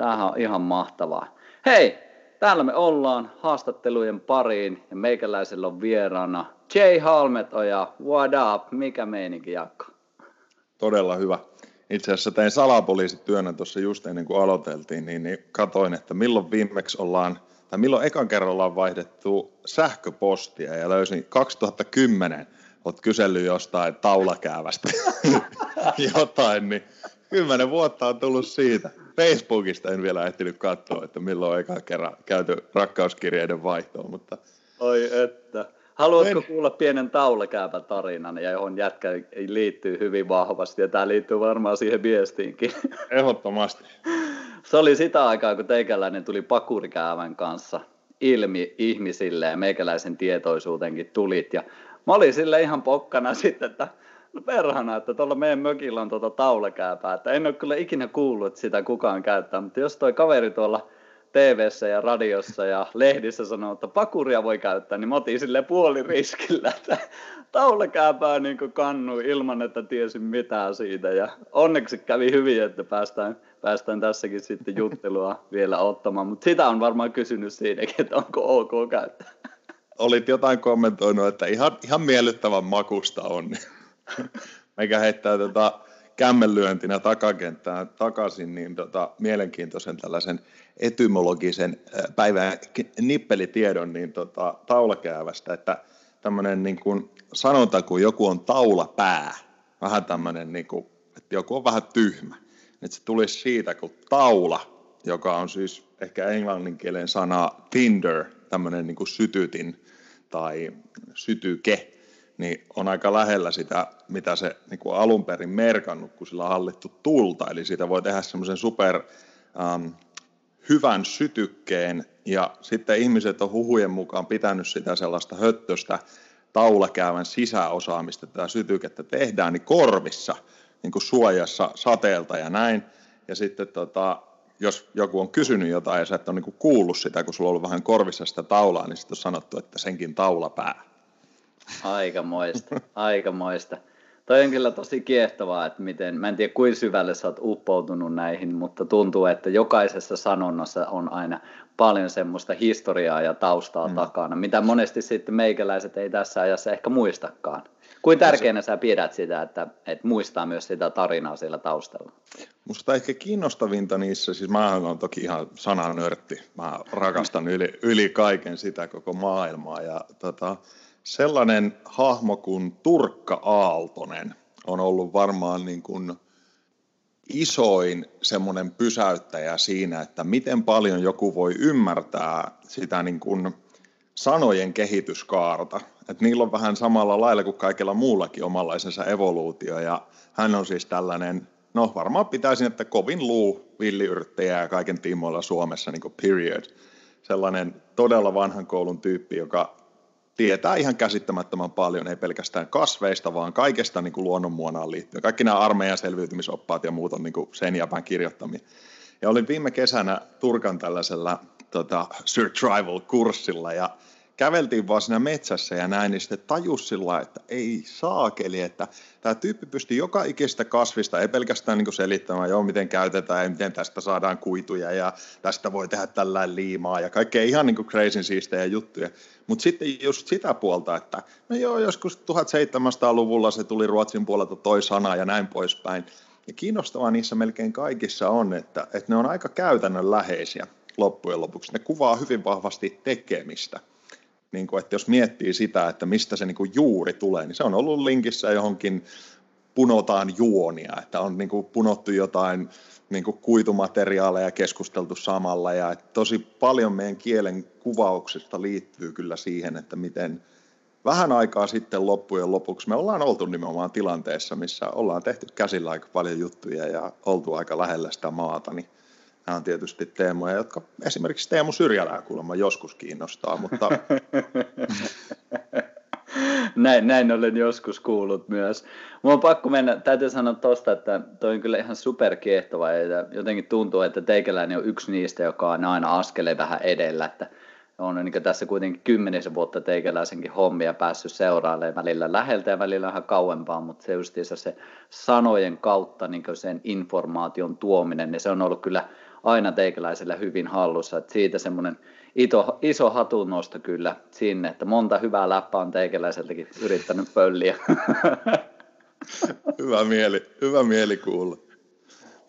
Tämähän on ihan mahtavaa. Hei, täällä me ollaan haastattelujen pariin ja meikäläisellä on vieraana Jay Halmeto ja What Up, mikä meininki Jakko? Todella hyvä. Itse asiassa tein salapoliisityönä tuossa just ennen kuin aloiteltiin, niin, niin katoin, että milloin viimeksi ollaan, tai milloin ekan kerran ollaan vaihdettu sähköpostia ja löysin 2010, olet kysellyt jostain taulakäävästä jotain, niin kymmenen vuotta on tullut siitä. Facebookista en vielä ehtinyt katsoa, että milloin on eka kerran käyty rakkauskirjeiden vaihtoon, mutta... Oi että. Haluatko en... kuulla pienen taulakääpän tarinan, ja johon jätkä liittyy hyvin vahvasti, ja tämä liittyy varmaan siihen viestiinkin. Ehdottomasti. Se oli sitä aikaa, kun teikäläinen tuli pakurikäävän kanssa ilmi ihmisille, ja meikäläisen tietoisuutenkin tulit, ja mä olin sille ihan pokkana sitten, että no perhana, että tuolla meidän mökillä on tuota taulakääpää, että en ole kyllä ikinä kuullut, että sitä kukaan käyttää, mutta jos toi kaveri tuolla tv ja radiossa ja lehdissä sanoo, että pakuria voi käyttää, niin mä otin sille riskillä, että taulakääpää niin kannu ilman, että tiesin mitään siitä. Ja onneksi kävi hyvin, että päästään, päästään tässäkin sitten juttelua vielä ottamaan, mutta sitä on varmaan kysynyt siinäkin, että onko ok käyttää. Olit jotain kommentoinut, että ihan, ihan miellyttävän makusta on. Meikä heittää tota, kämmenlyöntinä takakenttään takaisin, niin tota, mielenkiintoisen tällaisen etymologisen päivän nippelitiedon niin tota, taulakäävästä, että tämmöinen niin kuin sanonta, kun joku on taulapää, vähän tämmöinen, niin kuin, että joku on vähän tyhmä, että se tulisi siitä, kun taula, joka on siis ehkä englanninkielen sana tinder, tämmöinen niin kuin sytytin tai sytyke, niin on aika lähellä sitä, mitä se niin kuin alun perin merkannut, kun sillä on hallittu tulta. Eli siitä voi tehdä semmoisen super ähm, hyvän sytykkeen, ja sitten ihmiset on huhujen mukaan pitänyt sitä sellaista höttöstä taulakäävän sisäosaamista, tätä sytykettä tehdään, niin korvissa, niin kuin suojassa sateelta ja näin. Ja sitten tota, jos joku on kysynyt jotain ja sä et ole niin kuullut sitä, kun sulla on ollut vähän korvissa sitä taulaa, niin sitten on sanottu, että senkin taulapää. Aikamoista, aikamoista. Toi on kyllä tosi kiehtovaa, että miten, mä en tiedä kuinka syvälle sä oot uppoutunut näihin, mutta tuntuu, että jokaisessa sanonnassa on aina paljon semmoista historiaa ja taustaa mm. takana, mitä monesti sitten meikäläiset ei tässä ajassa ehkä muistakaan. Kuin tärkeänä sä pidät sitä, että, että muistaa myös sitä tarinaa siellä taustalla? Musta ehkä kiinnostavinta niissä, siis mä olen toki ihan sananörtti, mä rakastan yli, yli kaiken sitä koko maailmaa ja tota, sellainen hahmo kuin Turkka Aaltonen on ollut varmaan niin kuin isoin semmoinen pysäyttäjä siinä, että miten paljon joku voi ymmärtää sitä niin kuin sanojen kehityskaarta. Että niillä on vähän samalla lailla kuin kaikilla muullakin omanlaisensa evoluutio ja hän on siis tällainen, no varmaan pitäisin, että kovin luu villiyrttejä ja kaiken tiimoilla Suomessa niin kuin period. Sellainen todella vanhan koulun tyyppi, joka tietää ihan käsittämättömän paljon, ei pelkästään kasveista, vaan kaikesta niin kuin luonnonmuonaan liittyen. Kaikki nämä armeijan selviytymisoppaat ja muut on niin kuin sen jäpän kirjoittamia. Ja olin viime kesänä Turkan tällaisella tota, survival-kurssilla ja käveltiin vaan siinä metsässä ja näin, niin sitten tajus sillä että ei saakeli, että tämä tyyppi pystyy joka ikistä kasvista, ei pelkästään niin selittämään, joo, miten käytetään ja miten tästä saadaan kuituja ja tästä voi tehdä tällainen liimaa ja kaikkea ihan niin crazy siistejä juttuja. Mutta sitten just sitä puolta, että no joo, joskus 1700-luvulla se tuli Ruotsin puolelta toi sana ja näin poispäin. Ja kiinnostavaa niissä melkein kaikissa on, että, että ne on aika käytännönläheisiä loppujen lopuksi. Ne kuvaa hyvin vahvasti tekemistä niin kuin, että jos miettii sitä, että mistä se niin kuin juuri tulee, niin se on ollut linkissä johonkin punotaan juonia, että on niin kuin punottu jotain niin kuin kuitumateriaaleja keskusteltu samalla. Ja että tosi paljon meidän kielen kuvauksesta liittyy kyllä siihen, että miten vähän aikaa sitten loppujen lopuksi me ollaan oltu nimenomaan tilanteessa, missä ollaan tehty käsillä aika paljon juttuja ja oltu aika lähellä sitä maata, niin Nämä on tietysti teemoja, jotka esimerkiksi Teemu Syrjälää kuulemma joskus kiinnostaa, mutta... näin, näin olen joskus kuullut myös. Mulla on pakko mennä, täytyy sanoa tosta, että toi on kyllä ihan superkiehtova ja jotenkin tuntuu, että teikäläinen on yksi niistä, joka on aina askeleen vähän edellä, että on niin tässä kuitenkin kymmenisen vuotta teikäläisenkin hommia päässyt seuraamaan välillä läheltä ja välillä vähän kauempaa, mutta se se sanojen kautta niin sen informaation tuominen, niin se on ollut kyllä aina teikäläisellä hyvin hallussa. Et siitä semmoinen iso, iso hatunnosto kyllä sinne, että monta hyvää läppää on teikäläiseltäkin yrittänyt pölliä. hyvä, mieli, hyvä mieli kuulla.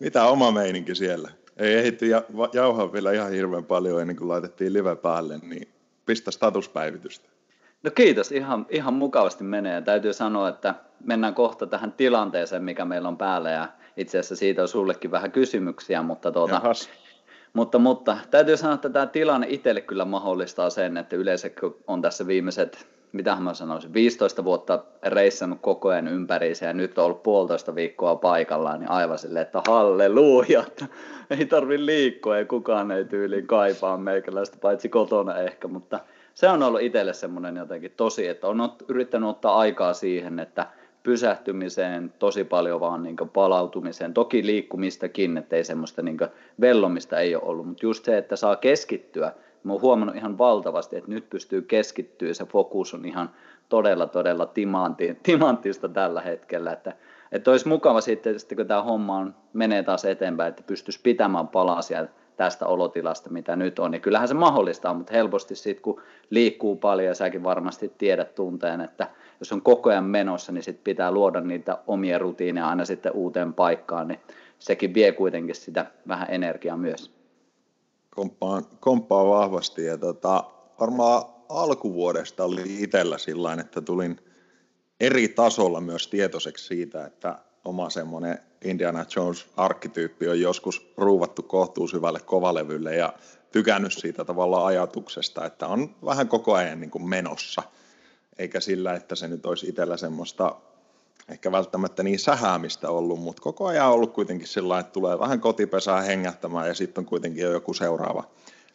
Mitä oma meininki siellä? Ei ehditty ja, jauhaa vielä ihan hirveän paljon ennen kuin laitettiin live päälle, niin pistä statuspäivitystä. No kiitos, ihan, ihan mukavasti menee. Täytyy sanoa, että mennään kohta tähän tilanteeseen, mikä meillä on päällä ja itse asiassa siitä on sullekin vähän kysymyksiä, mutta, tuota, mutta, mutta täytyy sanoa, että tämä tilanne itselle kyllä mahdollistaa sen, että yleensä on tässä viimeiset, mitä mä sanoisin, 15 vuotta reissannut koko ajan ympäriinsä ja nyt on ollut puolitoista viikkoa paikallaan, niin aivan silleen, että halleluja, että ei tarvi liikkua ja kukaan ei tyyliin kaipaa meikäläistä, paitsi kotona ehkä, mutta se on ollut itselle semmoinen jotenkin tosi, että on yrittänyt ottaa aikaa siihen, että – pysähtymiseen, tosi paljon vaan niin palautumiseen. Toki liikkumistakin, että ei semmoista niin vellomista ei ole ollut, mutta just se, että saa keskittyä. Mä oon huomannut ihan valtavasti, että nyt pystyy keskittyä, se fokus on ihan todella, todella timantti, timanttista tällä hetkellä, että, että olisi mukava sitten, kun tämä homma on, menee taas eteenpäin, että pystyisi pitämään palasia tästä olotilasta, mitä nyt on. Ja kyllähän se mahdollistaa, mutta helposti sitten, kun liikkuu paljon, ja säkin varmasti tiedät tunteen, että – jos on koko ajan menossa, niin sit pitää luoda niitä omia rutiineja aina sitten uuteen paikkaan, niin sekin vie kuitenkin sitä vähän energiaa myös. Komppaan, komppaan vahvasti ja tota, varmaan alkuvuodesta oli itsellä sillä että tulin eri tasolla myös tietoiseksi siitä, että oma semmoinen Indiana Jones-arkkityyppi on joskus ruuvattu kohtuusyvälle kovalevylle ja tykännyt siitä tavalla ajatuksesta, että on vähän koko ajan niin kuin menossa – eikä sillä, että se nyt olisi itsellä semmoista ehkä välttämättä niin sähäämistä ollut, mutta koko ajan on ollut kuitenkin sillä että tulee vähän kotipesää hengähtämään ja sitten on kuitenkin jo joku seuraava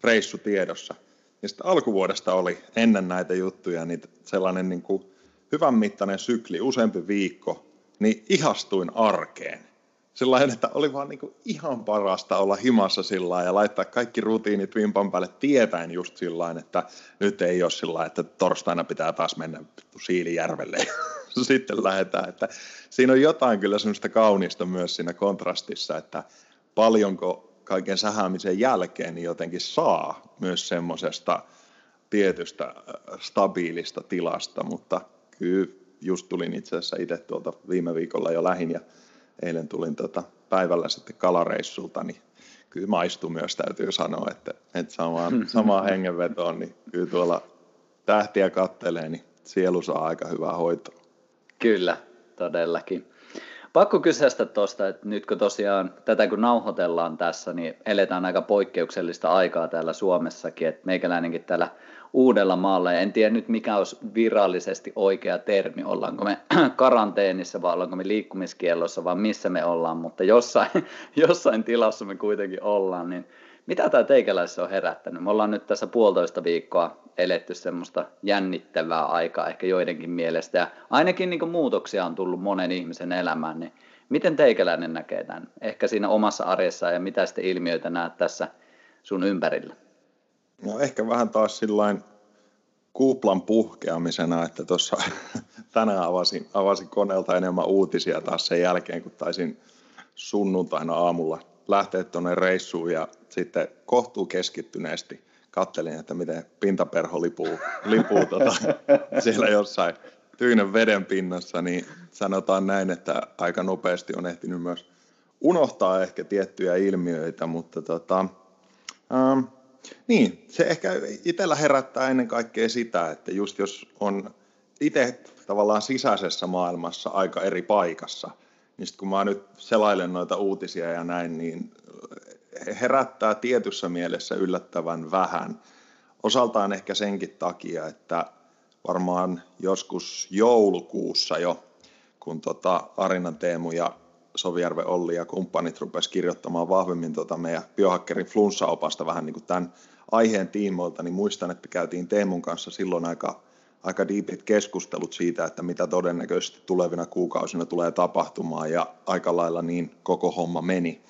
reissu tiedossa. Ja sitten alkuvuodesta oli ennen näitä juttuja niin sellainen niin kuin hyvän mittainen sykli, useampi viikko, niin ihastuin arkeen sellainen, että oli vaan niin ihan parasta olla himassa sillä ja laittaa kaikki rutiinit vimpan päälle tietäen just sillä että nyt ei ole sillä että torstaina pitää taas mennä Siilijärvelle sitten lähdetään. Että siinä on jotain kyllä semmoista kaunista myös siinä kontrastissa, että paljonko kaiken sähäämisen jälkeen niin jotenkin saa myös semmoisesta tietystä äh, stabiilista tilasta, mutta kyllä just tulin itse asiassa itse tuolta viime viikolla jo lähin ja eilen tulin tota päivällä sitten kalareissulta, niin kyllä maistuu myös, täytyy sanoa, että, että samaan, samaan hengenvetoon, niin kyllä tuolla tähtiä kattelee, niin sielu saa aika hyvää hoitoa. Kyllä, todellakin. Pakko kysästä tuosta, että nyt kun tosiaan tätä kun nauhoitellaan tässä, niin eletään aika poikkeuksellista aikaa täällä Suomessakin, että meikäläinenkin täällä uudella maalla. En tiedä nyt mikä olisi virallisesti oikea termi, ollaanko me karanteenissa vai ollaanko me liikkumiskiellossa vai missä me ollaan, mutta jossain, jossain tilassa me kuitenkin ollaan. Niin mitä tämä teikäläisessä on herättänyt? Me ollaan nyt tässä puolitoista viikkoa eletty semmoista jännittävää aikaa ehkä joidenkin mielestä ja ainakin niin muutoksia on tullut monen ihmisen elämään, niin miten teikäläinen näkee tämän? Ehkä siinä omassa arjessa ja mitä sitten ilmiöitä näet tässä sun ympärillä? No ehkä vähän taas sillain kuplan puhkeamisena, että tuossa tänään avasin, avasin koneelta enemmän uutisia taas sen jälkeen, kun taisin sunnuntaina aamulla lähteä tuonne reissuun ja sitten kohtuu keskittyneesti. Kattelin, että miten pintaperho lipuu, lipuu tota, siellä jossain tyynen veden pinnassa, niin sanotaan näin, että aika nopeasti on ehtinyt myös unohtaa ehkä tiettyjä ilmiöitä, mutta tota, ähm, niin, se ehkä itsellä herättää ennen kaikkea sitä, että just jos on itse tavallaan sisäisessä maailmassa aika eri paikassa, niin sitten kun mä nyt selailen noita uutisia ja näin, niin herättää tietyssä mielessä yllättävän vähän. Osaltaan ehkä senkin takia, että varmaan joskus joulukuussa jo, kun tota Arinan Teemu ja Sovijärven Olli ja kumppanit rupesivat kirjoittamaan vahvemmin tota meidän biohakkerin flunssaopasta vähän niin kuin tämän aiheen tiimoilta, niin muistan, että käytiin Teemun kanssa silloin aika, aika diipit keskustelut siitä, että mitä todennäköisesti tulevina kuukausina tulee tapahtumaan ja aika lailla niin koko homma meni.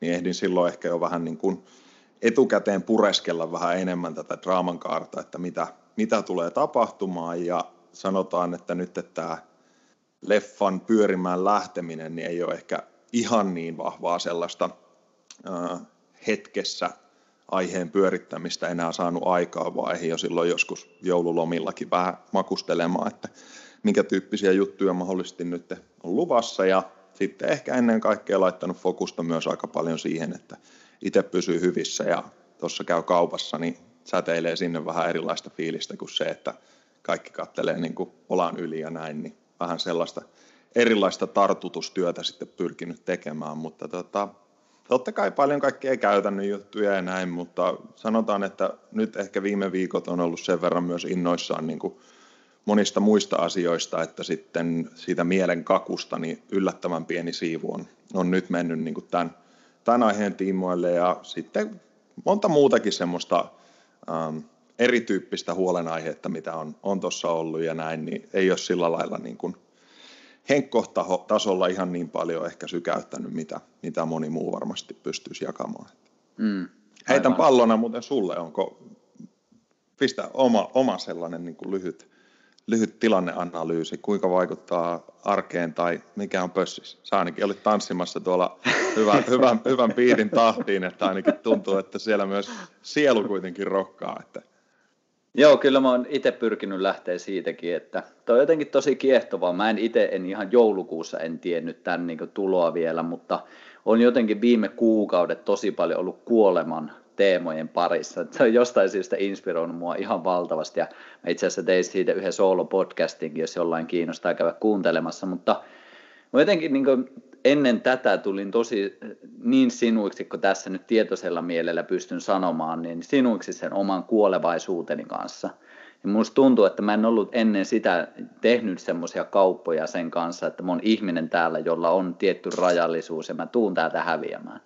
Niin ehdin silloin ehkä jo vähän niin kuin etukäteen pureskella vähän enemmän tätä draaman kaarta, että mitä, mitä tulee tapahtumaan ja sanotaan, että nyt että tämä leffan pyörimään lähteminen niin ei ole ehkä ihan niin vahvaa sellaista äh, hetkessä aiheen pyörittämistä enää saanut aikaa, vaan eihin jo silloin joskus joululomillakin vähän makustelemaan, että minkä tyyppisiä juttuja mahdollisesti nyt on luvassa. Ja sitten ehkä ennen kaikkea laittanut fokusta myös aika paljon siihen, että itse pysyy hyvissä ja tuossa käy kaupassa, niin säteilee sinne vähän erilaista fiilistä kuin se, että kaikki kattelee niin kuin olan yli ja näin, niin vähän sellaista erilaista tartutustyötä sitten pyrkinyt tekemään, mutta tota, totta kai paljon kaikkea käytännön juttuja ja näin, mutta sanotaan, että nyt ehkä viime viikot on ollut sen verran myös innoissaan niin kuin monista muista asioista, että sitten siitä mielen kakusta niin yllättävän pieni siivu on, on nyt mennyt niin kuin tämän, tämän aiheen tiimoille. Ja sitten monta muutakin semmoista ähm, erityyppistä huolenaihetta, mitä on, on tuossa ollut ja näin, niin ei ole sillä lailla niin kuin henkkotasolla ihan niin paljon ehkä sykäyttänyt, mitä, mitä moni muu varmasti pystyisi jakamaan. Mm, Heitän pallona muuten sulle, onko, pistä oma, oma sellainen niin kuin lyhyt, lyhyt tilanneanalyysi, kuinka vaikuttaa arkeen tai mikä on pössissä. Sä ainakin olit tanssimassa tuolla hyvän, hyvän, hyvän piirin tahtiin, että ainakin tuntuu, että siellä myös sielu kuitenkin rokkaa. Että Joo, kyllä mä oon itse pyrkinyt lähteä siitäkin, että toi on jotenkin tosi kiehtovaa. Mä en itse, en ihan joulukuussa en tiennyt tämän niin tuloa vielä, mutta on jotenkin viime kuukaudet tosi paljon ollut kuoleman teemojen parissa. Se on jostain syystä inspiroinut mua ihan valtavasti ja mä itse asiassa tein siitä yhden solo-podcastinkin, jos jollain kiinnostaa käydä kuuntelemassa, mutta mä jotenkin niin ennen tätä tulin tosi niin sinuiksi, kun tässä nyt tietoisella mielellä pystyn sanomaan, niin sinuiksi sen oman kuolevaisuuteni kanssa. Ja musta tuntuu, että mä en ollut ennen sitä tehnyt semmoisia kauppoja sen kanssa, että mä oon ihminen täällä, jolla on tietty rajallisuus ja mä tuun täältä häviämään.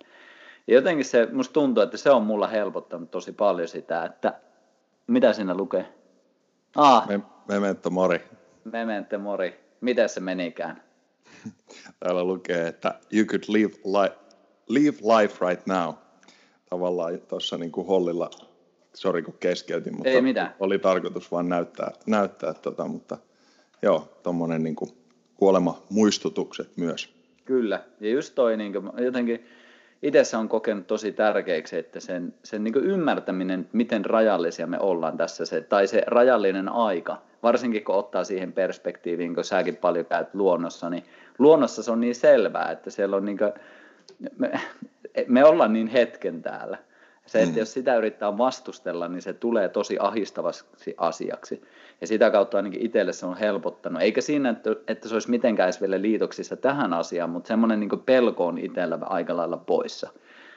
Ja jotenkin se, musta tuntuu, että se on mulla helpottanut tosi paljon sitä, että mitä siinä lukee? Ah. Me, memento mori. Memento mori. Miten se menikään? Täällä lukee, että you could live, li- live life right now. Tavallaan tuossa niin kuin hollilla, sori kun keskeytin, mutta Ei mitään. oli tarkoitus vaan näyttää, näyttää tota, mutta joo, tuommoinen niin kuolema muistutukset myös. Kyllä, ja just toi niin kuin, jotenkin itse on kokenut tosi tärkeäksi, että sen, sen niin ymmärtäminen, miten rajallisia me ollaan tässä, se, tai se rajallinen aika, varsinkin kun ottaa siihen perspektiiviin, kun säkin paljon käyt luonnossa, niin luonnossa se on niin selvää, että siellä on niin kuin, me, me ollaan niin hetken täällä. Se, että mm. jos sitä yrittää vastustella, niin se tulee tosi ahistavaksi asiaksi. Ja sitä kautta ainakin itselle se on helpottanut. Eikä siinä, että, että se olisi mitenkään vielä liitoksissa tähän asiaan, mutta semmoinen niin pelko on itsellä aika lailla poissa.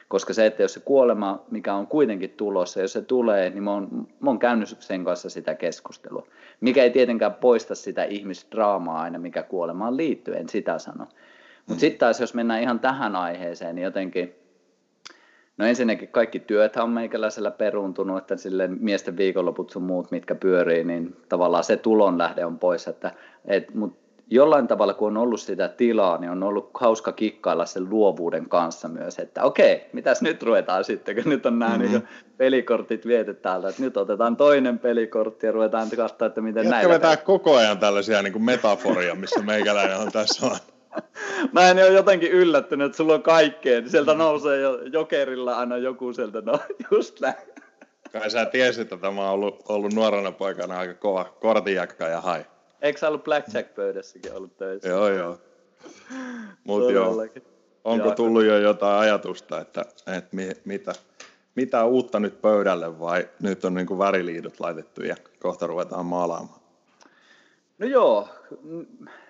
Koska se, että jos se kuolema, mikä on kuitenkin tulossa, jos se tulee, niin mä oon, mä oon käynyt sen kanssa sitä keskustelua. Mikä ei tietenkään poista sitä ihmisdraamaa aina, mikä kuolemaan liittyy, en sitä sano. Mutta mm. sitten taas, jos mennään ihan tähän aiheeseen, niin jotenkin, no ensinnäkin kaikki työt on meikäläisellä peruuntunut, että sille miesten viikonloput sun muut, mitkä pyörii, niin tavallaan se tulonlähde on pois, että et, mut jollain tavalla, kun on ollut sitä tilaa, niin on ollut hauska kikkailla sen luovuuden kanssa myös, että okei, mitäs nyt ruvetaan sitten, kun nyt on nämä mm-hmm. niin pelikortit viety täältä, että nyt otetaan toinen pelikortti ja ruvetaan katsoa, että miten näin. vetää koko ajan tällaisia niin kuin metaforia, missä meikäläinen on tässä on. Mä en ole jotenkin yllättynyt, että sulla on kaikkea, niin sieltä nousee jo jokerilla aina joku sieltä, no just näin. Kai sä tiesit, että tämä on ollut, ollut nuorena poikana aika kova kortinjakka ja hai. Eikö sä ollut Blackjack-pöydässäkin ollut töissä? Joo, joo. Mutta joo, onko tullut jo jotain ajatusta, että, että mi, mitä, mitä uutta nyt pöydälle vai nyt on niin kuin väriliidot laitettu ja kohta ruvetaan maalaamaan? No joo,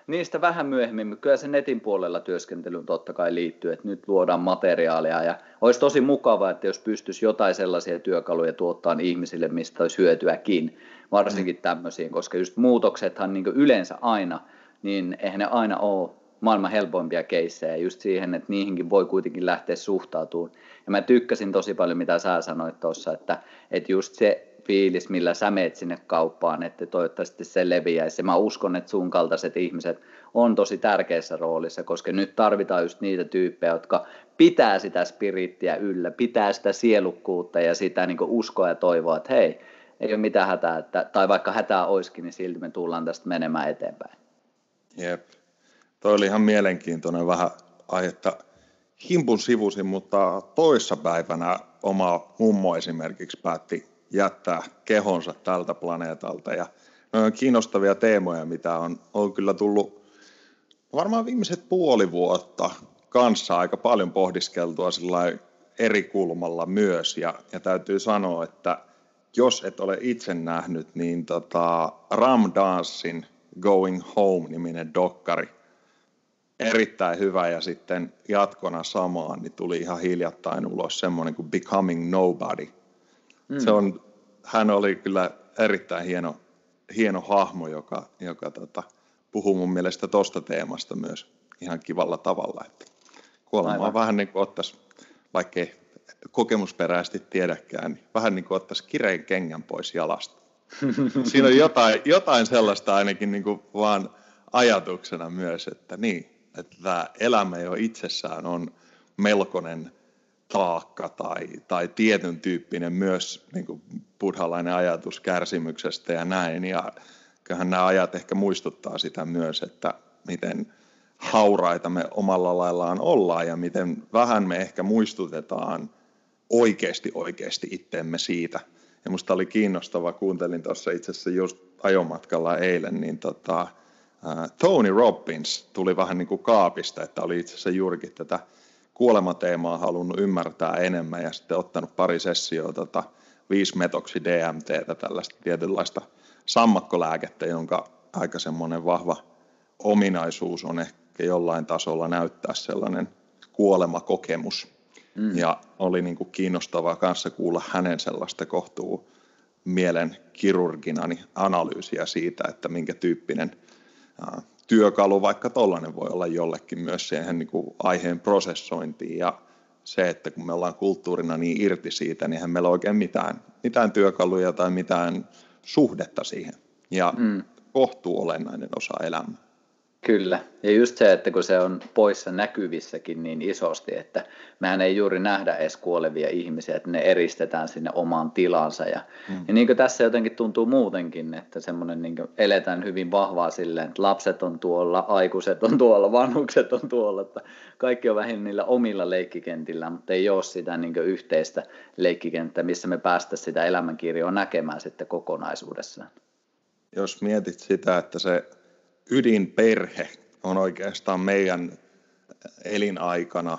niistä vähän myöhemmin, kyllä se netin puolella työskentelyyn totta kai liittyy, että nyt luodaan materiaalia ja olisi tosi mukavaa, että jos pystyisi jotain sellaisia työkaluja tuottaa ihmisille, mistä olisi hyötyäkin, varsinkin tämmöisiin, koska just muutoksethan niin yleensä aina, niin eihän ne aina ole maailman helpoimpia keissejä just siihen, että niihinkin voi kuitenkin lähteä suhtautumaan. Ja mä tykkäsin tosi paljon, mitä sä sanoit tuossa, että, että just se fiilis, millä sä meet sinne kauppaan, että toivottavasti se leviäisi. Mä uskon, että sun kaltaiset ihmiset on tosi tärkeässä roolissa, koska nyt tarvitaan just niitä tyyppejä, jotka pitää sitä spirittiä yllä, pitää sitä sielukkuutta ja sitä niin uskoa ja toivoa, että hei, ei ole mitään hätää, että, tai vaikka hätää olisikin, niin silti me tullaan tästä menemään eteenpäin. Jep. Toi oli ihan mielenkiintoinen vähän aihetta himpun sivusin, mutta toissapäivänä oma mummo esimerkiksi päätti jättää kehonsa tältä planeetalta ja on kiinnostavia teemoja, mitä on, on kyllä tullut varmaan viimeiset puoli vuotta kanssa aika paljon pohdiskeltua eri kulmalla myös ja, ja täytyy sanoa, että jos et ole itse nähnyt, niin tota Ram Dancein Going Home-niminen dokkari, erittäin hyvä ja sitten jatkona samaan, niin tuli ihan hiljattain ulos semmoinen kuin Becoming Nobody. Mm. Se on, hän oli kyllä erittäin hieno, hieno hahmo, joka, joka tota, puhuu mun mielestä tosta teemasta myös ihan kivalla tavalla. Että kuolema on vähän niin kuin ottaisi, vaikkei kokemusperäisesti tiedäkään, niin vähän niin kuin ottaisi kireen kengän pois jalasta. Siinä on jotain, jotain sellaista ainakin niin kuin vaan ajatuksena myös, että niin, että tämä elämä jo itsessään on melkoinen taakka tai, tai tietyn tyyppinen myös niin kuin buddhalainen ajatus kärsimyksestä ja näin. Ja kyllähän nämä ajat ehkä muistuttaa sitä myös, että miten hauraita me omalla laillaan ollaan ja miten vähän me ehkä muistutetaan oikeasti oikeasti itteemme siitä. Ja musta oli kiinnostava, kuuntelin tuossa itse asiassa just ajomatkalla eilen, niin tota, Tony Robbins tuli vähän niin kuin kaapista, että oli itse asiassa juurikin tätä kuolemateemaa halunnut ymmärtää enemmän ja sitten ottanut pari sessioa tota, viisi metoksi DMTtä, tällaista tietynlaista sammakkolääkettä, jonka aika semmoinen vahva ominaisuus on ehkä jollain tasolla näyttää sellainen kuolemakokemus. Mm. Ja oli niin kuin kiinnostavaa kanssa kuulla hänen sellaista kohtuu mielen kirurgina niin analyysiä siitä, että minkä tyyppinen työkalu vaikka tollainen voi olla jollekin myös siihen niin kuin aiheen prosessointiin ja se, että kun me ollaan kulttuurina niin irti siitä, niin eihän meillä ole oikein mitään, mitään työkaluja tai mitään suhdetta siihen. Ja mm. kohtuu olennainen osa elämää. Kyllä, ja just se, että kun se on poissa näkyvissäkin niin isosti, että mehän ei juuri nähdä edes kuolevia ihmisiä, että ne eristetään sinne omaan tilansa. Ja, mm. ja niin kuin tässä jotenkin tuntuu muutenkin, että semmoinen niin eletään hyvin vahvaa silleen, että lapset on tuolla, aikuiset on tuolla, vanhukset on tuolla, että kaikki on vähän niillä omilla leikkikentillä, mutta ei ole sitä niin yhteistä leikkikenttää, missä me päästä sitä elämänkirjoa näkemään sitten kokonaisuudessaan. Jos mietit sitä, että se ydinperhe on oikeastaan meidän elinaikana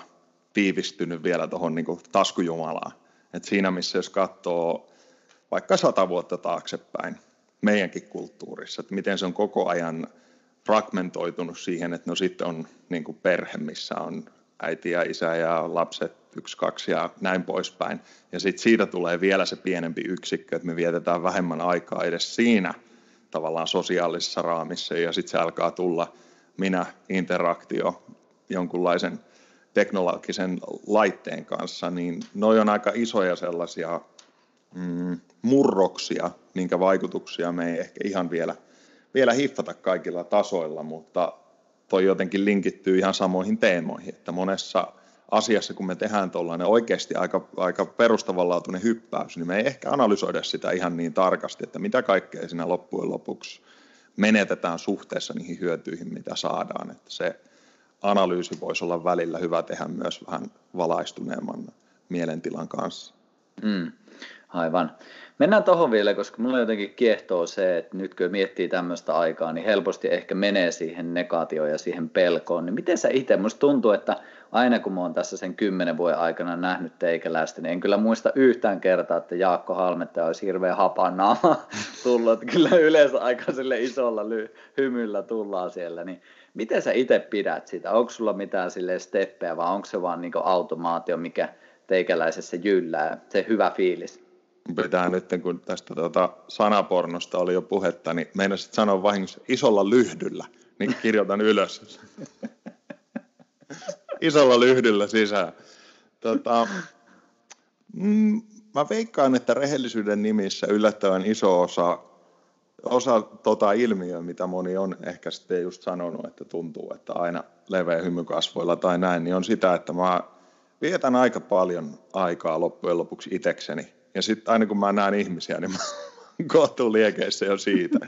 tiivistynyt vielä tuohon niin taskujumalaan. Et siinä missä jos katsoo vaikka sata vuotta taaksepäin meidänkin kulttuurissa, että miten se on koko ajan fragmentoitunut siihen, että no sitten on niin perhe, missä on äiti ja isä ja lapset, yksi, kaksi ja näin poispäin. Ja sitten siitä tulee vielä se pienempi yksikkö, että me vietetään vähemmän aikaa edes siinä – tavallaan sosiaalisessa raamissa ja sitten se alkaa tulla minä-interaktio jonkunlaisen teknologisen laitteen kanssa, niin noi on aika isoja sellaisia mm, murroksia, minkä vaikutuksia me ei ehkä ihan vielä, vielä hiffata kaikilla tasoilla, mutta toi jotenkin linkittyy ihan samoihin teemoihin, että monessa asiassa, kun me tehdään tuollainen oikeasti aika, aika perustavanlaatuinen hyppäys, niin me ei ehkä analysoida sitä ihan niin tarkasti, että mitä kaikkea siinä loppujen lopuksi menetetään suhteessa niihin hyötyihin, mitä saadaan. Että se analyysi voisi olla välillä hyvä tehdä myös vähän valaistuneemman mielentilan kanssa. Mm, aivan. Mennään tuohon vielä, koska mulla jotenkin kiehtoo se, että nyt kun miettii tämmöistä aikaa, niin helposti ehkä menee siihen negaatioon ja siihen pelkoon. Niin miten sä itse, musta tuntuu, että aina kun mä oon tässä sen kymmenen vuoden aikana nähnyt teikäläistä, niin en kyllä muista yhtään kertaa, että Jaakko Halmetta olisi hirveän hapanaama tullut. Kyllä yleensä aika sille isolla ly- hymyllä tullaan siellä. Niin miten sä itse pidät sitä? Onko sulla mitään sille steppejä vai onko se vaan niin automaatio, mikä teikäläisessä jyllää, se hyvä fiilis? pitää nyt, kun tästä tuota sanapornosta oli jo puhetta, niin meinasit sanoa vahingossa isolla lyhdyllä, niin kirjoitan ylös. isolla lyhdyllä sisään. Tota, mm, mä veikkaan, että rehellisyyden nimissä yllättävän iso osa, osa tota ilmiöä, mitä moni on ehkä sitten just sanonut, että tuntuu, että aina leveä hymykasvoilla tai näin, niin on sitä, että mä vietän aika paljon aikaa loppujen lopuksi itekseni ja sitten aina kun mä näen ihmisiä, niin mä kohtuun liekeissä jo siitä.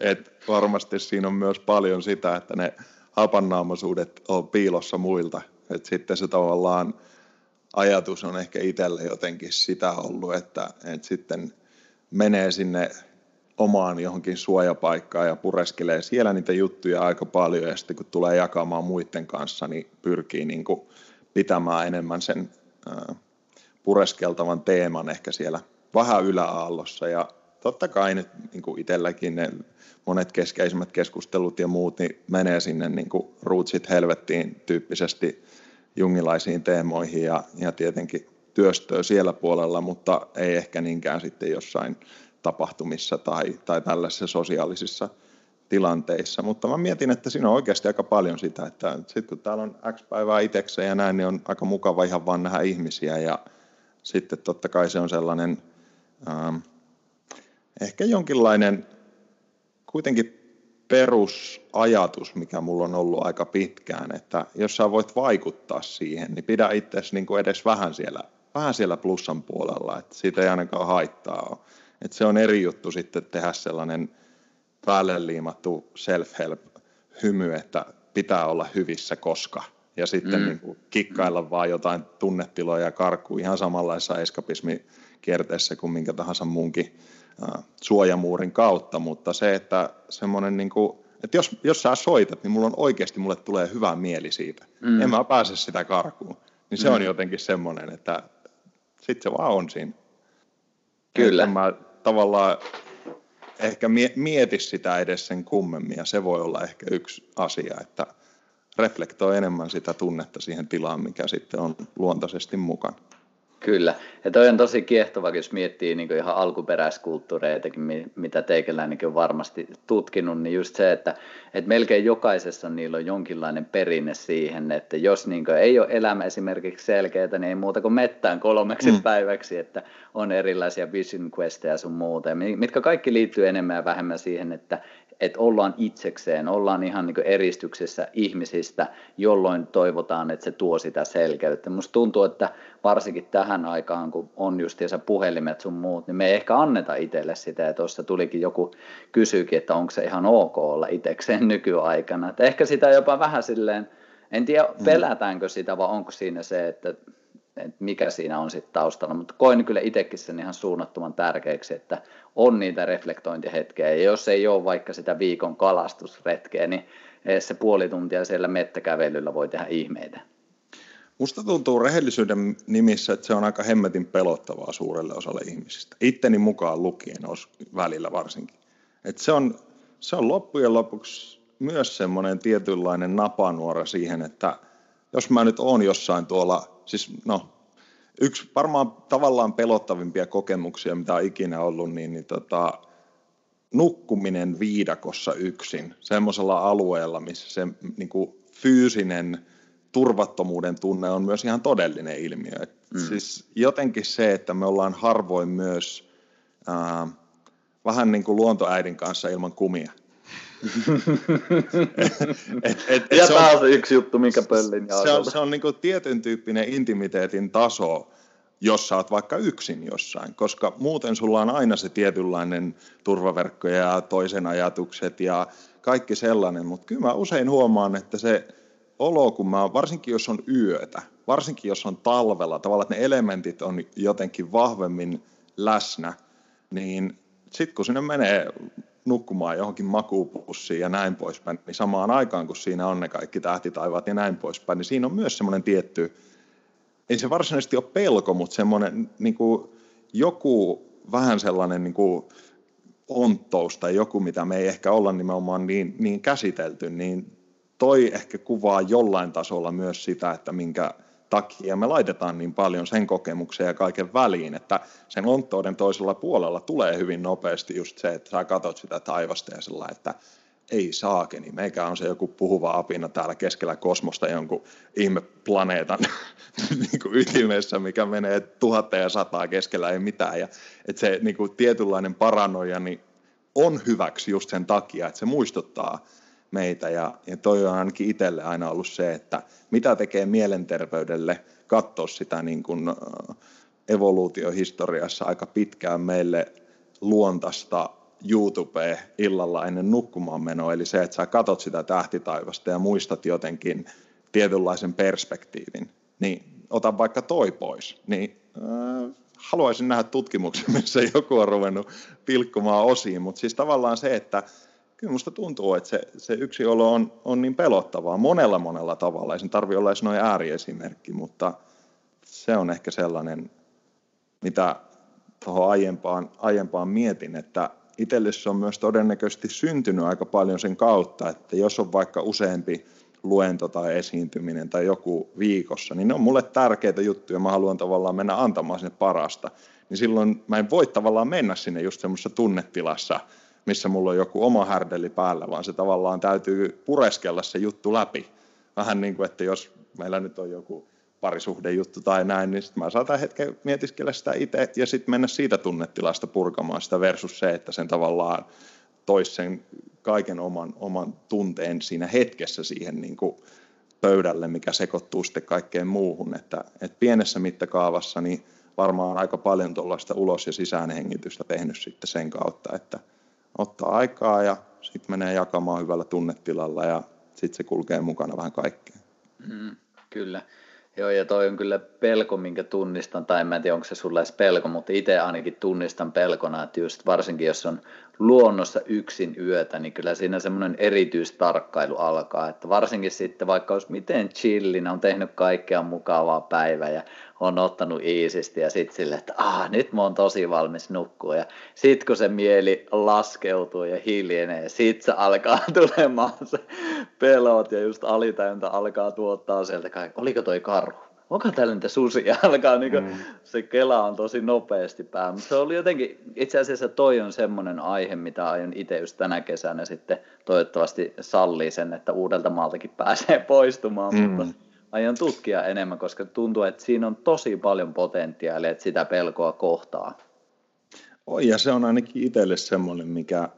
Et varmasti siinä on myös paljon sitä, että ne hapannaamaisuudet on piilossa muilta, Et sitten se tavallaan ajatus on ehkä itselle jotenkin sitä ollut, että, että sitten menee sinne omaan johonkin suojapaikkaan ja pureskelee siellä niitä juttuja aika paljon ja sitten kun tulee jakamaan muiden kanssa, niin pyrkii niin kuin pitämään enemmän sen pureskeltavan teeman ehkä siellä vähän yläaallossa ja totta kai nyt niin kuin itselläkin ne monet keskeisimmät keskustelut ja muut niin menee sinne niin kuin rootsit helvettiin tyyppisesti jungilaisiin teemoihin ja, ja tietenkin työstöä siellä puolella, mutta ei ehkä niinkään sitten jossain tapahtumissa tai, tai tällaisissa sosiaalisissa tilanteissa. Mutta mä mietin, että siinä on oikeasti aika paljon sitä, että sitten kun täällä on X päivää itsekseen ja näin, niin on aika mukava ihan vaan nähdä ihmisiä ja sitten totta kai se on sellainen ähm, ehkä jonkinlainen kuitenkin perusajatus, mikä mulla on ollut aika pitkään, että jos sä voit vaikuttaa siihen, niin pidä itseäsi niin kuin edes vähän siellä, vähän siellä plussan puolella, että siitä ei ainakaan haittaa ole. Että se on eri juttu sitten tehdä sellainen päälle liimattu self-help hymy, että pitää olla hyvissä koska. Ja sitten mm. niin kuin kikkailla vaan jotain tunnetiloja karkuu ihan samanlaisessa eskapismikierteessä kuin minkä tahansa muunkin suojamuurin kautta, mutta se, että semmoinen niin kuin, että jos, jos sä soitat, niin mulla on oikeasti, mulle tulee hyvä mieli siitä. Mm. En mä pääse sitä karkuun. Niin se mm. on jotenkin semmoinen, että sitten se vaan on siinä. Kyllä. Että mä tavallaan ehkä mieti sitä edes sen kummemmin, ja se voi olla ehkä yksi asia, että reflektoi enemmän sitä tunnetta siihen tilaan, mikä sitten on luontaisesti mukana. Kyllä, ja toi on tosi kiehtova, jos miettii niin ihan alkuperäiskulttuureitakin, mitä teikäläinenkin on varmasti tutkinut, niin just se, että, että melkein jokaisessa niillä on jonkinlainen perinne siihen, että jos niin ei ole elämä esimerkiksi selkeää, niin ei muuta kuin mettään kolmeksi mm. päiväksi, että on erilaisia vision questeja sun muuta, mitkä kaikki liittyy enemmän ja vähemmän siihen, että että ollaan itsekseen, ollaan ihan niin eristyksessä ihmisistä, jolloin toivotaan, että se tuo sitä selkeyttä. Musta tuntuu, että varsinkin tähän aikaan, kun on justiinsa puhelimet sun muut, niin me ei ehkä anneta itselle sitä, ja tuossa tulikin joku kysyykin, että onko se ihan ok olla itsekseen nykyaikana. Että ehkä sitä jopa vähän silleen, en tiedä mm. pelätäänkö sitä, vai onko siinä se, että että mikä siinä on sitten taustalla, mutta koin kyllä itsekin sen ihan suunnattoman tärkeäksi, että on niitä reflektointihetkeä, ja jos ei ole vaikka sitä viikon kalastusretkeä, niin se puoli tuntia siellä mettäkävelyllä voi tehdä ihmeitä. Musta tuntuu rehellisyyden nimissä, että se on aika hemmetin pelottavaa suurelle osalle ihmisistä. Itteni mukaan lukien os välillä varsinkin. Et se, on, se on loppujen lopuksi myös semmoinen tietynlainen napanuora siihen, että jos mä nyt oon jossain tuolla siis no, yksi varmaan tavallaan pelottavimpia kokemuksia, mitä on ikinä ollut, niin, niin tota, nukkuminen viidakossa yksin, semmoisella alueella, missä se niin kuin, fyysinen turvattomuuden tunne on myös ihan todellinen ilmiö. Et mm. Siis jotenkin se, että me ollaan harvoin myös ää, vähän niin kuin luontoäidin kanssa ilman kumia – et, et, et ja se on, yksi juttu, minkä pöllin Se on, se on niin tietyn tyyppinen intimiteetin taso, jos sä oot vaikka yksin jossain, koska muuten sulla on aina se tietynlainen turvaverkko ja toisen ajatukset ja kaikki sellainen, mutta kyllä mä usein huomaan, että se olo, kun mä, varsinkin jos on yötä, varsinkin jos on talvella, tavallaan että ne elementit on jotenkin vahvemmin läsnä, niin sitten kun sinne menee nukkumaan johonkin makuupussiin ja näin poispäin, niin samaan aikaan kun siinä on ne kaikki tähtitaivaat ja näin poispäin, niin siinä on myös semmoinen tietty, ei se varsinaisesti ole pelko, mutta semmoinen niin kuin joku vähän sellainen niin kuin onttous tai joku, mitä me ei ehkä olla nimenomaan niin, niin käsitelty, niin toi ehkä kuvaa jollain tasolla myös sitä, että minkä takia me laitetaan niin paljon sen kokemuksen ja kaiken väliin, että sen onttouden toisella puolella tulee hyvin nopeasti just se, että sä katot sitä taivasta ja sellainen, että ei saakeni, meikä on se joku puhuva apina täällä keskellä kosmosta jonkun ihme planeetan niin kuin ytimessä, mikä menee tuhatta ja sataa keskellä ei mitään. Ja, että se niin kuin tietynlainen paranoia niin on hyväksi just sen takia, että se muistuttaa meitä. Ja, ja toi on ainakin itselle aina ollut se, että mitä tekee mielenterveydelle katsoa sitä niin kuin evoluutiohistoriassa aika pitkään meille luontasta YouTubea illalla ennen nukkumaan menoa, eli se, että sä katot sitä tähtitaivasta ja muistat jotenkin tietynlaisen perspektiivin, niin otan vaikka toi pois, niin äh, haluaisin nähdä tutkimuksen, missä joku on ruvennut pilkkumaan osiin, mutta siis tavallaan se, että kyllä musta tuntuu, että se, se yksinolo on, on niin pelottavaa monella monella tavalla, ei sen tarvitse olla edes noin ääriesimerkki, mutta se on ehkä sellainen, mitä tuohon aiempaan, aiempaan mietin, että itselle se on myös todennäköisesti syntynyt aika paljon sen kautta, että jos on vaikka useampi luento tai esiintyminen tai joku viikossa, niin ne on mulle tärkeitä juttuja, mä haluan tavallaan mennä antamaan sinne parasta, niin silloin mä en voi tavallaan mennä sinne just semmoisessa tunnetilassa, missä mulla on joku oma härdeli päällä, vaan se tavallaan täytyy pureskella se juttu läpi. Vähän niin kuin, että jos meillä nyt on joku parisuhdejuttu tai näin, niin sitten mä saatan hetken mietiskellä sitä itse ja sitten mennä siitä tunnetilasta purkamaan sitä versus se, että sen tavallaan toisi sen kaiken oman, oman tunteen siinä hetkessä siihen niin kuin pöydälle, mikä sekoittuu sitten kaikkeen muuhun. Että, että pienessä mittakaavassa niin varmaan aika paljon tuollaista ulos- ja sisäänhengitystä tehnyt sitten sen kautta, että ottaa aikaa ja sitten menee jakamaan hyvällä tunnetilalla ja sitten se kulkee mukana vähän kaikkea. Mm, kyllä. Joo, ja toi on kyllä pelko, minkä tunnistan, tai en tiedä, onko se sulle edes pelko, mutta itse ainakin tunnistan pelkona, että just varsinkin jos on luonnossa yksin yötä, niin kyllä siinä semmoinen erityistarkkailu alkaa, että varsinkin sitten vaikka olisi miten chillin, on tehnyt kaikkea mukavaa päivää ja on ottanut iisisti ja sitten silleen, että ah, nyt mä oon tosi valmis nukkua ja sitten kun se mieli laskeutuu ja hiljenee, sit se alkaa tulemaan se pelot ja just alitajunta alkaa tuottaa sieltä kaikki, oliko toi karhu? onko täällä niitä susia, alkaa niin mm. se kela on tosi nopeasti päällä. Mutta se oli jotenkin, itse asiassa toi on semmoinen aihe, mitä aion itse just tänä kesänä sitten toivottavasti sallii sen, että uudelta maaltakin pääsee poistumaan, mm. mutta aion tutkia enemmän, koska tuntuu, että siinä on tosi paljon potentiaalia, että sitä pelkoa kohtaa. Oi, ja se on ainakin itselle semmoinen, mikä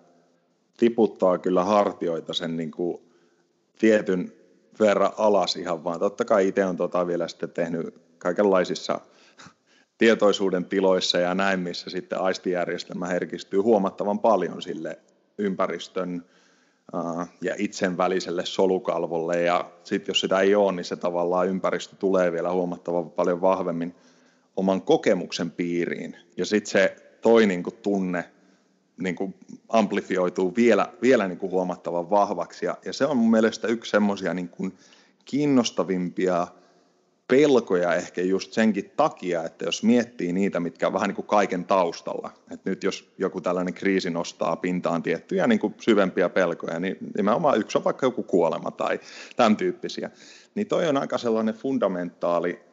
tiputtaa kyllä hartioita sen niin kuin tietyn verran alas ihan vaan. Totta kai itse on tota vielä sitten tehnyt kaikenlaisissa tietoisuuden tiloissa ja näin, missä sitten aistijärjestelmä herkistyy huomattavan paljon sille ympäristön ja itsen väliselle solukalvolle. Ja sitten jos sitä ei ole, niin se tavallaan ympäristö tulee vielä huomattavan paljon vahvemmin oman kokemuksen piiriin. Ja sitten se toi niin kuin tunne niin kuin amplifioituu vielä, vielä niin kuin huomattavan vahvaksi. Ja, ja se on mun mielestä yksi semmoisia niin kiinnostavimpia pelkoja ehkä just senkin takia, että jos miettii niitä, mitkä on vähän niin kuin kaiken taustalla, että nyt jos joku tällainen kriisi nostaa pintaan tiettyjä niin kuin syvempiä pelkoja, niin nimenomaan yksi on vaikka joku kuolema tai tämän tyyppisiä, niin toi on aika sellainen fundamentaali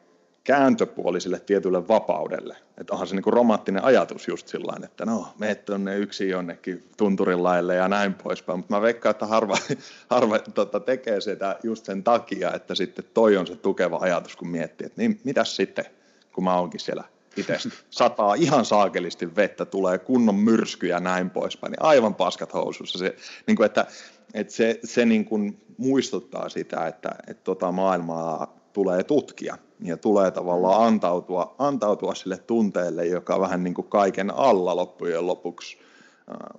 kääntöpuoli sille tietylle vapaudelle. Että onhan se niin kuin romanttinen ajatus just sillä että no, meet tuonne yksin jonnekin tunturilaille ja näin poispäin. Mutta mä veikkaan, että harva, harva tota, tekee sitä just sen takia, että sitten toi on se tukeva ajatus, kun miettii, että niin mitäs sitten, kun mä oonkin siellä itse sataa ihan saakelisti vettä, tulee kunnon myrsky ja näin poispäin, niin aivan paskat housussa. Se, niin kuin, että, että se, se niin kuin muistuttaa sitä, että, että tota maailmaa tulee tutkia ja tulee tavallaan antautua, antautua sille tunteelle, joka vähän niin kuin kaiken alla loppujen lopuksi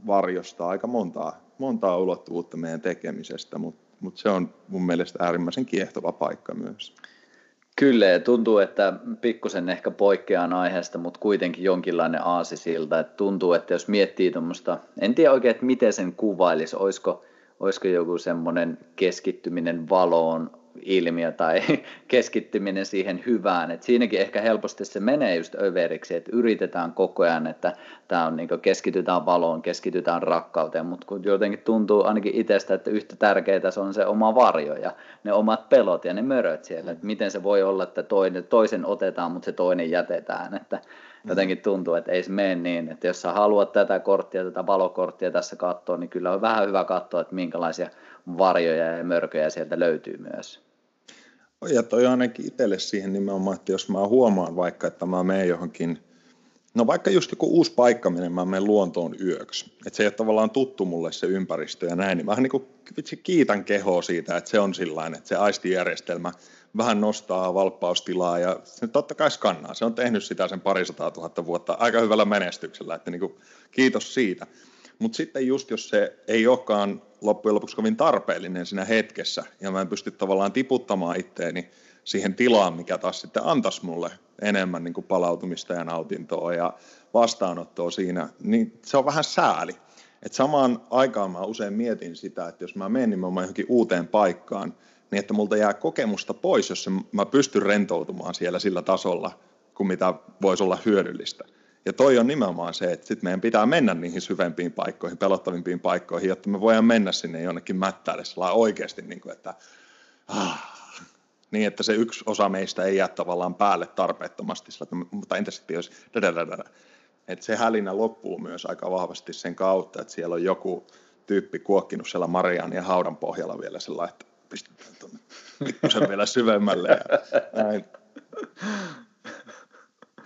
varjostaa aika montaa, montaa ulottuvuutta meidän tekemisestä, mutta mut se on mun mielestä äärimmäisen kiehtova paikka myös. Kyllä, ja tuntuu, että pikkusen ehkä poikkeaan aiheesta, mutta kuitenkin jonkinlainen aasi siltä, että tuntuu, että jos miettii tuommoista, en tiedä oikein, että miten sen kuvailisi, olisiko, olisiko joku semmoinen keskittyminen valoon, ilmiö tai keskittyminen siihen hyvään. Et siinäkin ehkä helposti se menee just överiksi, että yritetään koko ajan, että tämä on niin keskitytään valoon, keskitytään rakkauteen, mutta kun jotenkin tuntuu ainakin itsestä, että yhtä tärkeää se on se oma varjo ja ne omat pelot ja ne möröt siellä, että miten se voi olla, että toinen, toisen otetaan, mutta se toinen jätetään, että jotenkin tuntuu, että ei se mene niin, että jos sä haluat tätä korttia, tätä valokorttia tässä katsoa, niin kyllä on vähän hyvä katsoa, että minkälaisia varjoja ja mörköjä sieltä löytyy myös. Ja toi ainakin itselle siihen nimenomaan, että jos mä huomaan vaikka, että mä menen johonkin, no vaikka just joku uusi paikka, minne mä menen luontoon yöksi, että se ei ole tavallaan tuttu mulle se ympäristö ja näin, niin vähän niin kuin kiitän kehoa siitä, että se on sillain, että se aistijärjestelmä vähän nostaa valppaustilaa ja se totta kai skannaa. Se on tehnyt sitä sen parisataa tuhatta vuotta aika hyvällä menestyksellä, että niin kuin, kiitos siitä. Mutta sitten just jos se ei olekaan loppujen lopuksi kovin tarpeellinen siinä hetkessä, ja mä en pysty tavallaan tiputtamaan itteeni siihen tilaan, mikä taas sitten antaisi mulle enemmän niin kuin palautumista ja nautintoa ja vastaanottoa siinä, niin se on vähän sääli. Et samaan aikaan mä usein mietin sitä, että jos mä menen nimenomaan johonkin uuteen paikkaan, niin että multa jää kokemusta pois, jos mä pystyn rentoutumaan siellä sillä tasolla, kuin mitä voisi olla hyödyllistä. Ja toi on nimenomaan se, että sitten meidän pitää mennä niihin syvempiin paikkoihin, pelottavimpiin paikkoihin, jotta me voidaan mennä sinne jonnekin mättäälle oikeasti, niin kuin, että ah, niin, että se yksi osa meistä ei jää tavallaan päälle tarpeettomasti, sillä, että, mutta entä sitten jos että se hälinä loppuu myös aika vahvasti sen kautta, että siellä on joku tyyppi kuokkinut siellä Marian ja haudan pohjalla vielä sellainen, että pistetään tuonne pikkusen vielä syvemmälle ja näin.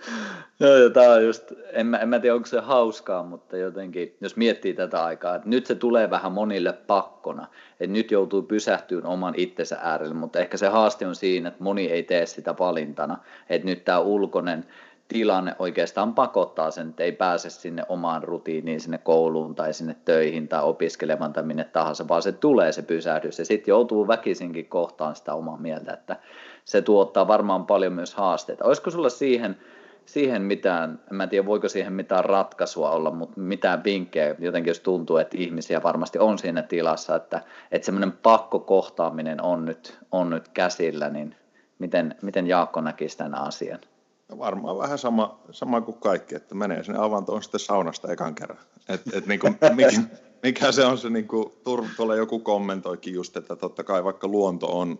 Joo, ja tämä on just, en mä, en mä tiedä onko se hauskaa, mutta jotenkin, jos miettii tätä aikaa, että nyt se tulee vähän monille pakkona, että nyt joutuu pysähtyyn oman itsensä äärelle, mutta ehkä se haaste on siinä, että moni ei tee sitä valintana, että nyt tämä ulkoinen tilanne oikeastaan pakottaa sen, että ei pääse sinne omaan rutiiniin, sinne kouluun tai sinne töihin tai opiskelemaan tai minne tahansa, vaan se tulee se pysähdys ja sitten joutuu väkisinkin kohtaan sitä omaa mieltä, että se tuottaa varmaan paljon myös haasteita. Olisiko sulla siihen siihen mitään, en mä tiedä voiko siihen mitään ratkaisua olla, mutta mitään vinkkejä, jotenkin jos tuntuu, että ihmisiä varmasti on siinä tilassa, että, että semmoinen pakkokohtaaminen on nyt, on nyt käsillä, niin miten, miten Jaakko näkisi tämän asian? No varmaan vähän sama, sama kuin kaikki, että menee sinne avantoon sitten saunasta ekan kerran. Et, et niin kuin, mikä, mikä se on se, niin kuin, tuolla joku kommentoikin just, että totta kai vaikka luonto on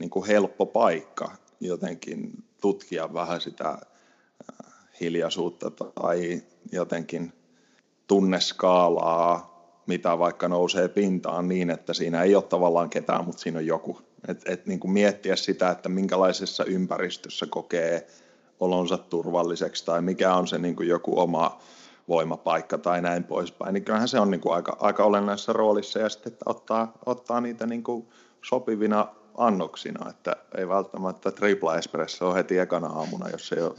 niin kuin helppo paikka jotenkin tutkia vähän sitä hiljaisuutta tai jotenkin tunneskaalaa, mitä vaikka nousee pintaan niin, että siinä ei ole tavallaan ketään, mutta siinä on joku. Et, et niin kuin miettiä sitä, että minkälaisessa ympäristössä kokee olonsa turvalliseksi tai mikä on se niin kuin joku oma voimapaikka tai näin poispäin, niin kyllähän se on niin kuin aika, aika olennaisessa roolissa ja sitten että ottaa, ottaa niitä niin kuin sopivina annoksina, että ei välttämättä tripla espresso heti ekana aamuna, jos ei ole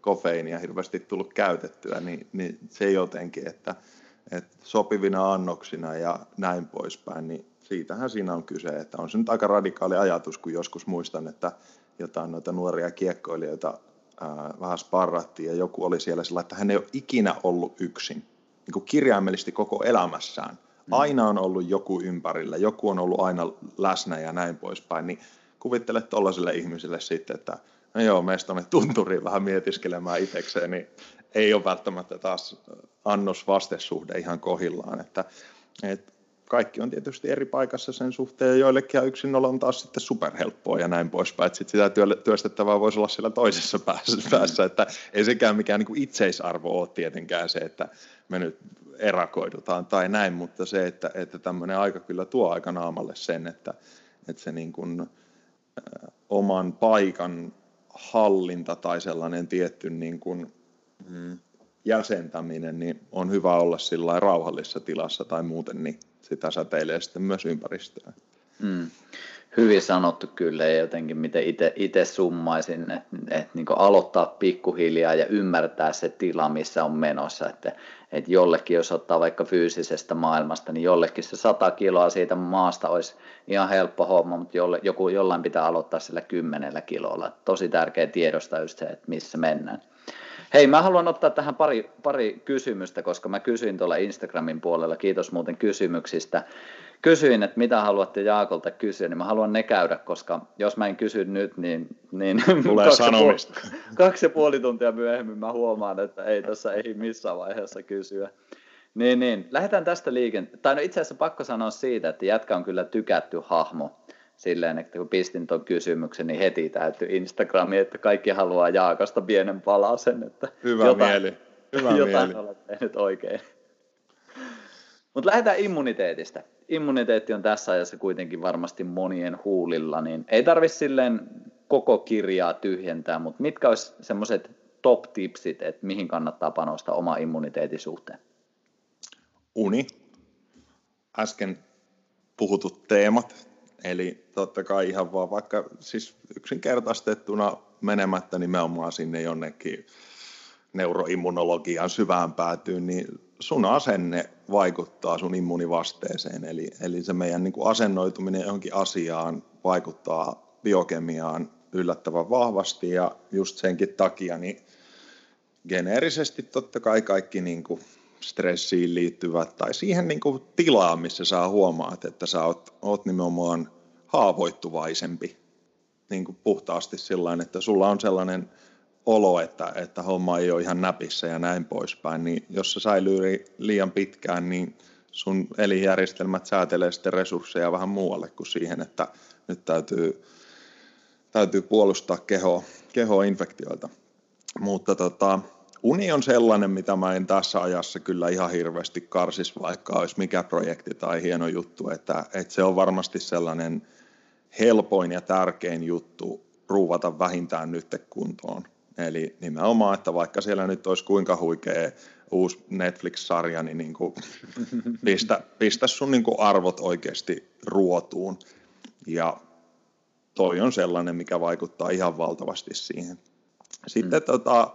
kofeiinia hirveästi tullut käytettyä, niin, niin se jotenkin, että, että sopivina annoksina ja näin poispäin, niin siitähän siinä on kyse, että on se nyt aika radikaali ajatus, kun joskus muistan, että jotain noita nuoria kiekkoilijoita ää, vähän sparrattiin ja joku oli siellä sillä, että hän ei ole ikinä ollut yksin, niin kuin kirjaimellisesti koko elämässään. Mm. Aina on ollut joku ympärillä, joku on ollut aina läsnä ja näin poispäin, niin kuvittele tuollaiselle ihmiselle sitten, että no joo, meistä tuonne tunturiin vähän mietiskelemään itsekseen, niin ei ole välttämättä taas annos-vastesuhde ihan kohillaan, että, että kaikki on tietysti eri paikassa sen suhteen, ja joillekin yksin on taas sitten superhelppoa ja näin poispäin, että sit sitä työstettävää voisi olla siellä toisessa päässä, päässä että ei sekään mikään niin kuin itseisarvo ole tietenkään se, että me nyt erakoidutaan tai näin, mutta se, että, että tämmöinen aika kyllä tuo aika naamalle sen, että, että se niin kuin, äh, oman paikan hallinta tai sellainen tietty niin kuin, mm, jäsentäminen, niin on hyvä olla sillä rauhallisessa tilassa tai muuten, niin sitä säteilee sitten myös ympäristöön. Mm. Hyvin sanottu kyllä ja jotenkin miten itse summaisin, että, että niin aloittaa pikkuhiljaa ja ymmärtää se tila, missä on menossa. Että, että jollekin, jos ottaa vaikka fyysisestä maailmasta, niin jollekin se 100 kiloa siitä maasta olisi ihan helppo homma, mutta jolle, joku, jollain pitää aloittaa sillä kymmenellä kilolla. Tosi tärkeä tiedostaa just se, että missä mennään. Hei, mä haluan ottaa tähän pari, pari kysymystä, koska mä kysyin tuolla Instagramin puolella, kiitos muuten kysymyksistä. Kysyin, että mitä haluatte Jaakolta kysyä, niin mä haluan ne käydä, koska jos mä en kysy nyt, niin, niin Tulee kaksi, sanomista. Puoli, kaksi ja puoli tuntia myöhemmin mä huomaan, että ei tässä ei missään vaiheessa kysyä. Niin, niin. Lähdetään tästä liikenteeseen. Tai no itse asiassa pakko sanoa siitä, että jätkä on kyllä tykätty hahmo silleen, että kun pistin tuon kysymyksen, niin heti täytyy Instagramiin, että kaikki haluaa Jaakasta pienen palasen. Että Hyvä jotain, mieli. Hyvä jotain mieli. olet tehnyt oikein. Mutta lähdetään immuniteetista. Immuniteetti on tässä ajassa kuitenkin varmasti monien huulilla, niin ei tarvi silleen koko kirjaa tyhjentää, mutta mitkä olisi semmoiset top-tipsit, että mihin kannattaa panostaa oma immuniteetin suhteen? Uni. Äsken puhutut teemat, Eli totta kai ihan vaan vaikka siis yksinkertaistettuna menemättä nimenomaan sinne jonnekin neuroimmunologian syvään päätyyn, niin sun asenne vaikuttaa sun immunivasteeseen. Eli, eli se meidän niin kuin asennoituminen johonkin asiaan vaikuttaa biokemiaan yllättävän vahvasti ja just senkin takia niin geneerisesti totta kai kaikki niin kuin stressiin liittyvät tai siihen niin kuin tilaan, missä sä huomaat, että sä oot, oot nimenomaan haavoittuvaisempi niin kuin puhtaasti sillä että sulla on sellainen olo, että, että homma ei ole ihan näpissä ja näin poispäin, niin jos se säilyy liian pitkään, niin sun elinjärjestelmät säätelee sitten resursseja vähän muualle kuin siihen, että nyt täytyy, täytyy puolustaa kehoa, kehoa infektioilta. Mutta tota, uni on sellainen, mitä mä en tässä ajassa kyllä ihan hirveästi karsis, vaikka olisi mikä projekti tai hieno juttu, että, että se on varmasti sellainen helpoin ja tärkein juttu ruuvata vähintään nyt kuntoon. Eli nimenomaan, että vaikka siellä nyt olisi kuinka huikea uusi Netflix-sarja, niin, niin kuin pistä, pistä sun niin kuin arvot oikeasti ruotuun. Ja toi on sellainen, mikä vaikuttaa ihan valtavasti siihen. Sitten mm. tota,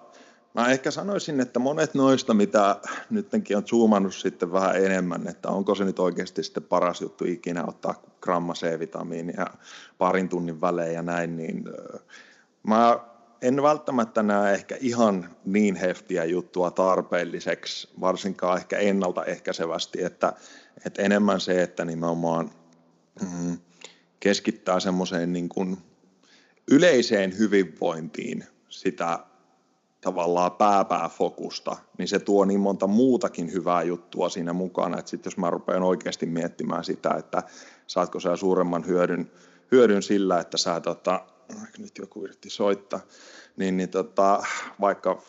Mä ehkä sanoisin, että monet noista, mitä nytkin on zoomannut sitten vähän enemmän, että onko se nyt oikeasti sitten paras juttu ikinä ottaa gramma C-vitamiinia parin tunnin välein ja näin, niin mä en välttämättä näe ehkä ihan niin heftiä juttua tarpeelliseksi, varsinkaan ehkä ennaltaehkäisevästi, että, että enemmän se, että nimenomaan mm, keskittää semmoiseen niin kuin yleiseen hyvinvointiin sitä tavallaan pääpääfokusta, niin se tuo niin monta muutakin hyvää juttua siinä mukana, että sitten jos mä rupean oikeasti miettimään sitä, että saatko sä suuremman hyödyn, hyödyn sillä, että sä tota, nyt joku yritti soittaa, niin, niin tota, vaikka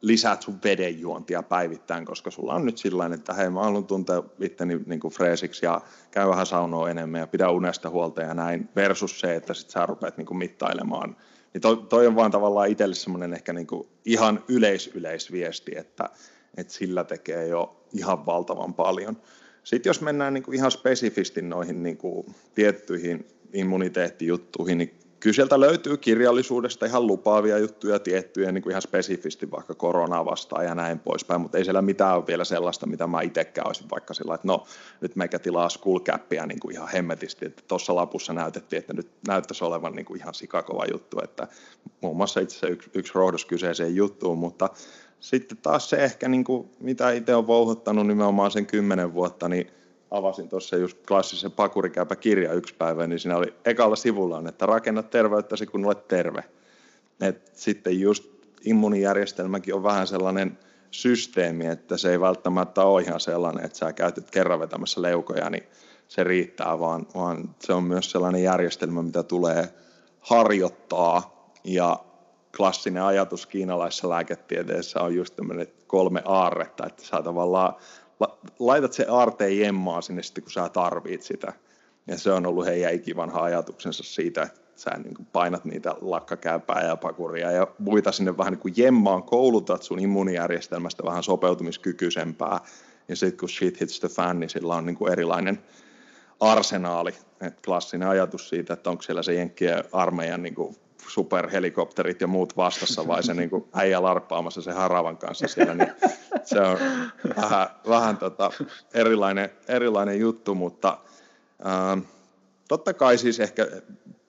lisäät sun vedenjuontia päivittäin, koska sulla on nyt sillä että hei, mä haluan tuntea itteni niin kuin freesiksi ja käy vähän saunoa enemmän ja pidä unesta huolta ja näin, versus se, että sit sä rupeat niin kuin mittailemaan niin toi, toi on vaan tavallaan itselle semmoinen ehkä niin kuin ihan yleis-yleisviesti, että, että sillä tekee jo ihan valtavan paljon. Sitten jos mennään niin kuin ihan spesifisti noihin niin kuin tiettyihin immuniteettijuttuihin, niin kyllä sieltä löytyy kirjallisuudesta ihan lupaavia juttuja tiettyjä niin kuin ihan spesifisti vaikka koronaa vastaan ja näin poispäin, mutta ei siellä mitään ole vielä sellaista, mitä mä itsekään olisin vaikka sillä, että no nyt meikä tilaa skullcappia niin kuin ihan hemmetisti, että tuossa lapussa näytettiin, että nyt näyttäisi olevan niin kuin ihan sikakova juttu, että muun muassa itse asiassa yksi, yksi rohdos kyseiseen juttuun, mutta sitten taas se ehkä, niin kuin, mitä itse on vouhottanut nimenomaan sen kymmenen vuotta, niin avasin tuossa just klassisen pakurikäpä kirja yksi päivä, niin siinä oli ekalla sivulla, että rakenna terveyttäsi, kun olet terve. Et sitten just immunijärjestelmäkin on vähän sellainen systeemi, että se ei välttämättä ole ihan sellainen, että sä käytät kerran vetämässä leukoja, niin se riittää, vaan, vaan se on myös sellainen järjestelmä, mitä tulee harjoittaa ja klassinen ajatus kiinalaisessa lääketieteessä on just tämmöinen kolme aarretta, että sä tavallaan laitat se aarteen jemmaa sinne sitten, kun sä tarvit sitä. Ja se on ollut heidän ikivanha ajatuksensa siitä, että sä niin painat niitä lakkakäpää ja pakuria ja muita sinne vähän niin kuin jemmaan, koulutat sun immuunijärjestelmästä vähän sopeutumiskykyisempää. Ja sitten kun shit hits the fan, niin sillä on niin kuin erilainen arsenaali. Et klassinen ajatus siitä, että onko siellä se Jenkkien armeijan niin kuin superhelikopterit ja muut vastassa, vai se niin kuin äijä larppaamassa se haravan kanssa siellä, niin se on vähän, vähän tota erilainen, erilainen juttu, mutta ää, totta kai siis ehkä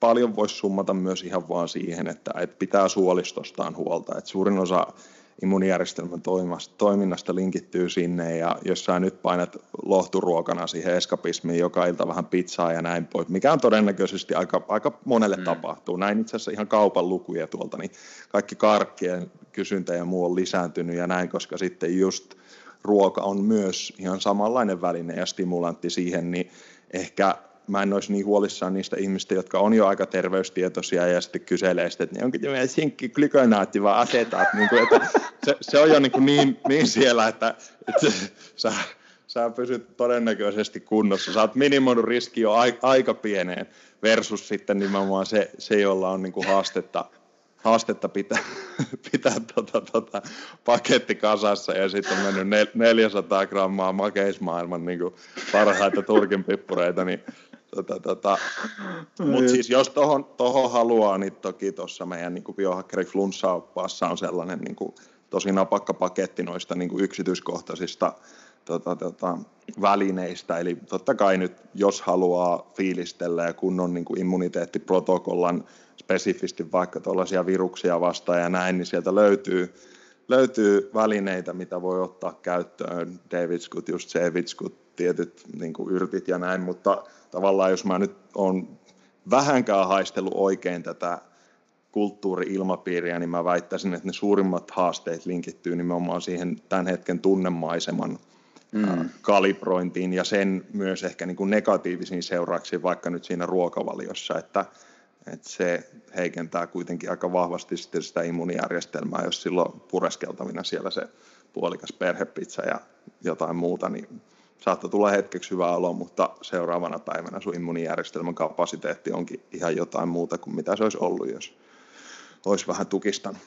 paljon voisi summata myös ihan vaan siihen, että, että pitää suolistostaan huolta, että suurin osa immunijärjestelmän toiminnasta linkittyy sinne ja jos sä nyt painat lohturuokana siihen eskapismiin joka ilta vähän pizzaa ja näin pois, mikä on todennäköisesti aika, aika monelle mm. tapahtuu. Näin itse asiassa ihan kaupan lukuja tuolta, niin kaikki karkkien kysyntä ja muu on lisääntynyt ja näin, koska sitten just ruoka on myös ihan samanlainen väline ja stimulantti siihen, niin ehkä mä en olisi niin huolissaan niistä ihmistä, jotka on jo aika terveystietoisia ja sitten kyselee sitten, että onko tämä sinkki glykonaatti vai asetaat. Niin kuin, että se, se, on jo niin, kuin niin, niin siellä, että, että sä, sä pysyt todennäköisesti kunnossa. Sä oot minimoinut riski jo aika pieneen versus sitten nimenomaan se, se jolla on niin kuin haastetta, haastetta pitää, pitää tota, tota, paketti kasassa ja sitten on mennyt 400 grammaa makeismaailman niin parhaita turkinpippureita, niin Tota, tota. Mutta siis jos tuohon toho haluaa, niin toki tuossa meidän niin biohakkeri flunssa on sellainen niin kuin, tosi napakka paketti noista niin kuin yksityiskohtaisista tota, tota, välineistä. Eli totta kai nyt, jos haluaa fiilistellä ja kunnon niin kuin immuniteettiprotokollan spesifisti vaikka tuollaisia viruksia vastaan ja näin, niin sieltä löytyy, löytyy välineitä, mitä voi ottaa käyttöön. Davidskut, just Sevitskut, tietyt niin kuin yrtit ja näin, mutta tavallaan jos mä nyt on vähänkään haistellut oikein tätä kulttuuri-ilmapiiriä, niin mä väittäisin, että ne suurimmat haasteet linkittyy nimenomaan siihen tämän hetken tunnemaiseman mm. kalibrointiin ja sen myös ehkä niin kuin negatiivisiin seurauksiin vaikka nyt siinä ruokavaliossa, että, että se heikentää kuitenkin aika vahvasti sitten sitä immunijärjestelmää, jos silloin pureskeltavina siellä se puolikas perhepizza ja jotain muuta, niin saattaa tulla hetkeksi hyvä olo, mutta seuraavana päivänä sun immunijärjestelmän kapasiteetti onkin ihan jotain muuta kuin mitä se olisi ollut, jos olisi vähän tukistanut.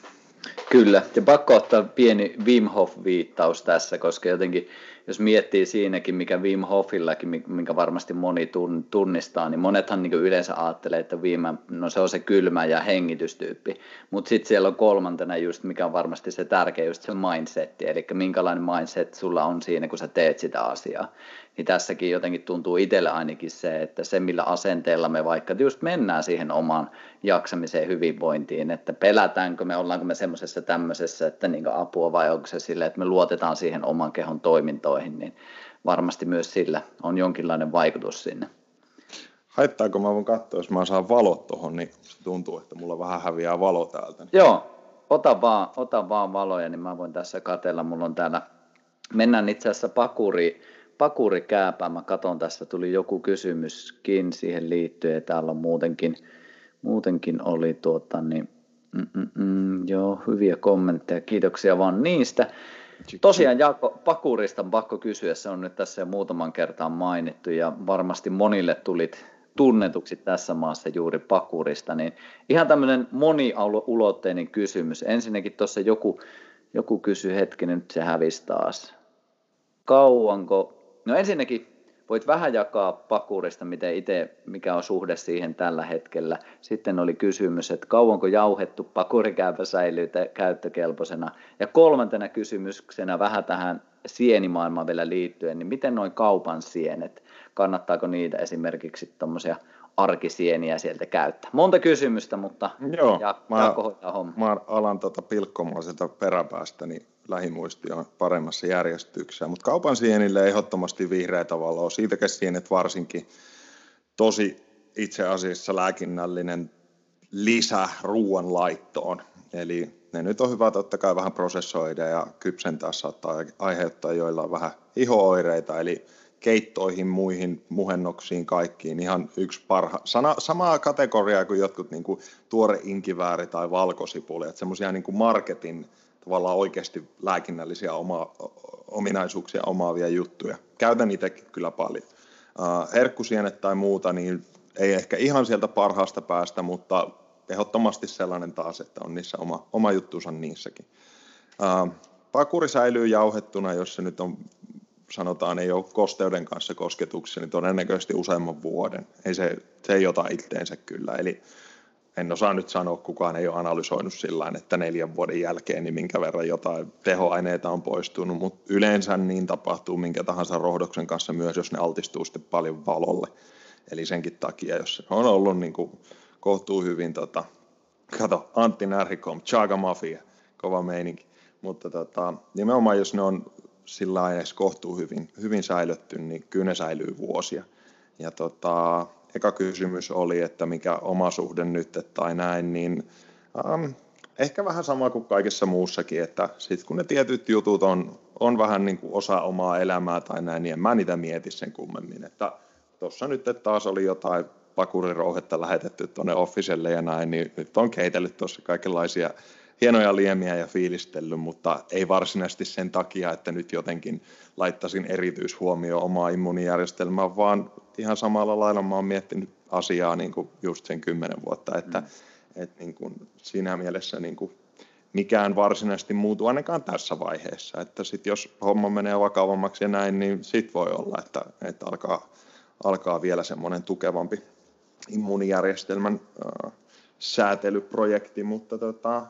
Kyllä, ja pakko ottaa pieni Wim Hof-viittaus tässä, koska jotenkin jos miettii siinäkin, mikä Wim Hofillakin, minkä varmasti moni tunnistaa, niin monethan niin yleensä ajattelee, että Wim, no se on se kylmä ja hengitystyyppi, mutta sitten siellä on kolmantena just, mikä on varmasti se tärkeä, just se mindsetti, eli minkälainen mindset sulla on siinä, kun sä teet sitä asiaa niin tässäkin jotenkin tuntuu itselle ainakin se, että se millä asenteella me vaikka just mennään siihen omaan jaksamiseen hyvinvointiin, että pelätäänkö me, ollaanko me semmoisessa tämmöisessä, että niin apua vai onko se sille, että me luotetaan siihen oman kehon toimintoihin, niin varmasti myös sillä on jonkinlainen vaikutus sinne. Haittaako mä voin katsoa, jos mä saan valot tuohon, niin se tuntuu, että mulla vähän häviää valo täältä. Joo, ota vaan, ota vaan valoja, niin mä voin tässä katella. Mulla on täällä, mennään itse asiassa pakuriin pakurikääpää. Mä katon tässä, tuli joku kysymyskin siihen liittyen. Täällä on muutenkin, muutenkin oli tuota, niin, mm, mm, mm, joo, hyviä kommentteja. Kiitoksia vaan niistä. Tosiaan Jaakko, pakurista on pakko kysyä, se on nyt tässä jo muutaman kertaan mainittu ja varmasti monille tulit tunnetuksi tässä maassa juuri pakurista, niin ihan tämmöinen moniulotteinen kysymys. Ensinnäkin tuossa joku, joku kysyi hetkinen, nyt se hävisi taas. Kauanko No ensinnäkin voit vähän jakaa pakurista, miten itse, mikä on suhde siihen tällä hetkellä. Sitten oli kysymys, että kauanko jauhettu pakurikääpä säilyy käyttökelpoisena. Ja kolmantena kysymyksenä vähän tähän sienimaailmaan vielä liittyen, niin miten noin kaupan sienet, kannattaako niitä esimerkiksi tuommoisia arkisieniä sieltä käyttää? Monta kysymystä, mutta Joo, ja, mä, homma. mä alan tuota pilkkomaan sieltä peräpäästä, niin lähimuisti on paremmassa järjestyksessä. Mutta kaupan sienille ehdottomasti vihreätä valoa, siitäkin sienet varsinkin tosi itse asiassa lääkinnällinen lisä ruoanlaittoon. Eli ne nyt on hyvä totta kai vähän prosessoida ja kypsentää saattaa aiheuttaa joilla vähän ihooireita, eli keittoihin, muihin muhennoksiin, kaikkiin ihan yksi parha. Sana, samaa kategoriaa kuin jotkut niin kuin tuore inkivääri tai valkosipuli, että semmoisia niin marketin tavallaan oikeasti lääkinnällisiä oma, ominaisuuksia omaavia juttuja. Käytän itsekin kyllä paljon. Uh, herkkusienet tai muuta, niin ei ehkä ihan sieltä parhaasta päästä, mutta ehdottomasti sellainen taas, että on niissä oma, oma juttuunsa niissäkin. Uh, pakuri säilyy jauhettuna, jos se nyt on, sanotaan, ei ole kosteuden kanssa kosketuksia, niin todennäköisesti useamman vuoden. Ei se, se ei ota itteensä kyllä. Eli en osaa nyt sanoa, kukaan ei ole analysoinut sillä että neljän vuoden jälkeen niin minkä verran jotain tehoaineita on poistunut, mutta yleensä niin tapahtuu minkä tahansa rohdoksen kanssa myös, jos ne altistuu sitten paljon valolle. Eli senkin takia, jos on ollut niin kuin kohtuu hyvin, tota, kato, Antti Närhikom, Chaga Mafia, kova meininki, mutta tota, nimenomaan jos ne on sillä edes kohtuu hyvin, hyvin säilytty, niin kyllä ne säilyy vuosia. Ja tota, eka kysymys oli, että mikä oma suhde nyt tai näin, niin um, ehkä vähän sama kuin kaikessa muussakin, että sitten kun ne tietyt jutut on, on vähän niin kuin osa omaa elämää tai näin, niin en mä niitä mieti sen kummemmin, että tuossa nyt että taas oli jotain pakurirouhetta lähetetty tuonne officelle ja näin, niin nyt on keitellyt tuossa kaikenlaisia hienoja liemiä ja fiilistellyt, mutta ei varsinaisesti sen takia, että nyt jotenkin laittaisin erityishuomioon omaa immunijärjestelmää, vaan ihan samalla lailla mä oon miettinyt asiaa niin kuin just sen kymmenen vuotta, että, mm. että niin kuin siinä mielessä niin kuin mikään varsinaisesti muutu ainakaan tässä vaiheessa, että sit jos homma menee vakavammaksi ja näin, niin sit voi olla, että, että alkaa, alkaa vielä semmoinen tukevampi immuunijärjestelmän äh, säätelyprojekti, mutta tota,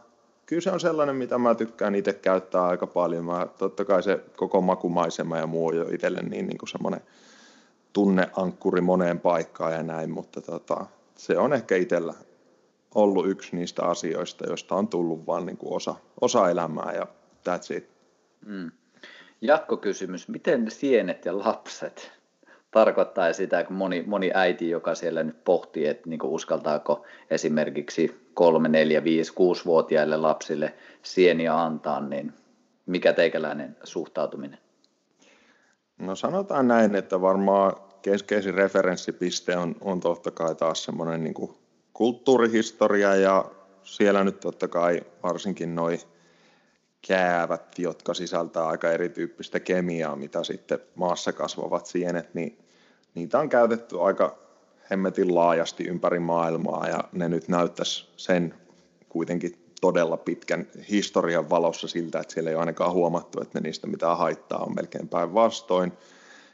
kyllä se on sellainen, mitä mä tykkään itse käyttää aika paljon. Mä, totta kai se koko makumaisema ja muu on jo itselle niin, niin kuin semmoinen tunneankkuri moneen paikkaan ja näin, mutta tota, se on ehkä itsellä ollut yksi niistä asioista, joista on tullut vaan niin kuin osa, osa elämää ja that's it. Mm. Jatkokysymys, miten ne sienet ja lapset tarkoittaa sitä, kun moni, moni äiti, joka siellä nyt pohtii, että niin uskaltaako esimerkiksi 3, 4, 5, 6-vuotiaille lapsille sieniä antaa, niin mikä teikäläinen suhtautuminen? No sanotaan näin, että varmaan keskeisin referenssipiste on, on totta kai taas semmoinen niin kulttuurihistoria ja siellä nyt totta kai varsinkin noin käävät, jotka sisältää aika erityyppistä kemiaa, mitä sitten maassa kasvavat sienet, niin niitä on käytetty aika hemmetin laajasti ympäri maailmaa ja ne nyt näyttäisi sen kuitenkin todella pitkän historian valossa siltä, että siellä ei ole ainakaan huomattu, että ne niistä mitään haittaa on melkein päinvastoin.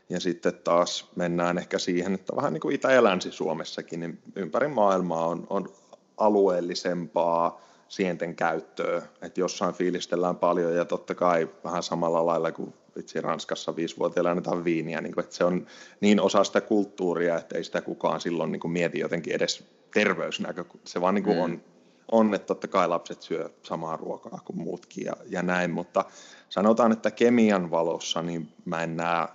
Ja sitten taas mennään ehkä siihen, että vähän niin kuin Itä- ja Länsi-Suomessakin, niin ympäri maailmaa on, on alueellisempaa sienten käyttöä, että jossain fiilistellään paljon ja totta kai vähän samalla lailla kuin itse Ranskassa viisivuotiaille annetaan viiniä, niin kuin, että se on niin osa sitä kulttuuria, että ei sitä kukaan silloin niin kuin mieti jotenkin edes terveysnäkökulmasta. Se vaan niin kuin mm. on, on, että totta kai lapset syö samaa ruokaa kuin muutkin ja, ja näin, mutta sanotaan, että kemian valossa niin mä en näe,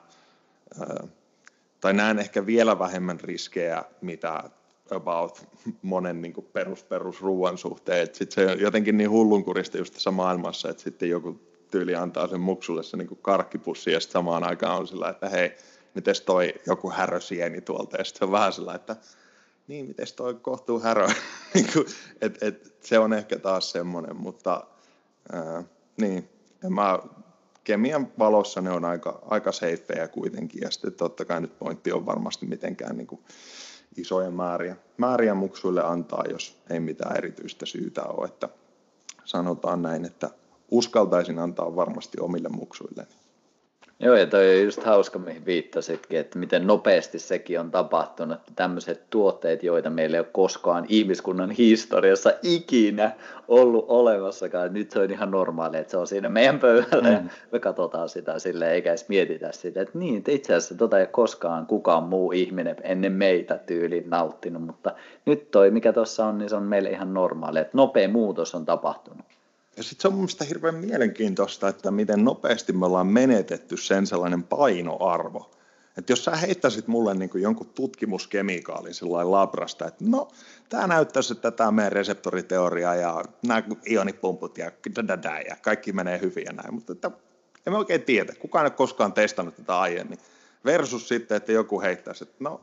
tai näen ehkä vielä vähemmän riskejä, mitä about monen niin perus, perus ruoan suhteen. Että sit se on jotenkin niin hullunkurista just tässä maailmassa, että sitten joku tyyli antaa sen muksulle se niin karkkipussi ja sitten samaan aikaan on sillä, että hei, mites toi joku härösieni tuolta ja sitten se on vähän sillä, että niin, mites toi kohtuu härö. Niinku, et, et, se on ehkä taas semmoinen, mutta ää, niin, ja mä, kemian valossa ne on aika, aika seiffejä kuitenkin ja sitten totta kai nyt pointti on varmasti mitenkään niin kuin, isoja määriä, määriä muksuille antaa, jos ei mitään erityistä syytä ole. Että sanotaan näin, että uskaltaisin antaa varmasti omille muksuille. Joo, ja toi on just hauska, mihin viittasitkin, että miten nopeasti sekin on tapahtunut, että tämmöiset tuotteet, joita meillä ei ole koskaan ihmiskunnan historiassa ikinä ollut olemassakaan, nyt se on ihan normaali, että se on siinä meidän pöydällä mm. me katsotaan sitä sille eikä edes mietitä sitä, että niin, että itse asiassa tota ei koskaan kukaan muu ihminen ennen meitä tyyliin nauttinut, mutta nyt toi, mikä tuossa on, niin se on meille ihan normaali, että nopea muutos on tapahtunut. Ja sitten se on mielestäni hirveän mielenkiintoista, että miten nopeasti me ollaan menetetty sen sellainen painoarvo. Että jos sä heittäisit mulle niin kuin jonkun tutkimuskemikaalin sillä labrasta, että no, tämä näyttäisi, että tämä meidän reseptoriteoria ja nämä ionipumput ja, ja kaikki menee hyvin ja näin, mutta että emme oikein tiedä. Kukaan ei ole koskaan testannut tätä aiemmin. Versus sitten, että joku heittäisi, että no,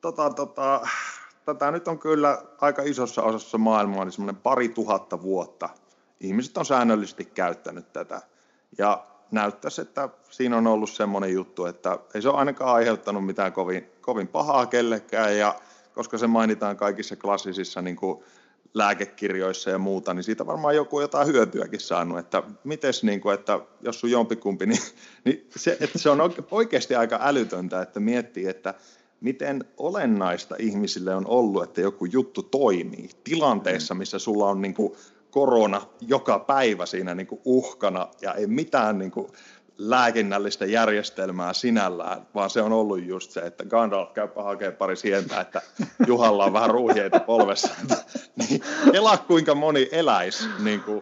tota, tota, tätä nyt on kyllä aika isossa osassa maailmaa, niin semmoinen pari tuhatta vuotta – ihmiset on säännöllisesti käyttänyt tätä. Ja näyttäisi, että siinä on ollut semmoinen juttu, että ei se ole ainakaan aiheuttanut mitään kovin, kovin pahaa kellekään, ja koska se mainitaan kaikissa klassisissa niin kuin lääkekirjoissa ja muuta, niin siitä varmaan joku jotain hyötyäkin saanut, että mites niin kuin, että jos sun jompikumpi, niin, niin se, että se on oikeasti aika älytöntä, että miettii, että miten olennaista ihmisille on ollut, että joku juttu toimii tilanteessa, missä sulla on niin kuin korona joka päivä siinä niin kuin uhkana ja ei mitään niin kuin lääkinnällistä järjestelmää sinällään, vaan se on ollut just se, että Gandalf käypä hakemaan pari sientä, että Juhalla on vähän ruuhjeita polvessa. niin, elä kuinka moni eläisi niin kuin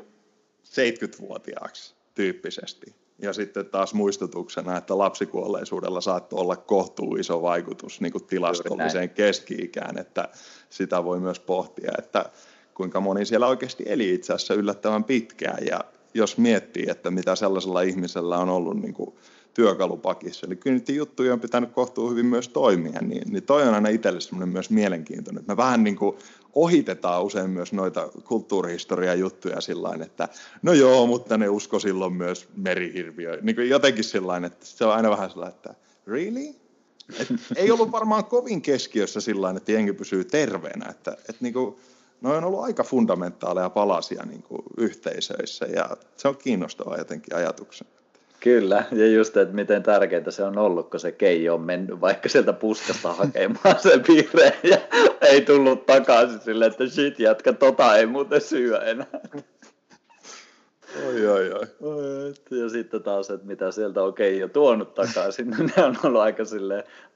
70-vuotiaaksi tyyppisesti. Ja sitten taas muistutuksena, että lapsikuolleisuudella saattoi olla kohtuu iso vaikutus niin kuin tilastolliseen keski-ikään, että sitä voi myös pohtia, että kuinka moni siellä oikeasti eli itse asiassa yllättävän pitkään. Ja jos miettii, että mitä sellaisella ihmisellä on ollut niin kuin työkalupakissa, eli kyllä niitä juttuja on pitänyt kohtuu hyvin myös toimia, niin, niin toi on aina itselle semmoinen myös mielenkiintoinen. Me vähän niin kuin ohitetaan usein myös noita kulttuurihistorian juttuja sillä että no joo, mutta ne usko silloin myös merihirviö. Niin kuin jotenkin sillä että se on aina vähän sellainen, että really? Et ei ollut varmaan kovin keskiössä sillä että jengi pysyy terveenä. Että, että niin kuin, ne on ollut aika fundamentaaleja palasia niin kuin yhteisöissä ja se on kiinnostava jotenkin ajatuksena. Kyllä, ja just, että miten tärkeää se on ollut, kun se Keijo on mennyt vaikka sieltä puskasta hakemaan sen piireen ja ei tullut takaisin sille, että shit, jatka, tota ei muuten syö enää. Oi, oi, oi. Ja sitten taas, että mitä sieltä on jo tuonut takaisin, ne on ollut aika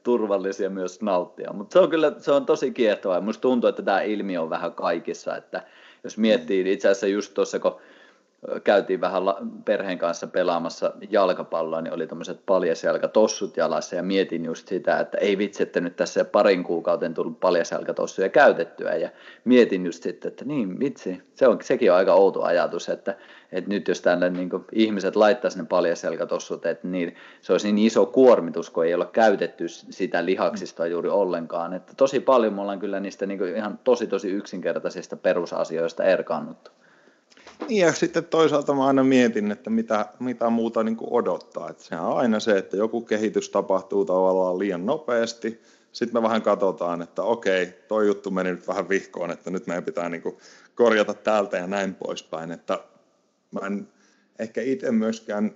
turvallisia myös nauttia. Mutta se on kyllä se on tosi kiehtovaa. Musta tuntuu, että tämä ilmiö on vähän kaikissa, että jos miettii itse asiassa just tuossa, kun käytiin vähän perheen kanssa pelaamassa jalkapalloa, niin oli tuommoiset paljasjalkatossut jalassa ja mietin just sitä, että ei vitsi, että nyt tässä parin kuukauden tullut paljasjalkatossuja käytettyä ja mietin just sitten, että niin vitsi, se on, sekin on aika outo ajatus, että, että nyt jos tänne niin ihmiset laittaisi ne paljasjalkatossut, että niin, se olisi niin iso kuormitus, kun ei ole käytetty sitä lihaksista juuri ollenkaan, että tosi paljon me ollaan kyllä niistä niin ihan tosi tosi yksinkertaisista perusasioista erkaannuttu. Niin ja sitten toisaalta mä aina mietin, että mitä, mitä muuta niin kuin odottaa. Että sehän on aina se, että joku kehitys tapahtuu tavallaan liian nopeasti. Sitten me vähän katsotaan, että okei, toi juttu meni nyt vähän vihkoon, että nyt meidän pitää niin kuin korjata täältä ja näin poispäin. Että mä en ehkä itse myöskään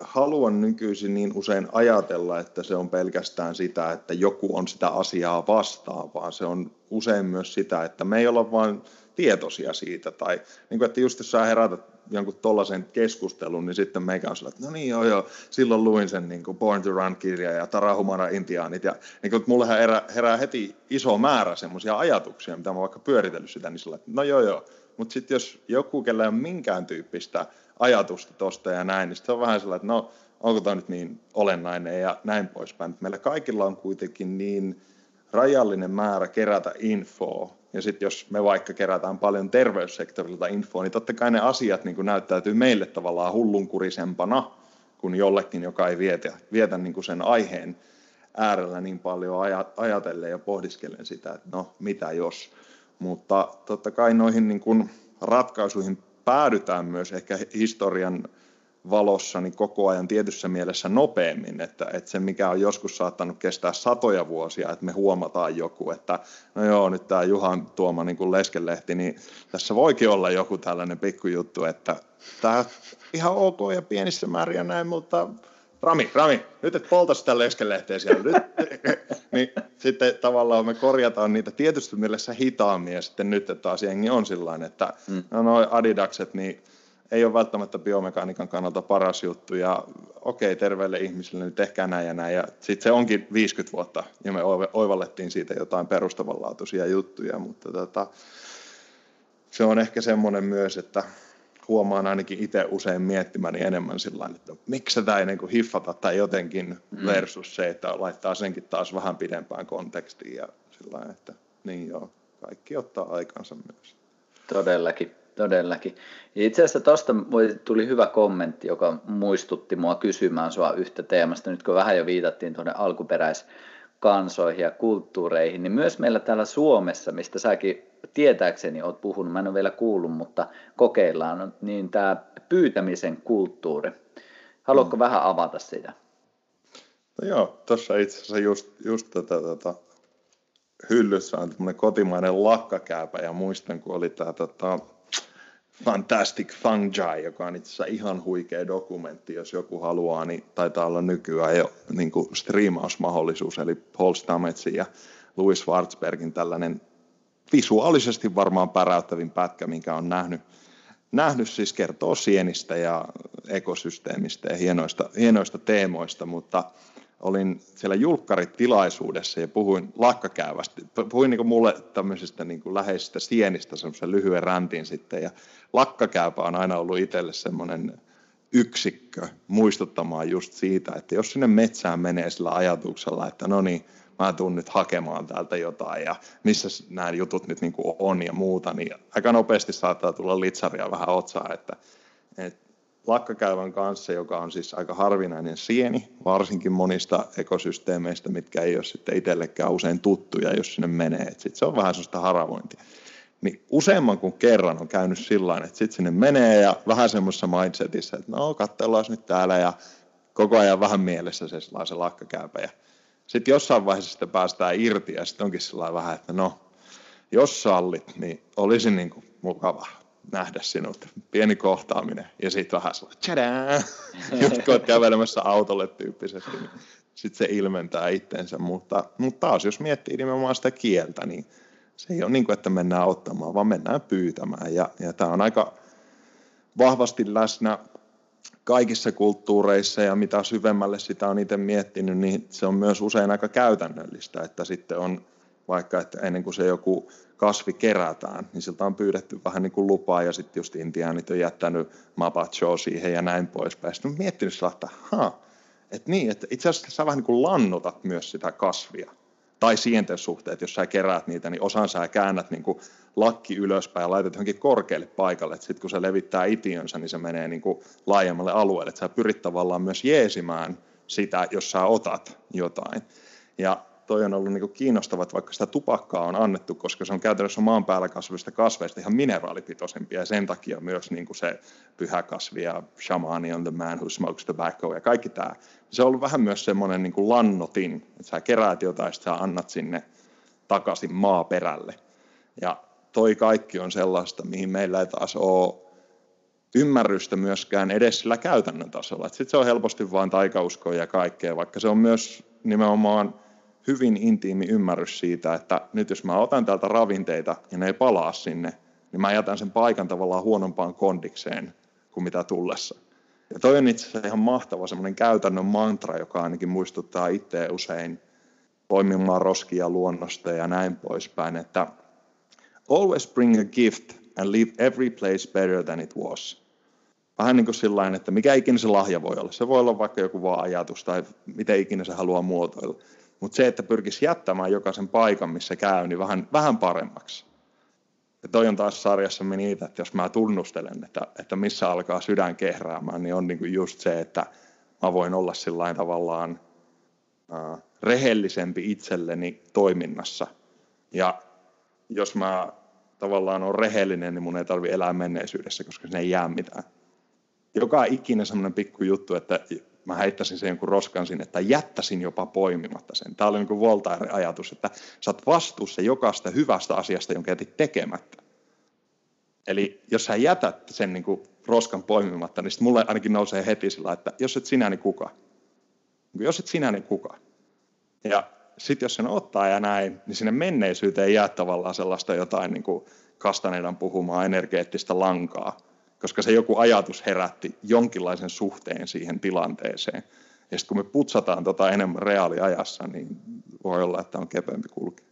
haluan nykyisin niin usein ajatella, että se on pelkästään sitä, että joku on sitä asiaa vastaan, vaan se on usein myös sitä, että me ei olla vain tietoisia siitä. Tai niin kuin, että just jos sä herätät jonkun tollaisen keskustelun, niin sitten meikä on sillä, että no niin joo joo, silloin luin sen niin kuin Born to Run-kirja ja Tarahumara Intiaanit. Ja niin kuin, mullehan herää, herää heti iso määrä semmoisia ajatuksia, mitä mä vaikka pyöritellyt sitä, niin sillä, että no joo joo. Mutta sitten jos joku, kellä ei ole minkään tyyppistä ajatusta tosta ja näin, niin se on vähän sellainen, että no onko tämä nyt niin olennainen ja näin poispäin. Meillä kaikilla on kuitenkin niin rajallinen määrä kerätä infoa, ja sitten jos me vaikka kerätään paljon terveyssektorilta infoa, niin totta kai ne asiat niin näyttäytyy meille tavallaan hullunkurisempana kuin jollekin, joka ei vietä, vietä niin sen aiheen äärellä niin paljon ajatellen ja pohdiskellen sitä, että no mitä jos. Mutta totta kai noihin niin ratkaisuihin päädytään myös ehkä historian valossa niin koko ajan tietyssä mielessä nopeammin, että, että se mikä on joskus saattanut kestää satoja vuosia, että me huomataan joku, että no joo, nyt tämä Juhan tuoma niin kuin leskelehti, niin tässä voikin olla joku tällainen pikkujuttu, että tämä ihan ok ja pienissä määrin näin, mutta Rami, Rami, nyt et polta sitä leskelehteä siellä. Nyt, niin sitten tavallaan me korjataan niitä tietysti mielessä hitaammin ja sitten nyt, että taas jengi on sillä että mm. no noi Adidakset, niin ei ole välttämättä biomekaniikan kannalta paras juttu ja okei, terveelle ihmisille niin tehkää näin ja näin. Ja sitten se onkin 50 vuotta ja me oivallettiin siitä jotain perustavanlaatuisia juttuja, mutta tota, se on ehkä semmoinen myös, että huomaan ainakin itse usein miettimäni enemmän sillä että miksi sitä ei niin kuin hiffata tai jotenkin mm. versus se, että laittaa senkin taas vähän pidempään kontekstiin ja sillä että niin joo, kaikki ottaa aikansa myös. Todellakin. Todellakin. Itse asiassa tuosta tuli hyvä kommentti, joka muistutti mua kysymään sua yhtä teemasta, nyt kun vähän jo viitattiin tuonne alkuperäiskansoihin ja kulttuureihin, niin myös meillä täällä Suomessa, mistä säkin tietääkseni oot puhunut, mä en ole vielä kuullut, mutta kokeillaan, niin tämä pyytämisen kulttuuri. Haluatko mm. vähän avata sitä? No joo, tuossa itse asiassa just, just tätä, tätä hyllyssä on kotimainen lakkakääpä ja muistan, kun oli tämä tota, Fantastic Fungi, joka on itse asiassa ihan huikea dokumentti, jos joku haluaa, niin taitaa olla nykyään jo niin kuin striimausmahdollisuus, eli Paul Stametsin ja Louis Schwarzbergin tällainen visuaalisesti varmaan päräyttävin pätkä, minkä on nähnyt, nähnyt siis kertoo sienistä ja ekosysteemistä ja hienoista, hienoista teemoista, mutta olin siellä julkkaritilaisuudessa ja puhuin lakkakäävästä. Puhuin niin kuin mulle tämmöisistä niin kuin läheisistä sienistä semmoisen lyhyen räntin sitten. Ja lakkakääpä on aina ollut itselle semmoinen yksikkö muistuttamaan just siitä, että jos sinne metsään menee sillä ajatuksella, että no niin, mä tuun nyt hakemaan täältä jotain ja missä nämä jutut nyt niin kuin on ja muuta, niin aika nopeasti saattaa tulla litsaria vähän otsaa, että, että lakkakäyvän kanssa, joka on siis aika harvinainen sieni, varsinkin monista ekosysteemeistä, mitkä ei ole sitten itsellekään usein tuttuja, jos sinne menee. Sitten se on vähän sellaista haravointia. Niin useamman kuin kerran on käynyt sillä että sitten sinne menee ja vähän semmoisessa mindsetissä, että no katsellaan nyt täällä ja koko ajan vähän mielessä se se lakkakäypä. Ja sitten jossain vaiheessa sitten päästään irti ja sitten onkin sillä vähän, että no, jos sallit, niin olisi niin kuin mukava nähdä sinut. Pieni kohtaaminen ja sitten vähän sellainen, tjadää, jotka olet kävelemässä autolle tyyppisesti, niin sitten se ilmentää itsensä. Mutta, mutta taas jos miettii nimenomaan sitä kieltä, niin se ei ole niin kuin, että mennään ottamaan, vaan mennään pyytämään. Ja, ja tämä on aika vahvasti läsnä kaikissa kulttuureissa ja mitä syvemmälle sitä on itse miettinyt, niin se on myös usein aika käytännöllistä, että sitten on vaikka, että ennen kuin se joku kasvi kerätään, niin siltä on pyydetty vähän niin kuin lupaa ja sitten just intiaanit on jättänyt mapachoa siihen ja näin poispäin. Sitten on miettinyt sillä, että ha, että niin, että itse asiassa sä vähän niin kuin lannotat myös sitä kasvia. Tai sienten suhteet, jos sä keräät niitä, niin osan sä käännät niin kuin lakki ylöspäin ja laitat johonkin korkealle paikalle. Sitten kun se levittää itiönsä, niin se menee niin kuin laajemmalle alueelle. Että sä pyrit tavallaan myös jeesimään sitä, jos sä otat jotain. Ja toi on ollut niin kiinnostavaa, että vaikka sitä tupakkaa on annettu, koska se on käytännössä maan päällä kasvavista kasveista ihan mineraalipitoisempia ja sen takia myös niin kuin se pyhä kasvi ja shamani on the man who smokes tobacco ja kaikki tämä. Se on ollut vähän myös semmoinen niin kuin lannotin, että sä keräät jotain, sä annat sinne takaisin maaperälle. Ja toi kaikki on sellaista, mihin meillä ei taas ole ymmärrystä myöskään edes sillä käytännön tasolla. Sitten se on helposti vain taikauskoa ja kaikkea, vaikka se on myös nimenomaan – hyvin intiimi ymmärrys siitä, että nyt jos mä otan täältä ravinteita ja ne ei palaa sinne, niin mä jätän sen paikan tavallaan huonompaan kondikseen kuin mitä tullessa. Ja toi on itse asiassa ihan mahtava semmoinen käytännön mantra, joka ainakin muistuttaa itseä usein poimimaan roskia luonnosta ja näin poispäin, että always bring a gift and leave every place better than it was. Vähän niin kuin sillä että mikä ikinä se lahja voi olla. Se voi olla vaikka joku vaan ajatus tai miten ikinä se haluaa muotoilla. Mutta se, että pyrkisi jättämään jokaisen paikan, missä käy, niin vähän, vähän paremmaksi. Ja toi on taas sarjassamme niitä, että jos mä tunnustelen, että, että missä alkaa sydän kehräämään, niin on niin kuin just se, että mä voin olla sillä tavallaan äh, rehellisempi itselleni toiminnassa. Ja jos mä tavallaan on rehellinen, niin mun ei tarvi elää menneisyydessä, koska se ei jää mitään. Joka ikinen semmoinen pikku juttu, että mä heittäisin sen jonkun roskan sinne, että jättäisin jopa poimimatta sen. Tämä oli niin kuin Voltaire-ajatus, että sä oot vastuussa jokaista hyvästä asiasta, jonka jätit tekemättä. Eli jos sä jätät sen niin kuin roskan poimimatta, niin mulle ainakin nousee heti sillä, että jos et sinä, niin kuka? Jos et sinä, niin kuka? Ja sitten jos sen ottaa ja näin, niin sinne menneisyyteen jää tavallaan sellaista jotain niin kuin Kastanedan puhumaa energeettistä lankaa, koska se joku ajatus herätti jonkinlaisen suhteen siihen tilanteeseen. Ja sitten kun me putsataan tota enemmän reaaliajassa, niin voi olla, että on kepeämpi kulkea.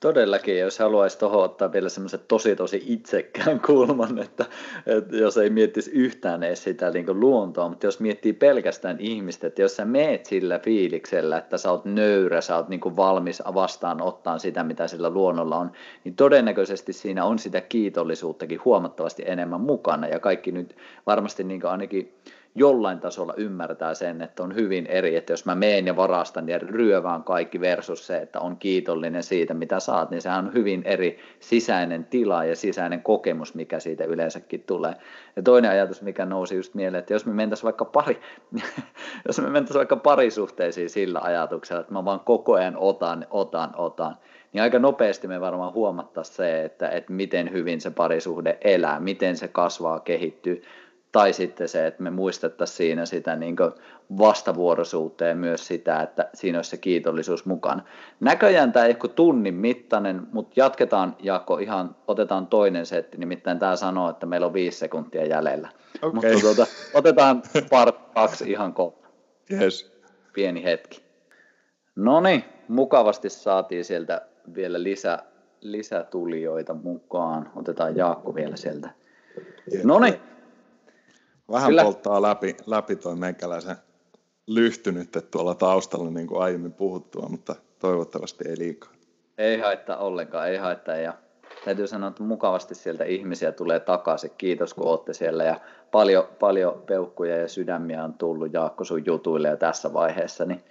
Todellakin, jos haluaisi tuohon ottaa vielä semmoisen tosi tosi itsekään kulman, että, että jos ei miettisi yhtään edes sitä niin luontoa, mutta jos miettii pelkästään ihmistä, että jos sä meet sillä fiiliksellä, että sä oot nöyrä, sä oot niin valmis vastaan ottaa sitä, mitä sillä luonnolla on, niin todennäköisesti siinä on sitä kiitollisuuttakin huomattavasti enemmän mukana, ja kaikki nyt varmasti niin ainakin jollain tasolla ymmärtää sen, että on hyvin eri, että jos mä meen ja varastan ja ryövään kaikki versus se, että on kiitollinen siitä, mitä saat, niin sehän on hyvin eri sisäinen tila ja sisäinen kokemus, mikä siitä yleensäkin tulee. Ja toinen ajatus, mikä nousi just mieleen, että jos me mentäisiin vaikka pari, jos me mentäisiin vaikka parisuhteisiin sillä ajatuksella, että mä vaan koko ajan otan, otan, otan, niin aika nopeasti me varmaan huomattaisiin se, että, että miten hyvin se parisuhde elää, miten se kasvaa, kehittyy, tai sitten se, että me muistettaisiin siinä sitä niin vastavuoroisuutta ja myös sitä, että siinä olisi se kiitollisuus mukana. Näköjään tämä ei ole tunnin mittainen, mutta jatketaan Jaakko, ihan otetaan toinen setti, nimittäin tämä sanoo, että meillä on viisi sekuntia jäljellä. Okay. Mutta tuota, otetaan part kaksi ihan kohta. Yes. Pieni hetki. No niin, mukavasti saatiin sieltä vielä lisä, lisätulijoita mukaan. Otetaan Jaakko vielä sieltä. No niin, Vähän Kyllä. polttaa läpi, läpi toi meikäläisen lyhtynyt tuolla taustalla, niin kuin aiemmin puhuttua, mutta toivottavasti ei liikaa. Ei haittaa ollenkaan, ei haittaa. Ja täytyy sanoa, että mukavasti sieltä ihmisiä tulee takaisin. Kiitos, kun olette siellä. Ja paljon, paljon peukkuja ja sydämiä on tullut Jaakko sun jutuille ja tässä vaiheessa. Niin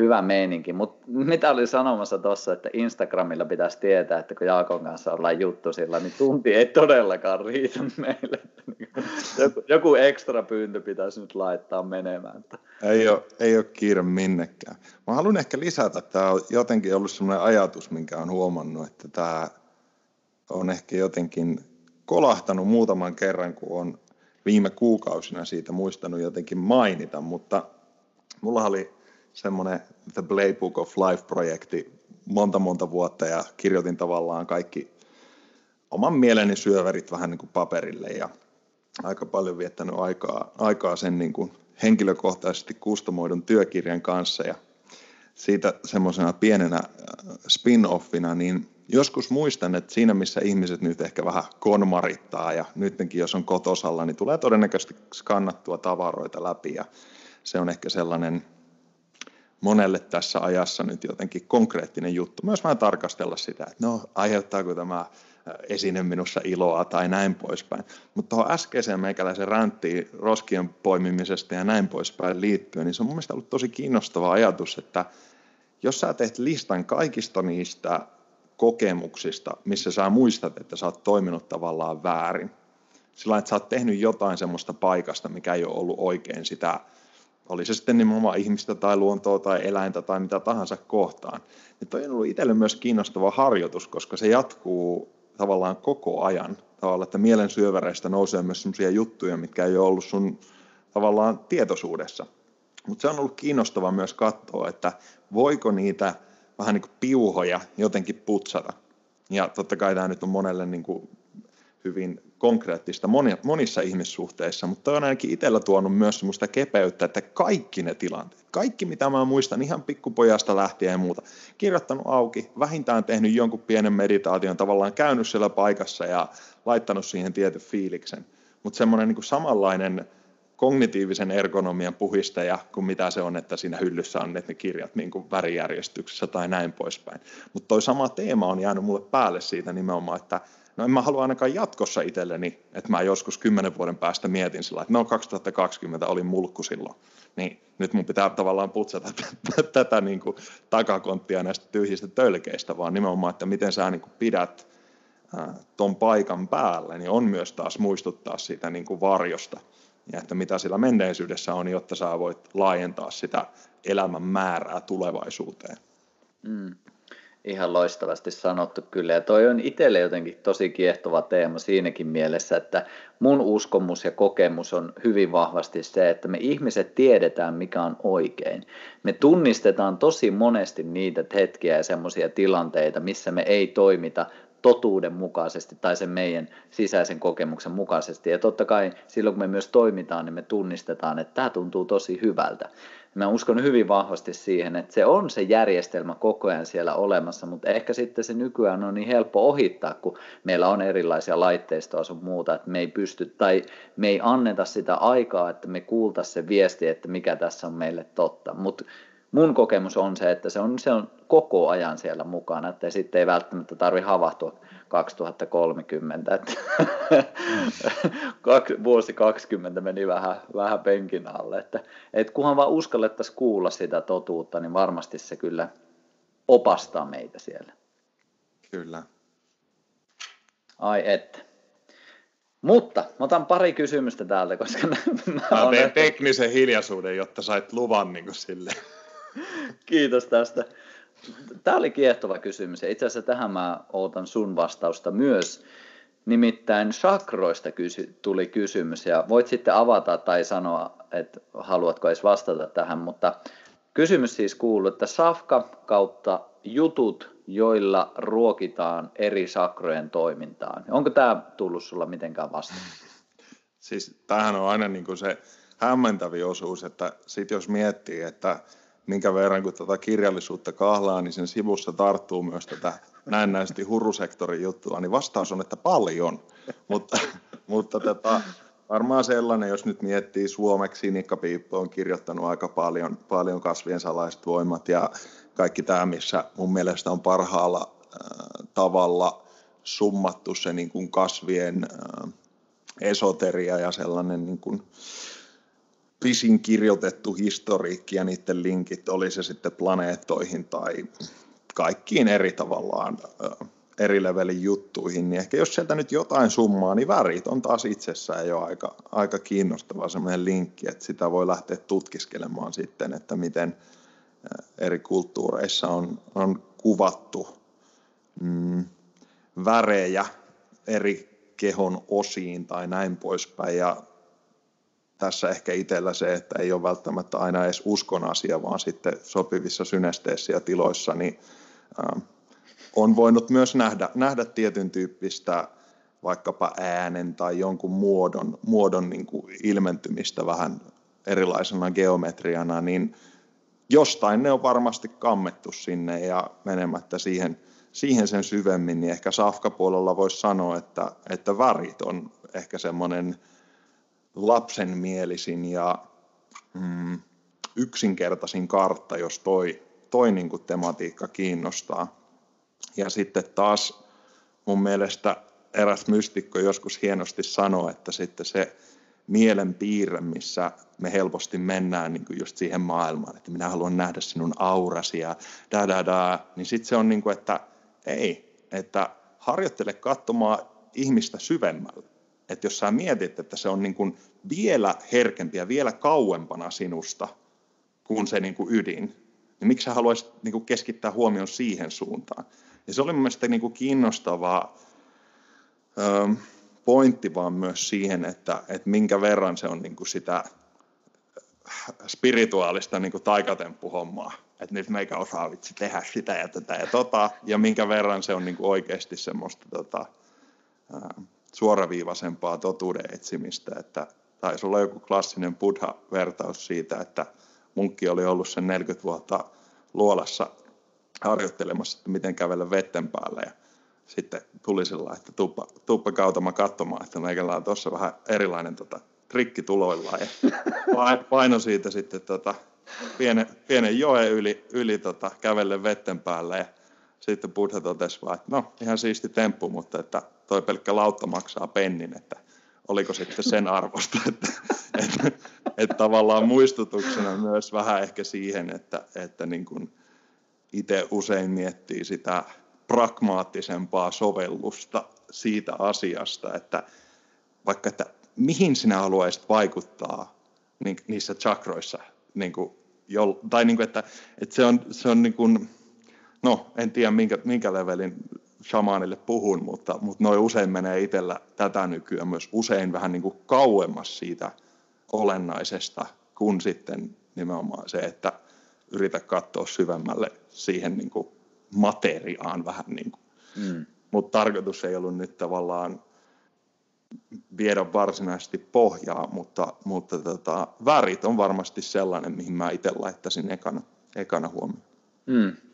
hyvä meininki. Mutta mitä oli sanomassa tuossa, että Instagramilla pitäisi tietää, että kun Jaakon kanssa ollaan juttu sillä, niin tunti ei todellakaan riitä meille. Joku, joku ekstra pyyntö pitäisi nyt laittaa menemään. Ei ole, ei ole kiire minnekään. Mä haluan ehkä lisätä, että tämä on jotenkin ollut sellainen ajatus, minkä on huomannut, että tämä on ehkä jotenkin kolahtanut muutaman kerran, kun on viime kuukausina siitä muistanut jotenkin mainita, mutta mulla oli semmoinen The Playbook of Life-projekti monta monta vuotta ja kirjoitin tavallaan kaikki oman mieleni syöverit vähän niin kuin paperille ja aika paljon viettänyt aikaa, aikaa sen niin kuin henkilökohtaisesti kustomoidun työkirjan kanssa ja siitä semmoisena pienenä äh, spin-offina, niin joskus muistan, että siinä missä ihmiset nyt ehkä vähän konmarittaa ja nytkin jos on kotosalla, niin tulee todennäköisesti skannattua tavaroita läpi ja se on ehkä sellainen monelle tässä ajassa nyt jotenkin konkreettinen juttu. Myös vähän tarkastella sitä, että no aiheuttaako tämä esine minussa iloa tai näin poispäin. Mutta tuohon äskeiseen meikäläisen ränttiin roskien poimimisesta ja näin poispäin liittyen, niin se on mun mielestä ollut tosi kiinnostava ajatus, että jos sä teet listan kaikista niistä kokemuksista, missä sä muistat, että sä oot toiminut tavallaan väärin, sillä että sä oot tehnyt jotain semmoista paikasta, mikä ei ole ollut oikein sitä, oli se sitten nimenomaan ihmistä tai luontoa tai eläintä tai mitä tahansa kohtaan, niin toi on ollut itselle myös kiinnostava harjoitus, koska se jatkuu tavallaan koko ajan. Tavallaan, että mielen syöväreistä nousee myös sellaisia juttuja, mitkä ei ole ollut sun tavallaan tietoisuudessa. Mutta se on ollut kiinnostava myös katsoa, että voiko niitä vähän niin kuin piuhoja jotenkin putsata. Ja totta kai tämä nyt on monelle niin kuin hyvin konkreettista monissa ihmissuhteissa, mutta on ainakin itsellä tuonut myös semmoista kepeyttä, että kaikki ne tilanteet, kaikki mitä mä muistan ihan pikkupojasta lähtien ja muuta, kirjoittanut auki, vähintään tehnyt jonkun pienen meditaation, tavallaan käynyt siellä paikassa ja laittanut siihen tietyn fiiliksen. Mutta semmoinen niin samanlainen kognitiivisen ergonomian puhistaja kuin mitä se on, että siinä hyllyssä on ne kirjat niin kuin värijärjestyksessä tai näin poispäin. Mutta toi sama teema on jäänyt mulle päälle siitä nimenomaan, että no en mä halua ainakaan jatkossa itselleni, että mä joskus kymmenen vuoden päästä mietin sillä, että no 2020 oli mulkku silloin, niin nyt mun pitää tavallaan putsata tätä niin kuin takakonttia näistä tyhjistä tölkeistä, vaan nimenomaan, että miten sä niin kuin pidät ton paikan päällä, niin on myös taas muistuttaa siitä niin kuin varjosta ja että mitä sillä menneisyydessä on, jotta sä voit laajentaa sitä elämän määrää tulevaisuuteen. Mm. Ihan loistavasti sanottu kyllä. Ja toi on itselle jotenkin tosi kiehtova teema siinäkin mielessä, että mun uskomus ja kokemus on hyvin vahvasti se, että me ihmiset tiedetään, mikä on oikein. Me tunnistetaan tosi monesti niitä hetkiä ja semmoisia tilanteita, missä me ei toimita totuuden mukaisesti tai sen meidän sisäisen kokemuksen mukaisesti. Ja totta kai silloin, kun me myös toimitaan, niin me tunnistetaan, että tämä tuntuu tosi hyvältä. Mä uskon hyvin vahvasti siihen, että se on se järjestelmä koko ajan siellä olemassa, mutta ehkä sitten se nykyään on niin helppo ohittaa, kun meillä on erilaisia laitteistoa sun muuta, että me ei pysty tai me ei anneta sitä aikaa, että me kuultaisiin se viesti, että mikä tässä on meille totta. Mutta mun kokemus on se, että se on, se on koko ajan siellä mukana, että sitten ei välttämättä tarvi havahtua 2030, että vuosi 20 meni vähän, vähän penkin alle, että, että kunhan vaan uskallettaisiin kuulla sitä totuutta, niin varmasti se kyllä opastaa meitä siellä. Kyllä. Ai että. Mutta mä otan pari kysymystä täältä, koska mä, mä teen teknisen hiljaisuuden, jotta sait luvan niin sille. Kiitos tästä. Tämä oli kiehtova kysymys itse asiassa tähän mä ootan sun vastausta myös. Nimittäin sakroista kysy- tuli kysymys ja voit sitten avata tai sanoa, että haluatko edes vastata tähän, mutta kysymys siis kuuluu, että safka kautta jutut, joilla ruokitaan eri sakrojen toimintaan. Onko tämä tullut sulla mitenkään vastaan? Siis tämähän on aina niin kuin se hämmentävi osuus, että sit jos miettii, että minkä verran kun tätä kirjallisuutta kahlaa, niin sen sivussa tarttuu myös tätä näennäisesti hurusektorin juttua, niin vastaus on, että paljon. mutta mutta tätä, varmaan sellainen, jos nyt miettii suomeksi, Nikka Piippo on kirjoittanut aika paljon, paljon kasvien salaiset voimat ja kaikki tämä, missä mun mielestä on parhaalla äh, tavalla summattu se niin kuin kasvien äh, esoteria ja sellainen niin kuin, äh, pisin kirjoitettu historiikki ja niiden linkit, oli se sitten planeettoihin tai kaikkiin eri tavallaan eri levelin juttuihin, niin ehkä jos sieltä nyt jotain summaa, niin värit on taas itsessään jo aika, aika kiinnostava semmoinen linkki, että sitä voi lähteä tutkiskelemaan sitten, että miten eri kulttuureissa on, on kuvattu mm, värejä eri kehon osiin tai näin poispäin, ja tässä ehkä itsellä se, että ei ole välttämättä aina edes uskon asia, vaan sitten sopivissa synesteissä ja tiloissa, niin äh, on voinut myös nähdä, nähdä tietyn tyyppistä vaikkapa äänen tai jonkun muodon, muodon niin kuin ilmentymistä vähän erilaisena geometriana, niin jostain ne on varmasti kammettu sinne ja menemättä siihen, siihen sen syvemmin, niin ehkä safkapuolella voisi sanoa, että, että värit on ehkä semmoinen lapsenmielisin ja mm, yksinkertaisin kartta, jos toi, toi niin kuin tematiikka kiinnostaa. Ja sitten taas mun mielestä eräs mystikko joskus hienosti sanoi, että sitten se mielen piirre, missä me helposti mennään niin kuin just siihen maailmaan, että minä haluan nähdä sinun aurasi ja da da da, niin sitten se on niin kuin, että ei, että harjoittele katsomaan ihmistä syvemmälle. Että jos sä mietit, että se on niin kuin vielä herkempi ja vielä kauempana sinusta kuin se niin kuin ydin, niin miksi sä haluaisit niin kuin keskittää huomion siihen suuntaan? Ja se oli mun mielestä niin kuin kiinnostavaa ähm, pointti vaan myös siihen, että, että minkä verran se on niin kuin sitä spirituaalista niin kuin taikatemppuhommaa. Että nyt meikä osaa vitsi tehdä sitä ja tätä ja tota, ja minkä verran se on niin kuin oikeasti semmoista tota, suoraviivaisempaa totuuden etsimistä. Että taisi olla joku klassinen buddha-vertaus siitä, että munkki oli ollut sen 40 vuotta luolassa harjoittelemassa, että miten kävellä vetten päällä. Ja sitten tuli sillä että tuppa, tuppa kautama katsomaan, että meikällä on tuossa vähän erilainen tota, trikki tuloillaan. Ja paino siitä sitten tota, pienen, pienen joen yli, yli tota, kävelle vetten päällä. Ja sitten Buddha totesi vaan, että no ihan siisti temppu, mutta että toi pelkkä lautta maksaa pennin, että oliko sitten sen arvosta, että, että, että tavallaan muistutuksena myös vähän ehkä siihen, että, että niin kuin itse usein miettii sitä pragmaattisempaa sovellusta siitä asiasta, että vaikka että mihin sinä haluaisit vaikuttaa niin, niissä chakroissa, niin kuin, jo, tai niin kuin, että, että se on, se on niin kuin, no en tiedä minkä, minkä levelin shamaanille puhun, mutta, mutta noin usein menee itsellä tätä nykyään myös usein vähän niin kuin kauemmas siitä olennaisesta, kuin sitten nimenomaan se, että yritä katsoa syvemmälle siihen niin kuin materiaan vähän niin kuin. Mm. Mutta tarkoitus ei ollut nyt tavallaan viedä varsinaisesti pohjaa, mutta, mutta tota, värit on varmasti sellainen, mihin mä itse laittaisin ekana, ekana huomioon. Mm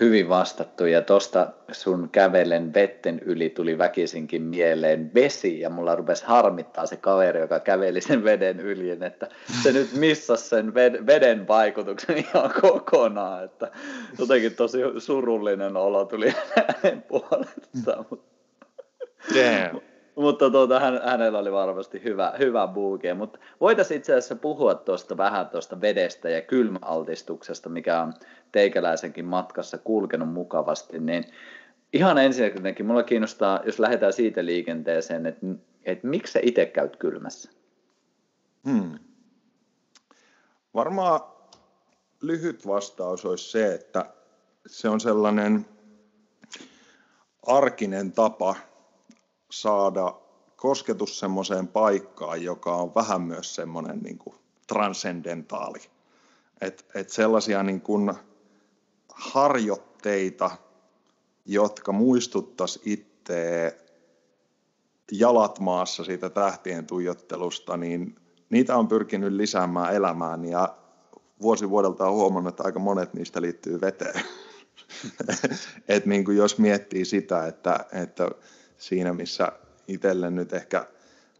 hyvin vastattu ja tuosta sun kävellen vetten yli tuli väkisinkin mieleen vesi ja mulla rupesi harmittaa se kaveri, joka käveli sen veden yli, että se nyt missasi sen veden vaikutuksen ihan kokonaan, että jotenkin tosi surullinen olo tuli hänen puolestaan. Damn. Mutta tuota, hän, hänellä oli varmasti hyvä, hyvä buuke. Mutta voitaisiin itse asiassa puhua tuosta vähän tuosta vedestä ja kylmäaltistuksesta, mikä on teikäläisenkin matkassa kulkenut mukavasti. Niin ihan ensinnäkin mulla kiinnostaa, jos lähdetään siitä liikenteeseen, että, että miksi sä itse käyt kylmässä? Hmm. Varmaan lyhyt vastaus olisi se, että se on sellainen arkinen tapa saada kosketus semmoiseen paikkaan, joka on vähän myös semmoinen niin kuin transcendentaali. Et, et sellaisia niin kuin harjoitteita, jotka muistuttaisi itse jalat maassa siitä tähtien tuijottelusta, niin niitä on pyrkinyt lisäämään elämään ja vuosi vuodelta on huomannut, että aika monet niistä liittyy veteen. et niin kuin jos miettii sitä, että, että siinä, missä itselle nyt ehkä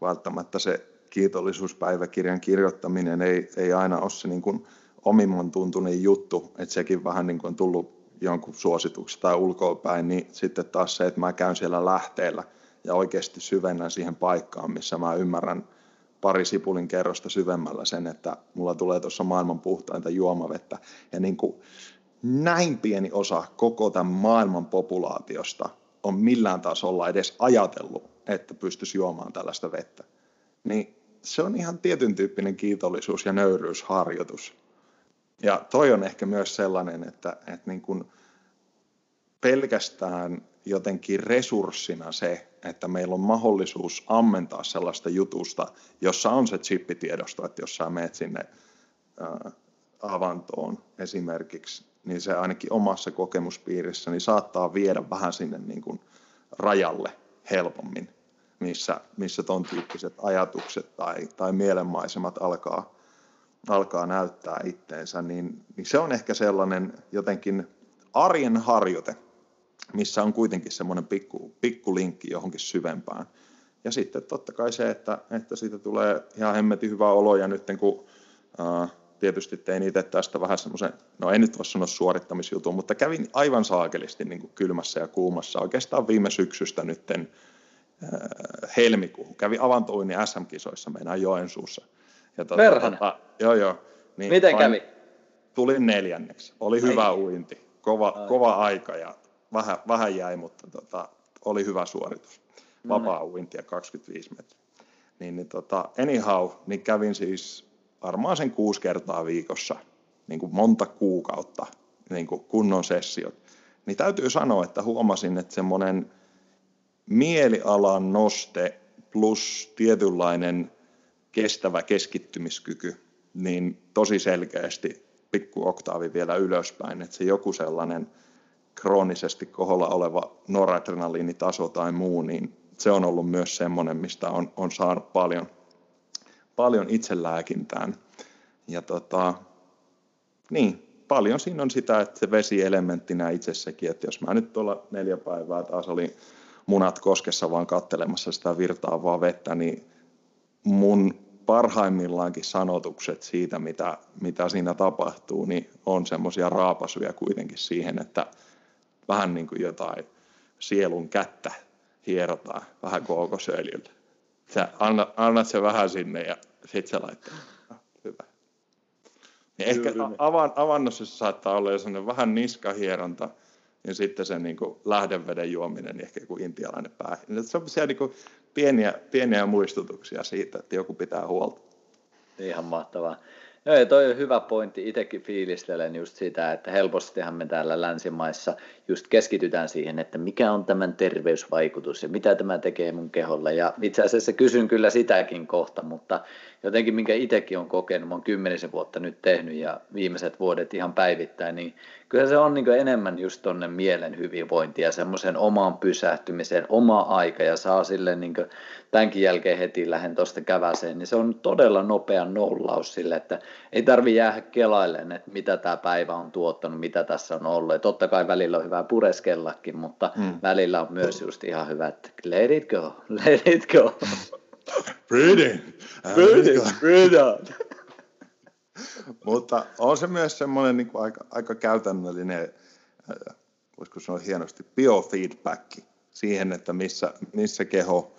välttämättä se kiitollisuuspäiväkirjan kirjoittaminen ei, ei aina ole se niin kuin omimman tuntunen juttu, että sekin vähän niin kuin on tullut jonkun suosituksesta tai ulkoapäin, niin sitten taas se, että mä käyn siellä lähteellä ja oikeasti syvennän siihen paikkaan, missä mä ymmärrän pari sipulin kerrosta syvemmällä sen, että mulla tulee tuossa maailman puhtainta juomavettä. Ja niin kuin näin pieni osa koko tämän maailman populaatiosta on millään tasolla edes ajatellut, että pystyisi juomaan tällaista vettä. Niin se on ihan tietyn tyyppinen kiitollisuus ja nöyryysharjoitus. Ja toi on ehkä myös sellainen, että, että niin kuin pelkästään jotenkin resurssina se, että meillä on mahdollisuus ammentaa sellaista jutusta, jossa on se chippitiedosto, että jos sä menet sinne ää, avantoon esimerkiksi, niin se ainakin omassa kokemuspiirissä niin saattaa viedä vähän sinne niin kuin rajalle helpommin. missä, missä ton tyyppiset ajatukset tai, tai mielenmaisemat alkaa, alkaa näyttää itteensä, niin, niin se on ehkä sellainen jotenkin arjen harjoite, missä on kuitenkin semmoinen pikku, pikku linkki johonkin syvempään. Ja sitten totta kai se, että, että siitä tulee ihan hemmetin hyvä olo, ja nyt kun ää, tietysti tein itse tästä vähän semmoisen, no en nyt voi sanoa suorittamisjutun, mutta kävin aivan saakelisti niin kuin kylmässä ja kuumassa oikeastaan viime syksystä nytten ää, helmikuuhun. Kävin avantouinnin SM-kisoissa meinaan Joensuussa. Ja tuota, tuota, joo, joo. Niin Miten kävi? Tulin neljänneksi. Oli Ai. hyvä uinti, kova, kova aika ja vähän, vähän jäi, mutta tota, oli hyvä suoritus. No niin. Vapaa uintia 25 metriä. Niin, niin tota, anyhow, niin kävin siis varmaan sen kuusi kertaa viikossa, niin kuin monta kuukautta, niin kuin kunnon sessiot. Niin täytyy sanoa, että huomasin, että semmoinen mielialan noste plus tietynlainen kestävä keskittymiskyky, niin tosi selkeästi pikku oktaavi vielä ylöspäin, että se joku sellainen kroonisesti koholla oleva noradrenaliinitaso tai muu, niin se on ollut myös semmoinen, mistä on, on saanut paljon, paljon itselääkintään. Ja tota, niin, paljon siinä on sitä, että se vesi elementtinä itsessäkin, että jos mä nyt tuolla neljä päivää taas olin munat koskessa vaan kattelemassa sitä virtaavaa vettä, niin mun parhaimmillaankin sanotukset siitä, mitä, mitä siinä tapahtuu, niin on semmoisia raapasuja kuitenkin siihen, että vähän niin kuin jotain sielun kättä hierotaan vähän kookosöljyllä. Sä anna, annat se vähän sinne ja sit se laittaa. Ah, hyvä. Niin ehkä avan, avannossa saattaa olla jo sellainen vähän niskahieronta, ja sitten se niin kuin lähdeveden juominen, niin ehkä joku intialainen pää. Se on siellä niin kuin pieniä, pieniä muistutuksia siitä, että joku pitää huolta. Ihan mahtavaa. Joo, ja toi on hyvä pointti. Itsekin fiilistelen just sitä, että helpostihan me täällä länsimaissa just keskitytään siihen, että mikä on tämän terveysvaikutus ja mitä tämä tekee mun keholle. Ja itse asiassa kysyn kyllä sitäkin kohta, mutta jotenkin minkä itsekin on kokenut, mä oon kymmenisen vuotta nyt tehnyt ja viimeiset vuodet ihan päivittäin, niin kyllä se on niin enemmän just tonne mielen hyvinvointi ja semmoisen omaan pysähtymiseen, oma aika ja saa sille niin tämänkin jälkeen heti lähden tuosta käväseen, niin se on todella nopea nollaus sille, että ei tarvi jäädä kelailleen, että mitä tämä päivä on tuottanut, mitä tässä on ollut. Ja totta kai välillä on hyvä pureskellakin, mutta mm. välillä on myös just ihan hyvä, että let it go, let it go. Breathe in. Breathe in, breathe out. Mutta on se myös semmoinen niin kuin aika, aika käytännöllinen, äh, voisiko sanoa hienosti, biofeedback siihen, että missä, missä keho,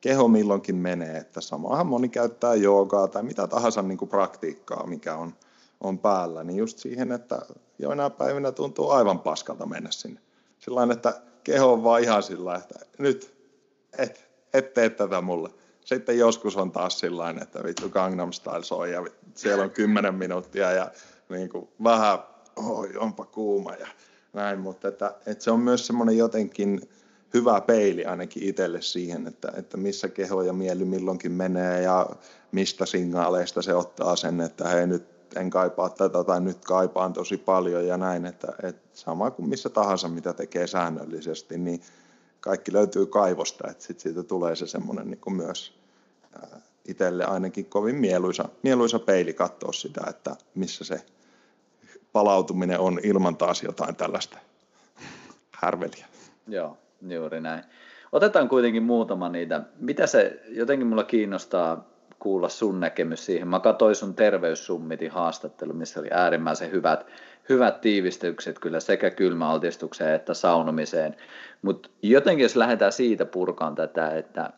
keho milloinkin menee. Että samahan moni käyttää joogaa tai mitä tahansa niin kuin praktiikkaa, mikä on, on päällä, niin just siihen, että joina päivinä tuntuu aivan paskalta mennä sinne. Sillain, että keho on vaan ihan sillä että nyt et, et tee tätä mulle sitten joskus on taas sillä että vittu Gangnam Style soi ja siellä on kymmenen minuuttia ja niin kuin vähän, oi, onpa kuuma ja näin, mutta että, että se on myös semmoinen jotenkin hyvä peili ainakin itselle siihen, että, että missä keho ja mieli milloinkin menee ja mistä signaaleista se ottaa sen, että hei nyt en kaipaa tätä tai nyt kaipaan tosi paljon ja näin, että, että sama kuin missä tahansa mitä tekee säännöllisesti, niin kaikki löytyy kaivosta, että sit siitä tulee se semmoinen niin myös itselle ainakin kovin mieluisa, mieluisa peili katsoa sitä, että missä se palautuminen on ilman taas jotain tällaista härveliä. Joo, juuri näin. Otetaan kuitenkin muutama niitä. Mitä se, jotenkin mulla kiinnostaa kuulla sun näkemys siihen. Mä katsoin sun terveyssummitin haastattelu, missä oli äärimmäisen hyvät, hyvät tiivistykset kyllä sekä kylmäaltistukseen että saunomiseen. Mutta jotenkin jos lähdetään siitä purkaan tätä, että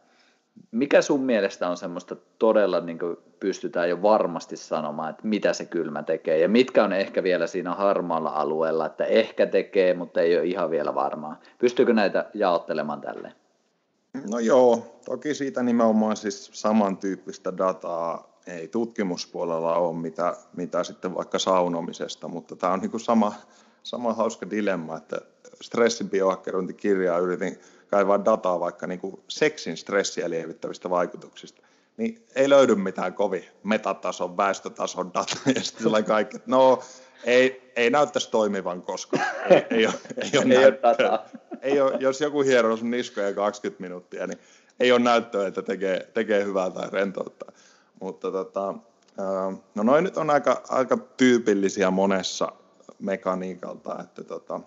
mikä sun mielestä on semmoista todella niin pystytään jo varmasti sanomaan, että mitä se kylmä tekee ja mitkä on ehkä vielä siinä harmaalla alueella, että ehkä tekee, mutta ei ole ihan vielä varmaa. Pystyykö näitä jaottelemaan tälle? No joo, toki siitä nimenomaan siis samantyyppistä dataa ei tutkimuspuolella ole, mitä, mitä sitten vaikka saunomisesta, mutta tämä on niin kuin sama, sama hauska dilemma, että stressin biohakkerointikirjaa yritin kaivaa dataa vaikka niin kuin seksin stressiä lievittävistä vaikutuksista, niin ei löydy mitään kovin metatason, väestötason dataa, ja sitten kaikki, että no ei, ei näyttäisi toimivan koskaan. Ei, ei, ole, ei, ole, ei, ole, ei ole, jos joku hieroo sun niskoja 20 minuuttia, niin ei ole näyttöä, että tekee, tekee hyvää tai rentouttaa. Mutta tota, no noin nyt on aika, aika tyypillisiä monessa mekaniikalta, että tota,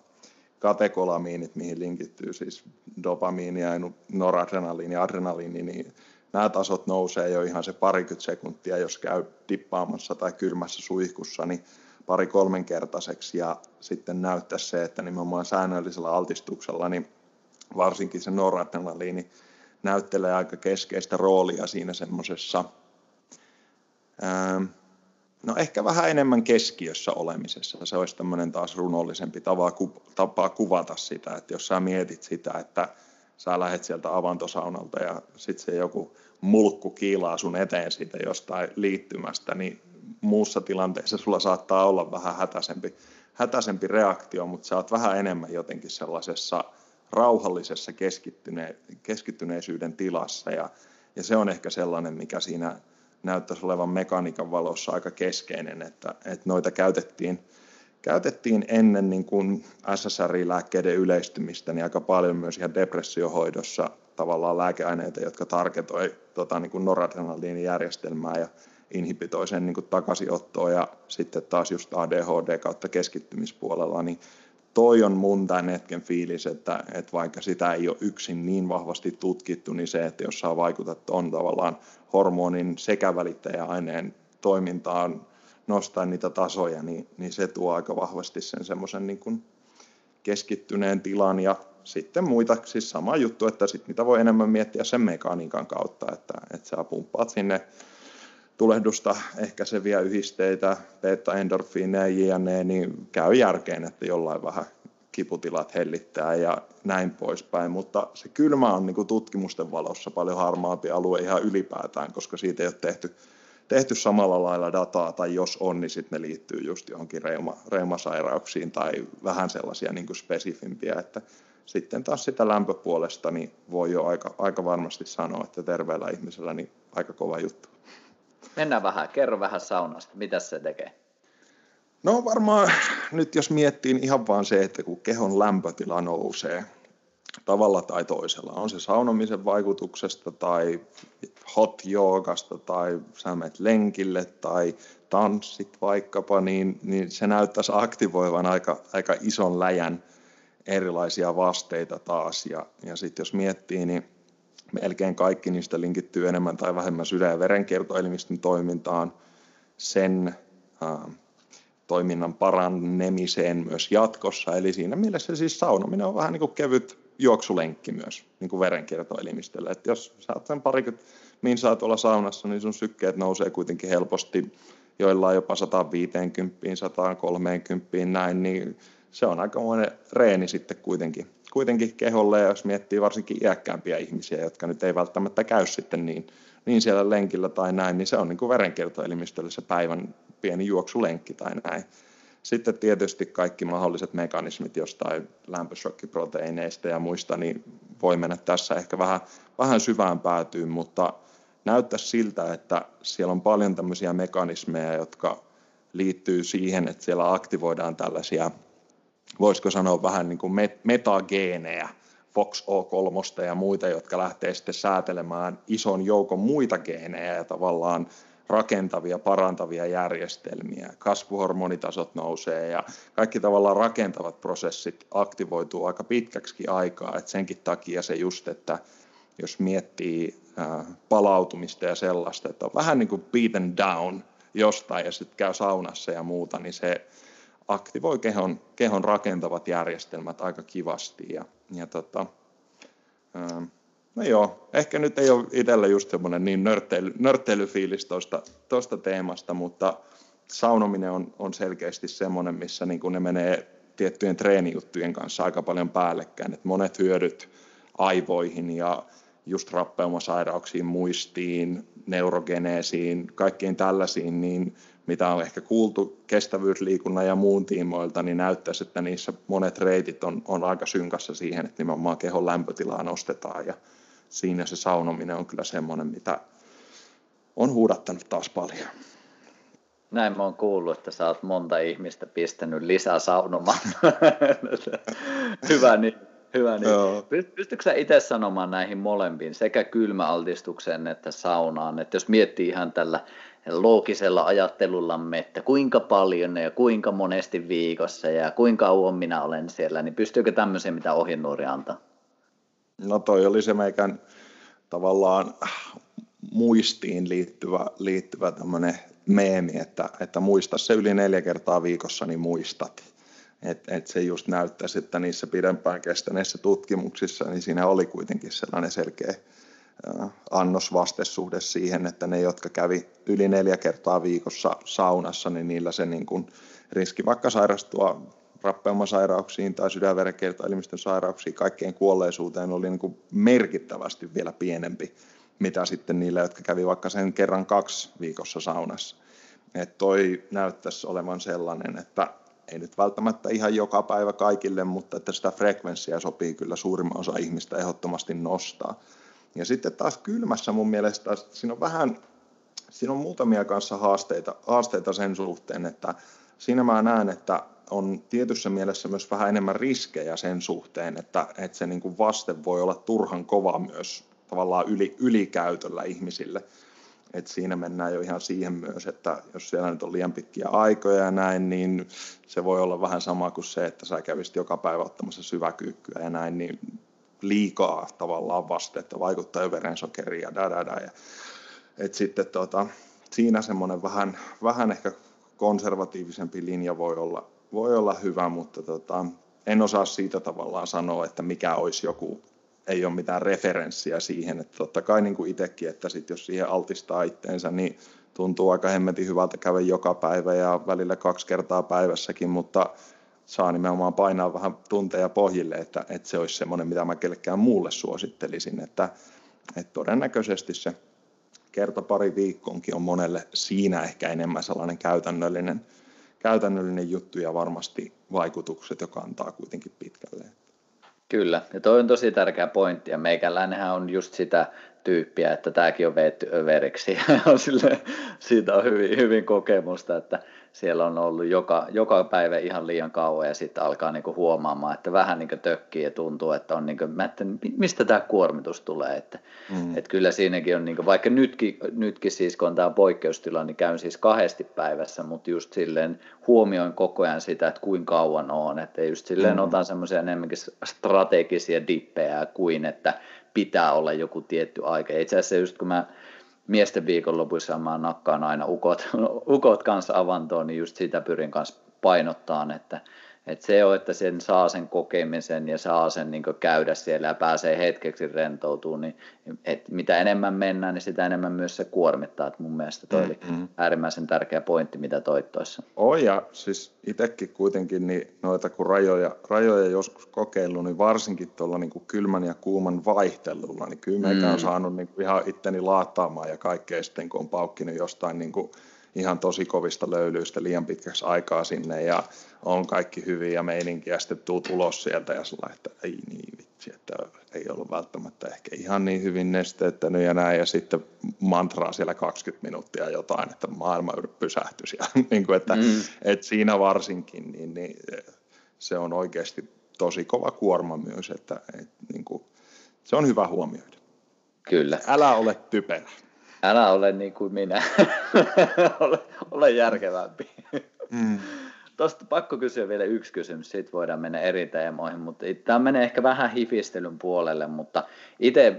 katekolamiinit, mihin linkittyy siis dopamiini ja noradrenaliini ja adrenaliini, niin nämä tasot nousee jo ihan se parikymmentä sekuntia, jos käy dippaamassa tai kylmässä suihkussa, niin pari kolmenkertaiseksi ja sitten näyttää se, että nimenomaan säännöllisellä altistuksella, niin varsinkin se noradrenaliini näyttelee aika keskeistä roolia siinä semmoisessa, no ehkä vähän enemmän keskiössä olemisessa. Se olisi tämmöinen taas runollisempi tapa, kuvata sitä, että jos sä mietit sitä, että sä lähet sieltä avantosaunalta ja sitten se joku mulkku kiilaa sun eteen siitä jostain liittymästä, niin muussa tilanteessa sulla saattaa olla vähän hätäisempi, hätäisempi reaktio, mutta sä oot vähän enemmän jotenkin sellaisessa rauhallisessa keskittyneen, keskittyneisyyden tilassa. Ja, ja se on ehkä sellainen, mikä siinä näyttäisi olevan mekaniikan valossa aika keskeinen, että, että noita käytettiin, käytettiin ennen niin kuin SSRI-lääkkeiden yleistymistä niin aika paljon myös ihan depressiohoidossa tavallaan lääkeaineita, jotka targetoi tota, niin kuin noradrenaliinijärjestelmää. Ja inhibitoi sen niin kuin takaisinottoa ja sitten taas just ADHD kautta keskittymispuolella, niin toi on mun tämän hetken fiilis, että, että vaikka sitä ei ole yksin niin vahvasti tutkittu, niin se, että jos saa vaikuttaa on tavallaan hormonin sekä välittäjäaineen toimintaan, nostaa niitä tasoja, niin, niin se tuo aika vahvasti sen semmoisen niin keskittyneen tilan ja sitten muita, siis sama juttu, että sitten niitä voi enemmän miettiä sen mekaniikan kautta, että, että sä pumppaat sinne tulehdusta ehkäiseviä yhdisteitä, beta-endorfiineja jne, niin käy järkeen, että jollain vähän kiputilat hellittää ja näin poispäin, mutta se kylmä on niin tutkimusten valossa paljon harmaampi alue ihan ylipäätään, koska siitä ei ole tehty, tehty samalla lailla dataa, tai jos on, niin sitten ne liittyy just johonkin reuma, reumasairauksiin tai vähän sellaisia niin kuin spesifimpiä, että sitten taas sitä lämpöpuolesta niin voi jo aika, aika varmasti sanoa, että terveellä ihmisellä niin aika kova juttu. Mennään vähän, kerro vähän saunasta, mitä se tekee? No varmaan nyt jos miettii niin ihan vaan se, että kun kehon lämpötila nousee tavalla tai toisella, on se saunomisen vaikutuksesta tai hot joogasta tai sä menet lenkille tai tanssit vaikkapa, niin, niin se näyttäisi aktivoivan aika, aika ison läjän erilaisia vasteita taas. Ja, ja sitten jos miettii, niin melkein kaikki niistä linkittyy enemmän tai vähemmän sydän- ja verenkiertoelimistön toimintaan, sen äh, toiminnan parannemiseen myös jatkossa. Eli siinä mielessä siis saunominen on vähän niin kuin kevyt juoksulenkki myös niin kuin verenkiertoelimistölle. Et jos sä oot sen parikymmentä sä olla saunassa, niin sun sykkeet nousee kuitenkin helposti joillain jopa 150, 130, näin, niin se on aika monen reeni sitten kuitenkin, kuitenkin keholle, jos miettii varsinkin iäkkäämpiä ihmisiä, jotka nyt ei välttämättä käy sitten niin, niin siellä lenkillä tai näin, niin se on niin kuin verenkiertoelimistölle se päivän pieni juoksulenkki tai näin. Sitten tietysti kaikki mahdolliset mekanismit jostain lämpöshokkiproteiineista ja muista, niin voi mennä tässä ehkä vähän, vähän syvään päätyyn, mutta näyttää siltä, että siellä on paljon tämmöisiä mekanismeja, jotka liittyy siihen, että siellä aktivoidaan tällaisia, voisiko sanoa vähän niin kuin metageenejä, FOXO3 ja muita, jotka lähtee sitten säätelemään ison joukon muita geenejä ja tavallaan rakentavia, parantavia järjestelmiä, kasvuhormonitasot nousee ja kaikki tavallaan rakentavat prosessit aktivoituu aika pitkäksi aikaa, että senkin takia se just, että jos miettii palautumista ja sellaista, että on vähän niin kuin beaten down jostain ja sitten käy saunassa ja muuta, niin se aktivoi kehon, kehon rakentavat järjestelmät aika kivasti ja, ja tota, No joo, ehkä nyt ei ole itsellä just semmoinen niin nörtteily, nörtteilyfiilis tuosta teemasta, mutta saunominen on, on selkeästi semmoinen, missä niin ne menee tiettyjen treenijuttujen kanssa aika paljon päällekkäin. Et monet hyödyt aivoihin ja just rappeumasairauksiin, muistiin, neurogeneesiin, kaikkiin tällaisiin, niin mitä on ehkä kuultu kestävyysliikunnan ja muun tiimoilta, niin näyttäisi, että niissä monet reitit on, on aika synkassa siihen, että nimenomaan kehon lämpötilaa nostetaan ja siinä se saunominen on kyllä semmoinen, mitä on huudattanut taas paljon. Näin mä oon kuullut, että sä oot monta ihmistä pistänyt lisää saunomaan. hyvä, niin, Hyvä niin. Pystytkö sä itse sanomaan näihin molempiin, sekä kylmäaltistukseen että saunaan, että jos miettii ihan tällä loogisella ajattelullamme, että kuinka paljon ja kuinka monesti viikossa ja kuinka kauan minä olen siellä, niin pystyykö tämmöiseen mitä ohjenuori antaa? No toi oli se meikän tavallaan muistiin liittyvä, liittyvä tämmöinen meemi, että, että muista se yli neljä kertaa viikossa, niin muistat. Et, et se just näyttäisi, että niissä pidempään kestäneissä tutkimuksissa, niin siinä oli kuitenkin sellainen selkeä annosvastesuhde siihen, että ne, jotka kävi yli neljä kertaa viikossa saunassa, niin niillä se niin kuin riski vaikka sairastua rappeumasairauksiin tai sydänverenkiertoelimistön sairauksiin, kaikkeen kuolleisuuteen oli niin kuin merkittävästi vielä pienempi, mitä sitten niillä, jotka kävi vaikka sen kerran kaksi viikossa saunassa. Että toi näyttäisi olevan sellainen, että ei nyt välttämättä ihan joka päivä kaikille, mutta että sitä frekvenssiä sopii kyllä suurimman osa ihmistä ehdottomasti nostaa. Ja sitten taas kylmässä mun mielestä siinä on vähän, siinä on muutamia kanssa haasteita, haasteita sen suhteen, että siinä mä näen, että on tietyssä mielessä myös vähän enemmän riskejä sen suhteen, että, että se niin kuin vaste voi olla turhan kova myös tavallaan yli, ylikäytöllä ihmisille. Et siinä mennään jo ihan siihen myös, että jos siellä nyt on liian pitkiä aikoja ja näin, niin se voi olla vähän sama kuin se, että sä kävisit joka päivä ottamassa syväkyykkyä ja näin, niin liikaa tavallaan vastetta, vaikuttaa jo verensokeriin ja da, da, da. Ja, et sitten tota, siinä semmoinen vähän, vähän ehkä konservatiivisempi linja voi olla, voi olla hyvä, mutta tota, en osaa siitä tavallaan sanoa, että mikä olisi joku, ei ole mitään referenssiä siihen, että totta kai niin kuin itsekin, että sit jos siihen altistaa itteensä, niin tuntuu aika hemmetin hyvältä käydä joka päivä ja välillä kaksi kertaa päivässäkin, mutta saa nimenomaan painaa vähän tunteja pohjille, että, että se olisi semmoinen, mitä mä kellekään muulle suosittelisin, että, että todennäköisesti se kerta pari viikkoonkin on monelle siinä ehkä enemmän sellainen käytännöllinen, käytännöllinen juttu ja varmasti vaikutukset, joka antaa kuitenkin pitkälle. Kyllä, ja toi on tosi tärkeä pointti, ja meikäläinenhän on just sitä tyyppiä, että tämäkin on veetty överiksi, ja sille, siitä on hyvin, hyvin kokemusta, että siellä on ollut joka, joka päivä ihan liian kauan ja sitten alkaa niinku huomaamaan, että vähän niinku tökkii ja tuntuu, että on niinku, mä että mistä tämä kuormitus tulee. Että, mm. että kyllä siinäkin on, niinku, vaikka nytkin, nytkin siis kun on tämä poikkeustila, niin käyn siis kahdesti päivässä, mutta just silleen huomioin koko ajan sitä, että kuinka kauan on. Että just silleen mm. otan semmoisia enemmänkin strategisia dippejä kuin että pitää olla joku tietty aika. Itse asiassa just kun mä miesten viikonlopuissa mä nakkaan aina ukot, ukot kanssa avantoon, niin just sitä pyrin kanssa painottaa, että et se on, että sen saa sen kokemisen ja saa sen niin käydä siellä ja pääsee hetkeksi rentoutumaan, niin et mitä enemmän mennään, niin sitä enemmän myös se kuormittaa. Et mun mielestä toi mm-hmm. oli äärimmäisen tärkeä pointti, mitä toit tuossa. Oh, ja siis itsekin kuitenkin niin noita kun rajoja, rajoja joskus kokeillut, niin varsinkin tuolla niin kylmän ja kuuman vaihtelulla, niin kyllä mm. on saanut niin ihan itteni laattaamaan ja kaikkea sitten, kun on paukkinut jostain niin kuin ihan tosi kovista löylyistä liian pitkäksi aikaa sinne ja on kaikki hyviä ja meininkiä ja sitten tuut ulos sieltä ja sulla, että ei niin vitsi, että ei ollut välttämättä ehkä ihan niin hyvin nesteyttänyt ja näin ja sitten mantraa siellä 20 minuuttia jotain, että maailma pysähtyisi ja niin kuin, että, mm. että siinä varsinkin niin, niin se on oikeasti tosi kova kuorma myös, että, että niin kuin, se on hyvä huomioida. Kyllä. Älä ole typerä. Älä ole niin kuin minä. ole, ole järkevämpi. Mm. Tuosta pakko kysyä vielä yksi kysymys, sitten voidaan mennä eri teemoihin, mutta tämä menee ehkä vähän hifistelyn puolelle, mutta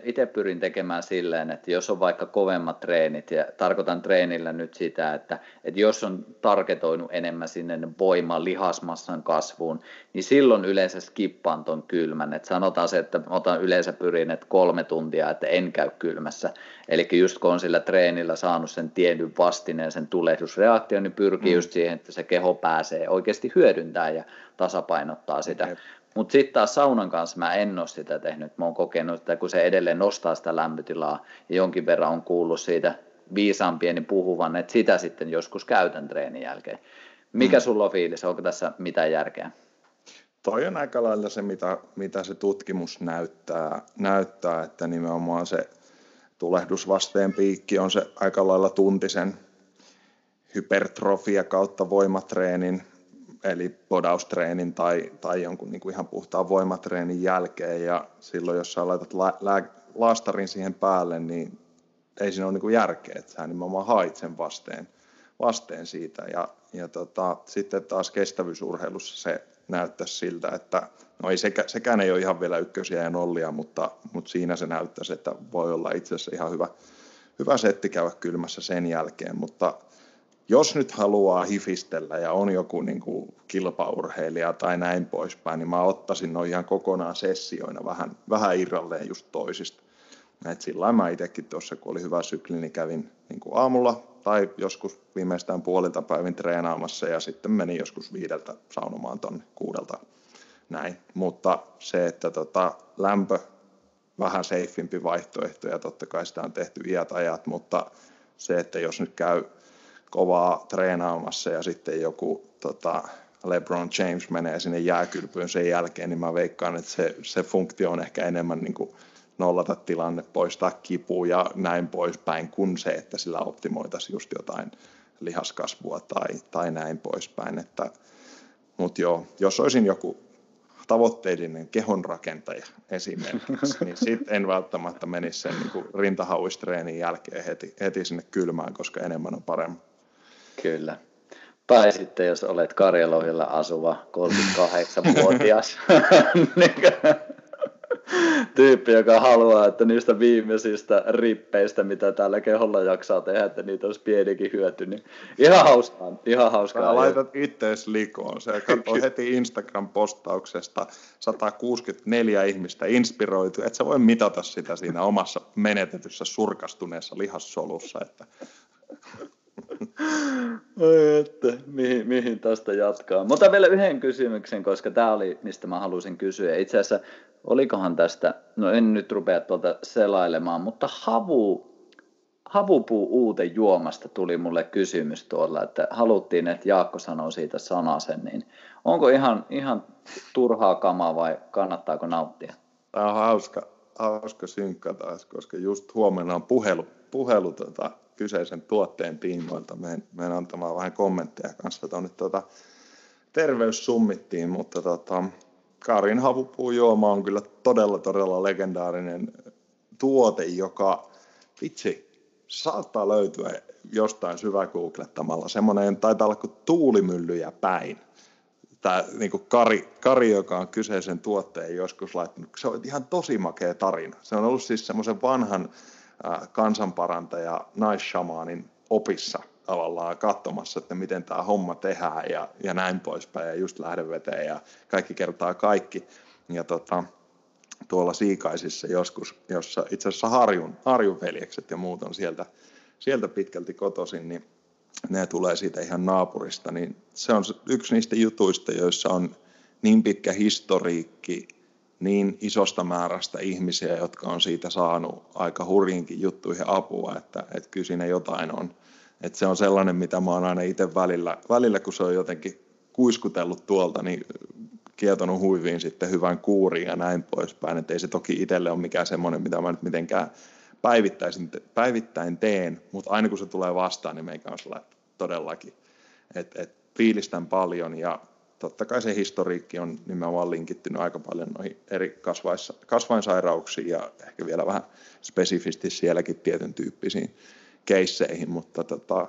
itse pyrin tekemään silleen, että jos on vaikka kovemmat treenit, ja tarkoitan treenillä nyt sitä, että, että jos on tarketoinut enemmän sinne voiman lihasmassan kasvuun, niin silloin yleensä skippaan ton kylmän, että sanotaan se, että otan yleensä pyrin, että kolme tuntia, että en käy kylmässä, eli just kun on sillä treenillä saanut sen tietyn vastineen, sen tulehdusreaktion, niin pyrkii mm. just siihen, että se keho pääsee oikeasti hyödyntää ja tasapainottaa sitä. Okay. Mutta sitten taas saunan kanssa mä en ole sitä tehnyt. Mä oon kokenut, että kun se edelleen nostaa sitä lämpötilaa ja jonkin verran on kuullut siitä viisaan pieni puhuvan, että sitä sitten joskus käytän treenin jälkeen. Mikä mm. sulla on fiilis? Onko tässä mitään järkeä? Toi on aika lailla se, mitä, mitä se tutkimus näyttää, näyttää, että nimenomaan se tulehdusvasteen piikki on se aika lailla tuntisen hypertrofia kautta voimatreenin eli podaustreenin tai, tai jonkun niin kuin ihan puhtaan voimatreenin jälkeen. Ja silloin jos sä laitat la, la, laastarin siihen päälle, niin ei siinä ole niin kuin järkeä, että sä nimenomaan hait sen vasteen, vasteen siitä. Ja, ja tota, sitten taas kestävyysurheilussa se näyttäisi siltä, että no ei sekä, sekään ei ole ihan vielä ykkösiä ja nollia, mutta, mutta siinä se näyttäisi, että voi olla itse asiassa ihan hyvä, hyvä setti käydä kylmässä sen jälkeen, mutta jos nyt haluaa hifistellä ja on joku niin kuin kilpaurheilija tai näin poispäin, niin mä ottaisin noin ihan kokonaan sessioina vähän, vähän irralleen just toisista. Et sillä mä itsekin tuossa, kun oli hyvä sykli, niin kävin niin kuin aamulla tai joskus viimeistään puolilta päivin treenaamassa ja sitten menin joskus viideltä saunomaan tonne kuudelta näin. Mutta se, että tota, lämpö vähän seiffimpi vaihtoehto ja totta kai sitä on tehty iät ajat, mutta se, että jos nyt käy kovaa treenaamassa ja sitten joku tota, LeBron James menee sinne jääkylpyyn sen jälkeen, niin mä veikkaan, että se, se funktio on ehkä enemmän niin kuin nollata tilanne, poistaa kipu ja näin poispäin, kuin se, että sillä optimoitaisiin just jotain lihaskasvua tai, tai näin poispäin. Että, mutta joo, jos olisin joku tavoitteellinen kehonrakentaja esimerkiksi, niin sitten en välttämättä menisi sen niin rintahauistreenin jälkeen heti, heti sinne kylmään, koska enemmän on parempi. Kyllä. Tai sitten jos olet Karjalohjalla asuva 38-vuotias niin tyyppi, joka haluaa, että niistä viimeisistä rippeistä, mitä tällä keholla jaksaa tehdä, että niitä olisi pienikin hyöty, niin ihan hauskaa. Ihan hauskaa Sä laitat ittees likoon. Se katsoo heti Instagram-postauksesta 164 ihmistä inspiroitu, että sä voi mitata sitä siinä omassa menetetyssä surkastuneessa lihassolussa, että Että mihin, mihin tästä jatkaa. Mutta vielä yhden kysymyksen, koska tämä oli, mistä mä halusin kysyä. Itse asiassa, olikohan tästä, no en nyt rupea tuolta selailemaan, mutta havu, havupuu uuten juomasta tuli mulle kysymys tuolla, että haluttiin, että Jaakko sanoo siitä sanasen, niin onko ihan, ihan turhaa kamaa vai kannattaako nauttia? Tämä on hauska, hauska synkkä taas, koska just huomenna on puhelu, puhelu tota, kyseisen tuotteen tiimoilta. Menen, menen antamaan vähän kommentteja kanssa tuonne tuota, terveyssummittiin, mutta tota, Karin havupuujuoma on kyllä todella, todella legendaarinen tuote, joka vitsi, saattaa löytyä jostain syvägooglettamalla. Semmoinen taitaa olla kuin tuulimyllyjä päin. Tämä niin kuin Kari, Kari, joka on kyseisen tuotteen joskus laittanut, se on ihan tosi makea tarina. Se on ollut siis semmoisen vanhan kansanparantaja naishamaanin opissa tavallaan katsomassa, että miten tämä homma tehdään ja, ja näin poispäin ja just lähdeveteen ja kaikki kertaa kaikki. Ja tota, tuolla Siikaisissa joskus, jossa itse asiassa Harjun, Harjun veljekset ja muut on sieltä, sieltä pitkälti kotoisin, niin ne tulee siitä ihan naapurista, niin se on yksi niistä jutuista, joissa on niin pitkä historiikki niin isosta määrästä ihmisiä, jotka on siitä saanut aika hurjinkin juttuihin apua, että, että kyllä siinä jotain on. Että se on sellainen, mitä mä oon aina itse välillä, välillä, kun se on jotenkin kuiskutellut tuolta, niin kietonut huiviin sitten hyvän kuuriin ja näin poispäin. Että ei se toki itselle ole mikään semmoinen, mitä mä nyt mitenkään päivittäin teen, mutta aina kun se tulee vastaan, niin meikä on sellainen todellakin. Että et fiilistän paljon ja totta kai se historiikki on nimenomaan linkittynyt aika paljon noihin eri kasvaissa, kasvainsairauksiin ja ehkä vielä vähän spesifisti sielläkin tietyn tyyppisiin keisseihin, mutta tota,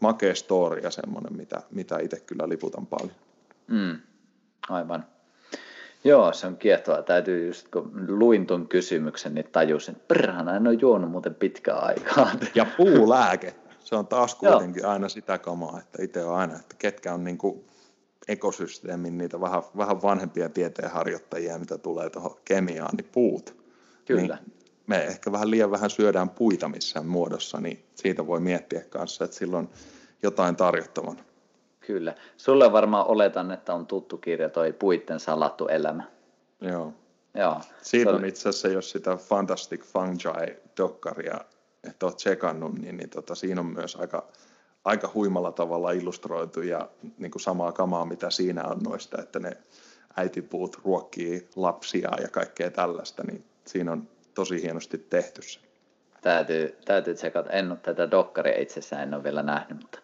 makea story ja semmoinen, mitä, mitä itse kyllä liputan paljon. Mm, aivan. Joo, se on kiehtovaa. Täytyy just, kun luin tuon kysymyksen, niin tajusin, että perhana en ole juonut muuten pitkään aikaa. Ja puulääke. Se on taas kuitenkin aina sitä kamaa, että itse on aina, että ketkä on niin kuin ekosysteemin niitä vähän, vähän vanhempia tieteenharjoittajia, mitä tulee tuohon kemiaan, niin puut. Kyllä. Niin me ehkä vähän liian vähän syödään puita missään muodossa, niin siitä voi miettiä kanssa, että silloin jotain tarjottavana. Kyllä. Sulle varmaan oletan, että on tuttu kirja toi Puitten salattu elämä. Joo. Joo. Siitä on itse asiassa, jos sitä Fantastic Fungi-dokkaria et ole tsekannut, niin, niin tota, siinä on myös aika aika huimalla tavalla illustroitu ja niin kuin samaa kamaa, mitä siinä on noista, että ne äitipuut ruokkii lapsia ja kaikkea tällaista, niin siinä on tosi hienosti tehty se. Täytyy, täytyy tsekata. En ole tätä dokkaria itsessään, en ole vielä nähnyt, mutta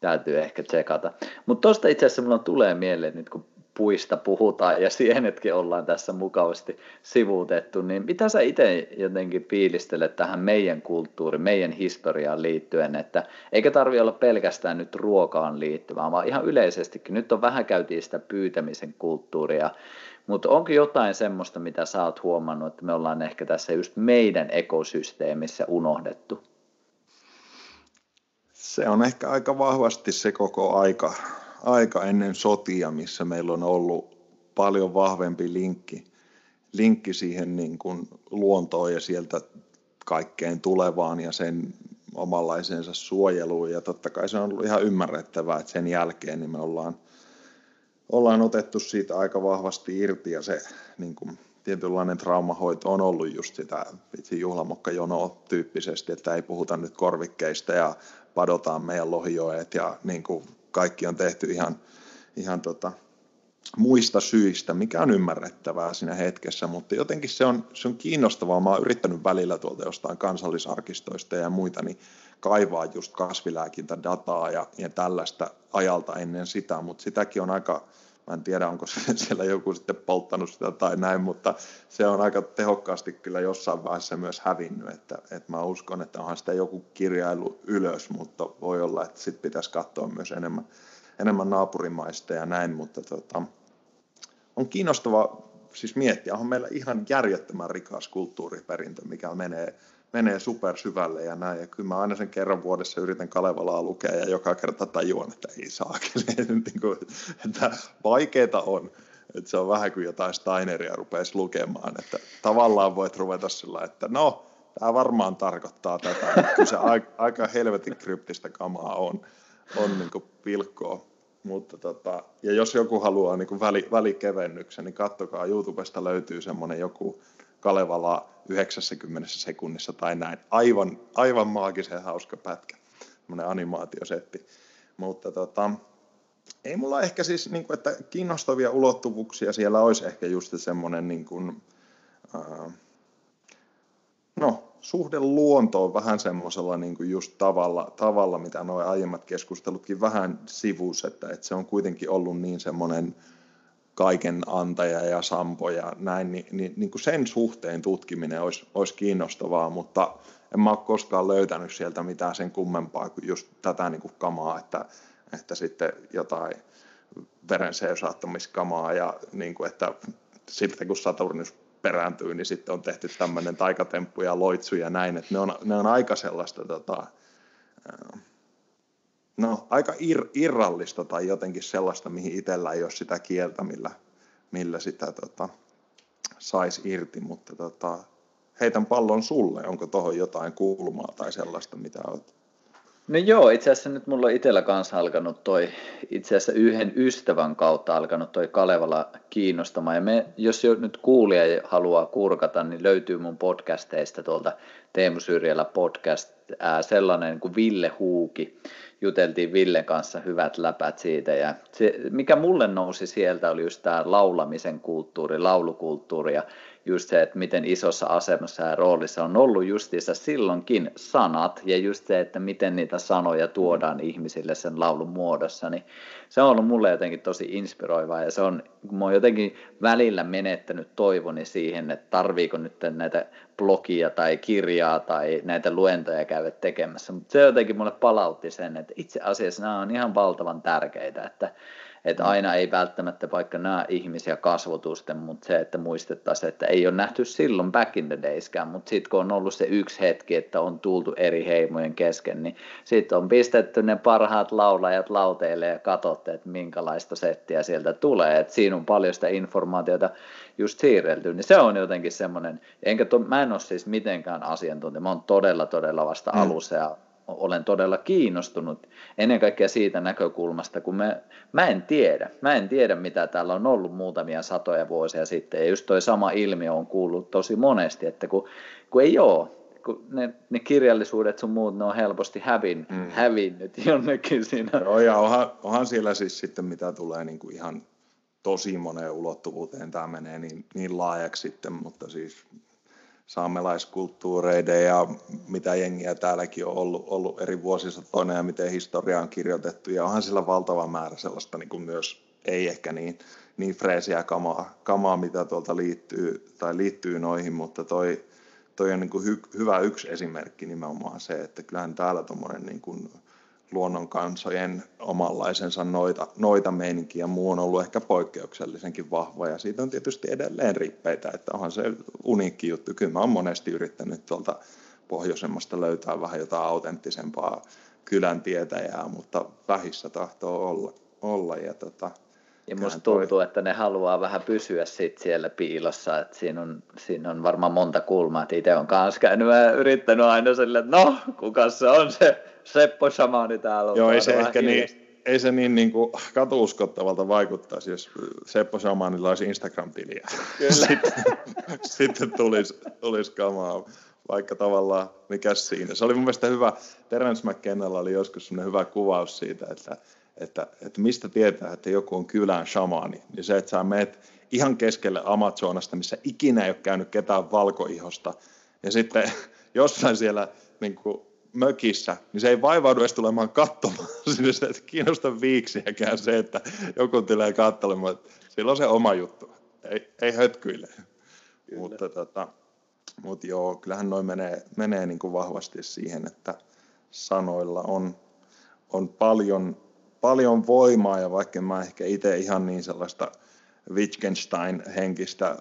täytyy ehkä tsekata. Mutta tuosta itse asiassa mulla tulee mieleen, nyt kun puista puhutaan ja sienetkin ollaan tässä mukavasti sivuutettu, niin mitä sä itse jotenkin fiilistelet tähän meidän kulttuuriin, meidän historiaan liittyen, että eikä tarvi olla pelkästään nyt ruokaan liittyvää, vaan ihan yleisestikin. Nyt on vähän käytiin sitä pyytämisen kulttuuria, mutta onko jotain semmoista, mitä sä oot huomannut, että me ollaan ehkä tässä just meidän ekosysteemissä unohdettu? Se on ehkä aika vahvasti se koko aika, aika ennen sotia, missä meillä on ollut paljon vahvempi linkki, linkki siihen niin kuin luontoon ja sieltä kaikkeen tulevaan ja sen omanlaisensa suojeluun. Ja totta kai se on ollut ihan ymmärrettävää, että sen jälkeen niin me ollaan, ollaan otettu siitä aika vahvasti irti ja se niin kuin, tietynlainen traumahoito on ollut just sitä juhlamokkajonoa tyyppisesti, että ei puhuta nyt korvikkeista ja padotaan meidän lohijoet ja niin kuin kaikki on tehty ihan, ihan tota, muista syistä, mikä on ymmärrettävää siinä hetkessä, mutta jotenkin se on, se on kiinnostavaa. Mä oon yrittänyt välillä tuolta jostain kansallisarkistoista ja muita, niin kaivaa just kasvilääkintädataa ja, ja tällaista ajalta ennen sitä, mutta sitäkin on aika, mä en tiedä onko se, siellä joku sitten polttanut sitä tai näin, mutta se on aika tehokkaasti kyllä jossain vaiheessa myös hävinnyt, että, että mä uskon, että onhan sitä joku kirjailu ylös, mutta voi olla, että sitten pitäisi katsoa myös enemmän, enemmän naapurimaista ja näin, mutta tota, on kiinnostava siis miettiä, onhan meillä ihan järjettömän rikas kulttuuriperintö, mikä menee menee super syvälle ja näin. Ja kyllä mä aina sen kerran vuodessa yritän Kalevalaa lukea ja joka kerta tajuan, että ei saa niin että vaikeeta on. Että se on vähän kuin jotain Steineria rupeisi lukemaan, että tavallaan voit ruveta sillä, että no, tämä varmaan tarkoittaa tätä. Kyllä se aika, aika helvetin kryptistä kamaa on, on niin kuin pilkkoa. Mutta tota, ja jos joku haluaa niin kuin väli, välikevennyksen, niin kattokaa, YouTubesta löytyy semmoinen joku Kalevala 90 sekunnissa tai näin. Aivan, aivan maagisen hauska pätkä, semmoinen animaatiosetti. Mutta tota, ei mulla ehkä siis, niin kuin, että kiinnostavia ulottuvuuksia siellä olisi ehkä just semmoinen niin kuin, ää, no, suhde luontoon vähän semmoisella niin kuin just tavalla, tavalla, mitä nuo aiemmat keskustelutkin vähän sivus, että, että se on kuitenkin ollut niin semmoinen kaiken antaja ja sampo ja näin, niin, niin, niin kuin sen suhteen tutkiminen olisi, olisi kiinnostavaa, mutta en mä ole koskaan löytänyt sieltä mitään sen kummempaa kuin just tätä niin kuin kamaa, että, että sitten jotain verenseiosaattamiskamaa ja niin kuin, että sitten kun Saturnus perääntyy, niin sitten on tehty tämmöinen taikatemppu ja loitsu ja näin, että ne on, ne on aika sellaista tota, no, aika ir, irrallista tai jotenkin sellaista, mihin itsellä ei ole sitä kieltä, millä, millä sitä tota, saisi irti, mutta tota, heitän pallon sulle, onko tuohon jotain kulmaa tai sellaista, mitä olet No joo, itse asiassa nyt mulla on itsellä kanssa alkanut toi, itse asiassa yhden ystävän kautta alkanut toi Kalevala kiinnostamaan. Ja me, jos jo nyt kuulija haluaa kurkata, niin löytyy mun podcasteista tuolta Teemu Syrjällä podcast, ää, sellainen kuin Ville Huuki. Juteltiin Ville kanssa hyvät läpät siitä. Ja se, mikä mulle nousi sieltä oli just tämä laulamisen kulttuuri, laulukulttuuri ja just se, että miten isossa asemassa ja roolissa on ollut justiinsa silloinkin sanat ja just se, että miten niitä sanoja tuodaan ihmisille sen laulun muodossa, niin se on ollut mulle jotenkin tosi inspiroivaa ja se on, kun mä oon jotenkin välillä menettänyt toivoni siihen, että tarviiko nyt näitä blogia tai kirjaa tai näitä luentoja käydä tekemässä, mutta se jotenkin mulle palautti sen, että itse asiassa nämä on ihan valtavan tärkeitä, että että aina ei välttämättä vaikka nämä ihmisiä kasvotusten, mutta se, että muistettaisiin, että ei ole nähty silloin back in the dayskään, mutta sitten kun on ollut se yksi hetki, että on tultu eri heimojen kesken, niin sitten on pistetty ne parhaat laulajat lauteille ja katsotte, että minkälaista settiä sieltä tulee. että siinä on paljon sitä informaatiota just siirrelty, niin se on jotenkin semmoinen, enkä to, mä en ole siis mitenkään asiantuntija, mä oon todella todella vasta mm. alussa ja olen todella kiinnostunut ennen kaikkea siitä näkökulmasta, kun me, mä en tiedä, mä en tiedä mitä täällä on ollut muutamia satoja vuosia sitten, ja just toi sama ilmiö on kuullut tosi monesti, että kun, kun ei ole, kun ne, ne kirjallisuudet sun muut, ne on helposti hävin, mm. hävinnyt jonnekin siinä. Joo, ja onhan, onhan siellä siis sitten, mitä tulee niin kuin ihan tosi moneen ulottuvuuteen, tämä menee niin, niin laajaksi sitten, mutta siis saamelaiskulttuureiden ja mitä jengiä täälläkin on ollut, ollut eri vuosisatoina ja miten historia on kirjoitettu. Ja onhan sillä valtava määrä sellaista niin kuin myös, ei ehkä niin, niin freesiä kamaa, kamaa, mitä tuolta liittyy, tai liittyy noihin, mutta toi, toi on niin kuin hy, hyvä yksi esimerkki nimenomaan se, että kyllähän täällä tuommoinen niin kuin luonnon kansojen omanlaisensa noita, noita meininki ja muu on ollut ehkä poikkeuksellisenkin vahva ja siitä on tietysti edelleen rippeitä, että onhan se uniikki juttu. Kyllä mä oon monesti yrittänyt tuolta pohjoisemmasta löytää vähän jotain autenttisempaa kylän tietäjää, mutta vähissä tahtoo olla. olla ja tota, ja musta tuntuu, että ne haluaa vähän pysyä sit siellä piilossa, että siinä on, siinä on varmaan monta kulmaa, että itse on kanssa käynyt ja yrittänyt aina sille, että no, kuka se on se Seppo Shamani täällä on. Joo, ei se ehkä niin, ei se niin, niin kuin katuuskottavalta vaikuttaisi, jos Seppo Shamanilla olisi Instagram-tiliä. Kyllä. sitten, sitten tulisi, tulisi kamaa, vaikka tavallaan mikä siinä. Se oli mun mielestä hyvä, Terence McKennalla oli joskus sellainen hyvä kuvaus siitä, että, että, että mistä tietää, että joku on kylän shamani, niin se, että sä meet ihan keskelle Amazonasta, missä ikinä ei ole käynyt ketään valkoihosta, ja sitten jossain siellä niin kuin mökissä, niin se ei vaivaudu edes tulemaan katsomaan sinne, se ei kiinnosta viiksiäkään se, että joku tulee katselemaan, että sillä on se oma juttu, ei, ei hötkyile. Mutta, tota, mutta joo, kyllähän noin menee, menee niin kuin vahvasti siihen, että sanoilla on, on paljon, paljon voimaa ja vaikka mä ehkä itse ihan niin sellaista Wittgenstein-henkistä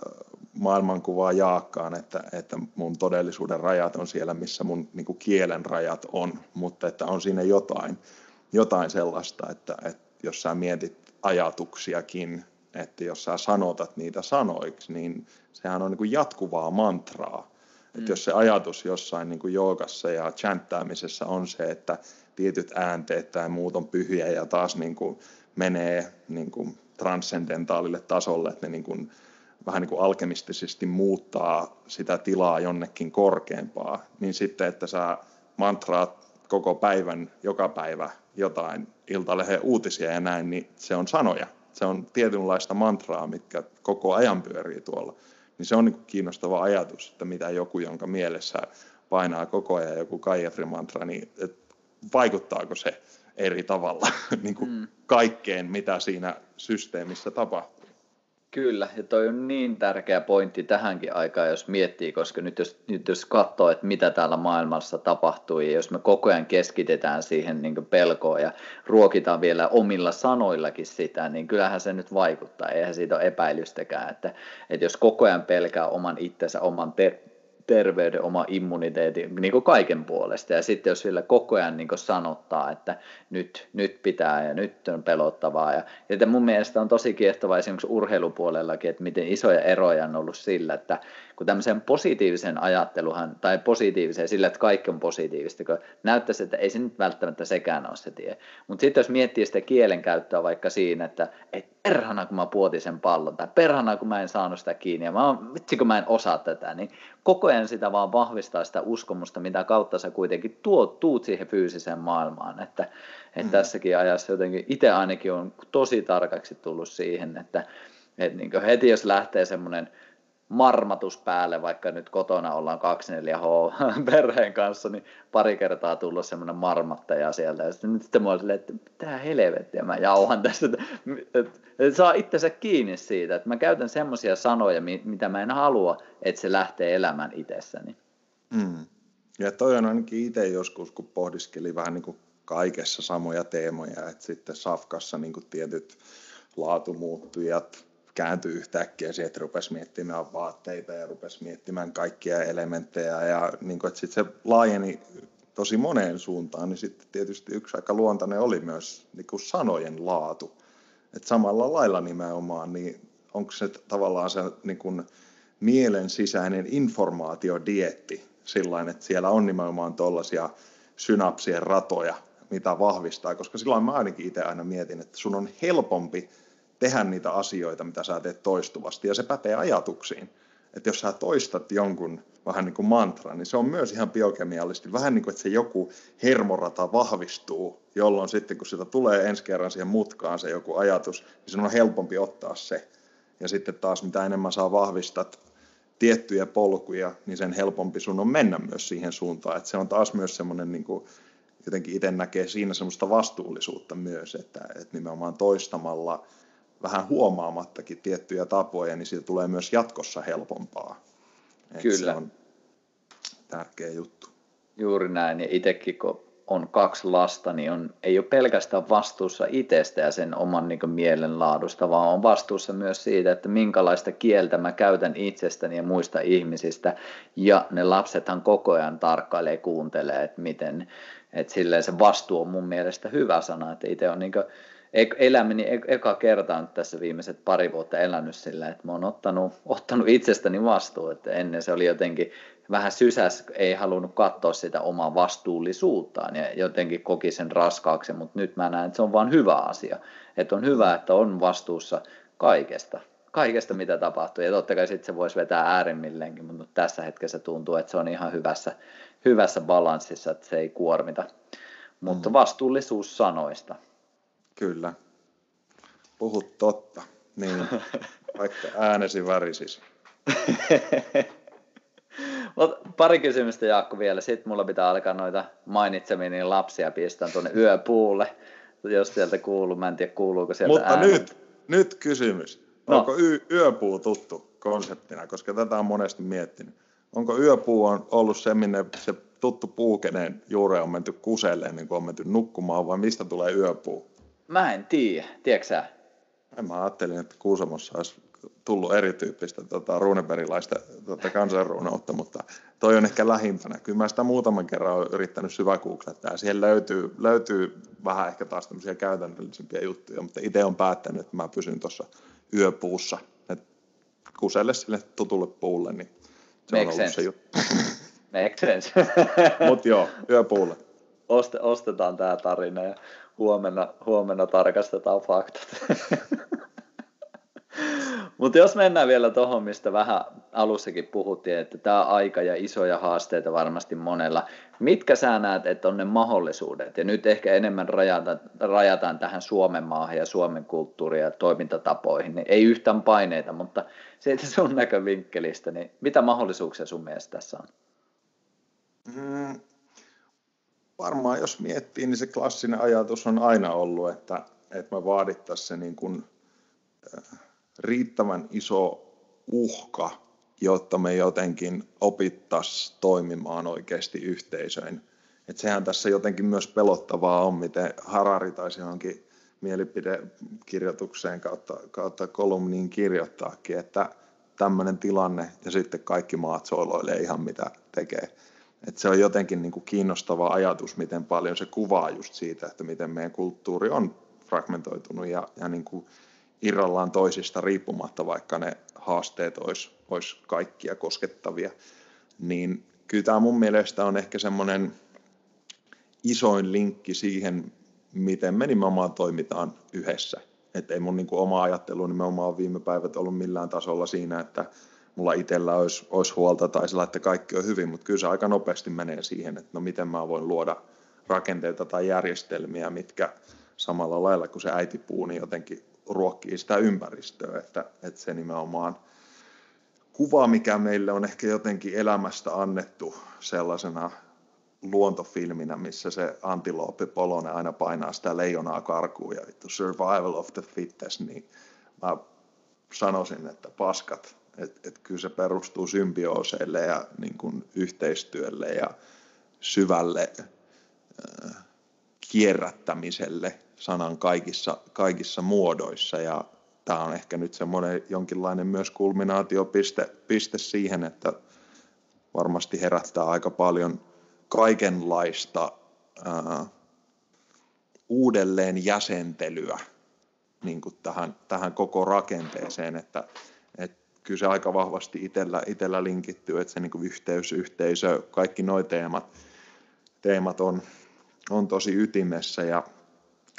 maailmankuvaa jaakkaan, että, että mun todellisuuden rajat on siellä, missä mun niin kuin kielen rajat on, mutta että on siinä jotain, jotain sellaista, että, että jos sä mietit ajatuksiakin, että jos sä sanotat niitä sanoiksi, niin sehän on niin kuin jatkuvaa mantraa. Mm. Että jos se ajatus jossain niin kuin joogassa ja chanttäämisessä on se, että tietyt äänteet tai muut on pyhiä ja taas niin kuin menee niin kuin transcendentaalille tasolle, että ne niin kuin vähän niin kuin alkemistisesti muuttaa sitä tilaa jonnekin korkeampaa, niin sitten, että sä mantraat koko päivän, joka päivä jotain iltalehen uutisia ja näin, niin se on sanoja. Se on tietynlaista mantraa, mitkä koko ajan pyörii tuolla. Niin se on niin kiinnostava ajatus, että mitä joku, jonka mielessä painaa koko ajan joku Kaiefri-mantra, niin vaikuttaako se eri tavalla niin kuin mm. kaikkeen, mitä siinä systeemissä tapahtuu. Kyllä, ja toi on niin tärkeä pointti tähänkin aikaan, jos miettii, koska nyt jos, nyt jos katsoo, että mitä täällä maailmassa tapahtuu, ja jos me koko ajan keskitetään siihen niin pelkoon ja ruokitaan vielä omilla sanoillakin sitä, niin kyllähän se nyt vaikuttaa, eihän siitä ole epäilystäkään, että, että jos koko ajan pelkää oman itsensä, oman te- terveyden, oma immuniteetin, niin kuin kaiken puolesta. Ja sitten jos sillä koko ajan niin sanottaa, että nyt, nyt pitää ja nyt on pelottavaa. Ja, ja mun mielestä on tosi kiehtovaa esimerkiksi urheilupuolellakin, että miten isoja eroja on ollut sillä, että kun tämmöisen positiivisen ajatteluhan, tai positiivisen sillä, että kaikki on positiivista, kun näyttäisi, että ei se nyt välttämättä sekään ole se tie. Mutta sitten jos miettii sitä kielenkäyttöä vaikka siinä, että et perhana kun mä puotin sen pallon, tai perhana kun mä en saanut sitä kiinni, ja mä vitsi kun mä en osaa tätä, niin koko ajan sitä vaan vahvistaa sitä uskomusta, mitä kautta sä kuitenkin tuot, tuut siihen fyysiseen maailmaan, että, että mm. tässäkin ajassa jotenkin itse ainakin on tosi tarkaksi tullut siihen, että, että niin heti jos lähtee semmoinen marmatus päälle, vaikka nyt kotona ollaan 24H perheen kanssa, niin pari kertaa tullut semmoinen marmattaja sieltä. Ja sitten, sitten mä olin että mitä helvettiä mä jauhan tästä. Että saa itsensä kiinni siitä, että mä käytän semmoisia sanoja, mitä mä en halua, että se lähtee elämään itsessäni. Mm. Ja toi on ainakin itse joskus, kun pohdiskeli vähän niin kuin kaikessa samoja teemoja, että sitten Safkassa niin kuin tietyt laatumuuttujat, kääntyi yhtäkkiä siihen, että rupesi miettimään vaatteita ja rupesi miettimään kaikkia elementtejä ja niin kuin, että sitten se laajeni tosi moneen suuntaan, niin sitten tietysti yksi aika luontainen oli myös niin kuin sanojen laatu. Että samalla lailla nimenomaan, niin onko se tavallaan se niin kuin mielen sisäinen informaatiodietti sillä että siellä on nimenomaan tuollaisia synapsien ratoja, mitä vahvistaa, koska silloin mä ainakin itse aina mietin, että sun on helpompi tehdä niitä asioita, mitä sä teet toistuvasti. Ja se pätee ajatuksiin. Että jos sä toistat jonkun vähän niin kuin mantra, niin se on myös ihan biokemiallisesti vähän niin kuin, että se joku hermorata vahvistuu, jolloin sitten kun sitä tulee ensi kerran siihen mutkaan se joku ajatus, niin se on helpompi ottaa se. Ja sitten taas mitä enemmän saa vahvistat tiettyjä polkuja, niin sen helpompi sun on mennä myös siihen suuntaan. Että se on taas myös semmoinen, niin kuin, jotenkin itse näkee siinä semmoista vastuullisuutta myös, että, että nimenomaan toistamalla vähän huomaamattakin tiettyjä tapoja, niin siitä tulee myös jatkossa helpompaa. Että Kyllä. Se on tärkeä juttu. Juuri näin, ja itsekin kun on kaksi lasta, niin on, ei ole pelkästään vastuussa itsestä ja sen oman niin mielenlaadusta, vaan on vastuussa myös siitä, että minkälaista kieltä mä käytän itsestäni ja muista ihmisistä. Ja ne lapsethan koko ajan tarkkailee, kuuntelee, että miten, että silleen se vastuu on mun mielestä hyvä sana, että itse on niin elämäni eka kertaa nyt tässä viimeiset pari vuotta elänyt sillä, että mä oon ottanut, ottanut itsestäni vastuu, että ennen se oli jotenkin vähän sysäs, ei halunnut katsoa sitä omaa vastuullisuuttaan ja jotenkin koki sen raskaaksi, mutta nyt mä näen, että se on vain hyvä asia. Että on hyvä, että on vastuussa kaikesta, kaikesta mitä tapahtuu. Ja totta kai sitten se voisi vetää äärimmilleenkin, mutta tässä hetkessä tuntuu, että se on ihan hyvässä, hyvässä balanssissa, että se ei kuormita. Mutta mm. vastuullisuus sanoista. Kyllä. Puhut totta. Niin, vaikka äänesi värisis. Mut pari kysymystä Jaakko vielä, sitten mulla pitää alkaa noita mainitsemiini lapsia pistää tuonne yöpuulle, jos sieltä kuuluu, mä en tiedä kuuluuko sieltä Mutta äänet. nyt, nyt kysymys, no. onko y- yöpuu tuttu konseptina, koska tätä on monesti miettinyt. Onko yöpuu on ollut se, minne se tuttu puu, kenen juuri on menty kuselleen, niin kuin on menty nukkumaan, vai mistä tulee yöpuu? Mä en tiedä, tiedätkö sä? Mä ajattelin, että Kuusamossa olisi tullut erityyppistä tota, ruuneperilaista tota, kansanruunoutta, mutta toi on ehkä lähimpänä. Kyllä mä sitä muutaman kerran olen yrittänyt syvägooglettaa ja siihen löytyy, löytyy vähän ehkä taas tämmöisiä käytännöllisempiä juttuja, mutta itse on päättänyt, että mä pysyn tuossa yöpuussa. Et kuselle sille tutulle puulle, niin se Make on ollut sense. se juttu. Make sense. Mutta joo, yöpuulle. Oste, ostetaan tämä tarina ja huomenna, huomenna tarkastetaan faktat. Mutta jos mennään vielä tuohon, mistä vähän alussakin puhuttiin, että tämä aika ja isoja haasteita varmasti monella. Mitkä sä näet, että on ne mahdollisuudet? Ja nyt ehkä enemmän rajataan, rajataan tähän Suomen maahan ja Suomen kulttuuriin ja toimintatapoihin. Niin ei yhtään paineita, mutta siitä sun näkövinkkelistä, niin mitä mahdollisuuksia sun mielestä tässä on? Mm, varmaan jos miettii, niin se klassinen ajatus on aina ollut, että, että me vaadittaisiin se niin kuin, äh, riittävän iso uhka, jotta me jotenkin opittaisiin toimimaan oikeasti yhteisöin. Et sehän tässä jotenkin myös pelottavaa on, miten Harari taisi johonkin mielipidekirjoitukseen kautta, kautta kolumniin kirjoittaakin, että tämmöinen tilanne ja sitten kaikki maat soiloilee ihan mitä tekee. Et se on jotenkin niin kuin kiinnostava ajatus, miten paljon se kuvaa just siitä, että miten meidän kulttuuri on fragmentoitunut ja, ja niin kuin irrallaan toisista riippumatta, vaikka ne haasteet olisi, olisi kaikkia koskettavia. Niin kyllä tämä mun mielestä on ehkä semmoinen isoin linkki siihen, miten me nimenomaan toimitaan yhdessä. Että ei mun niin kuin oma ajattelu nimenomaan viime päivät ollut millään tasolla siinä, että mulla itsellä olisi, olisi huolta tai sillä, että kaikki on hyvin, mutta kyllä se aika nopeasti menee siihen, että no miten mä voin luoda rakenteita tai järjestelmiä, mitkä samalla lailla kuin se äitipuu, niin jotenkin ruokkii sitä ympäristöä, että, että se nimenomaan kuva, mikä meille on ehkä jotenkin elämästä annettu sellaisena luontofilminä, missä se antilooppi Polonen aina painaa sitä leijonaa karkuun ja vittu survival of the fittest, niin mä sanoisin, että paskat, että et kyllä se perustuu symbiooseille ja niin kuin yhteistyölle ja syvälle äh, kierrättämiselle sanan kaikissa, kaikissa muodoissa. Ja tämä on ehkä nyt semmoinen jonkinlainen myös kulminaatiopiste piste siihen, että varmasti herättää aika paljon kaikenlaista ää, uudelleen jäsentelyä niin kuin tähän, tähän koko rakenteeseen, että kyllä se aika vahvasti itsellä, itsellä linkittyy, että se niin kuin yhteys, yhteisö, kaikki nuo teemat, teemat on, on tosi ytimessä ja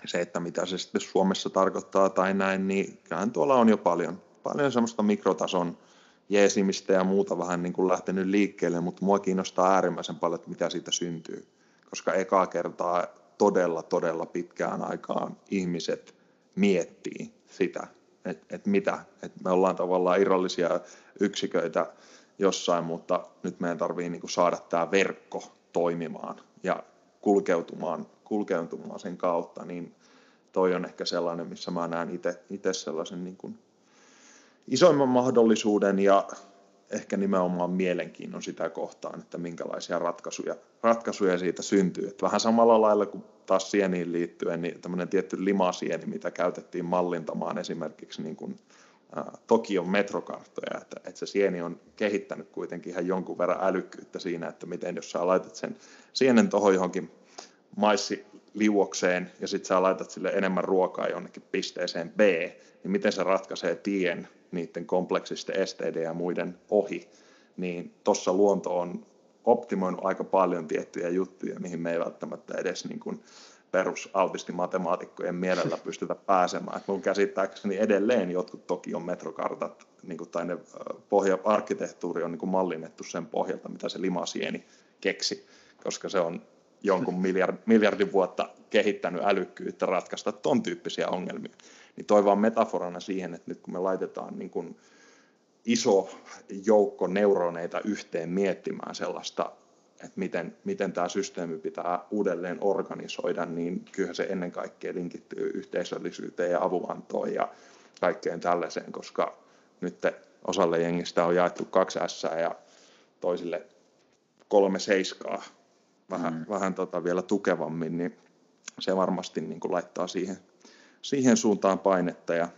se, että mitä se sitten Suomessa tarkoittaa tai näin, niin kyllähän tuolla on jo paljon, paljon semmoista mikrotason jeesimistä ja muuta vähän niin kuin lähtenyt liikkeelle, mutta mua kiinnostaa äärimmäisen paljon, että mitä siitä syntyy. Koska ekaa kertaa todella, todella pitkään aikaan ihmiset miettii sitä, että et mitä, että me ollaan tavallaan irrallisia yksiköitä jossain, mutta nyt meidän tarvii niin kuin saada tämä verkko toimimaan ja kulkeutumaan, kulkeutumaan sen kautta, niin toi on ehkä sellainen, missä mä näen itse sellaisen niin isoimman mahdollisuuden ja ehkä nimenomaan mielenkiinnon sitä kohtaan, että minkälaisia ratkaisuja, ratkaisuja siitä syntyy. Että vähän samalla lailla kuin taas sieniin liittyen, niin tämmöinen tietty limasieni, mitä käytettiin mallintamaan esimerkiksi niin kuin, ä, Tokion metrokarttoja, että, että se sieni on kehittänyt kuitenkin ihan jonkun verran älykkyyttä siinä, että miten jos sä laitat sen sienen tuohon johonkin maissiliuokseen ja sitten sä laitat sille enemmän ruokaa jonnekin pisteeseen B, niin miten se ratkaisee tien niiden kompleksisten esteiden ja muiden ohi, niin tuossa luonto on optimoinut aika paljon tiettyjä juttuja, mihin me ei välttämättä edes niin kuin perusautistimatemaatikkojen mielellä pystytä pääsemään. Et mun käsittääkseni edelleen jotkut toki on metrokartat niin kuin, tai ne pohja, arkkitehtuuri on niin kuin mallinnettu sen pohjalta, mitä se limasieni keksi, koska se on jonkun miljard, miljardin vuotta kehittänyt älykkyyttä ratkaista ton tyyppisiä ongelmia. Niin toi vaan metaforana siihen, että nyt kun me laitetaan niin kuin iso joukko neuroneita yhteen miettimään sellaista, että miten, miten tämä systeemi pitää uudelleen organisoida, niin kyllä se ennen kaikkea linkittyy yhteisöllisyyteen ja avunantoon ja kaikkeen tällaiseen, koska nyt osalle jengistä on jaettu kaksi S ja toisille kolme seiskaa vähän, mm. vähän tota vielä tukevammin, niin se varmasti niin kuin laittaa siihen, siihen suuntaan painetta ja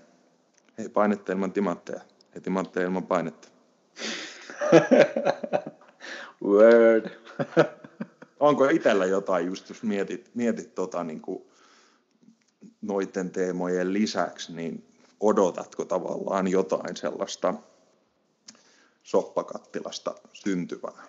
ei painetta ilman timantteja, ei timantteja ilman painetta. Word. Onko itsellä jotain, just jos mietit, mietit tota, niin kuin noiden teemojen lisäksi, niin odotatko tavallaan jotain sellaista soppakattilasta syntyvää?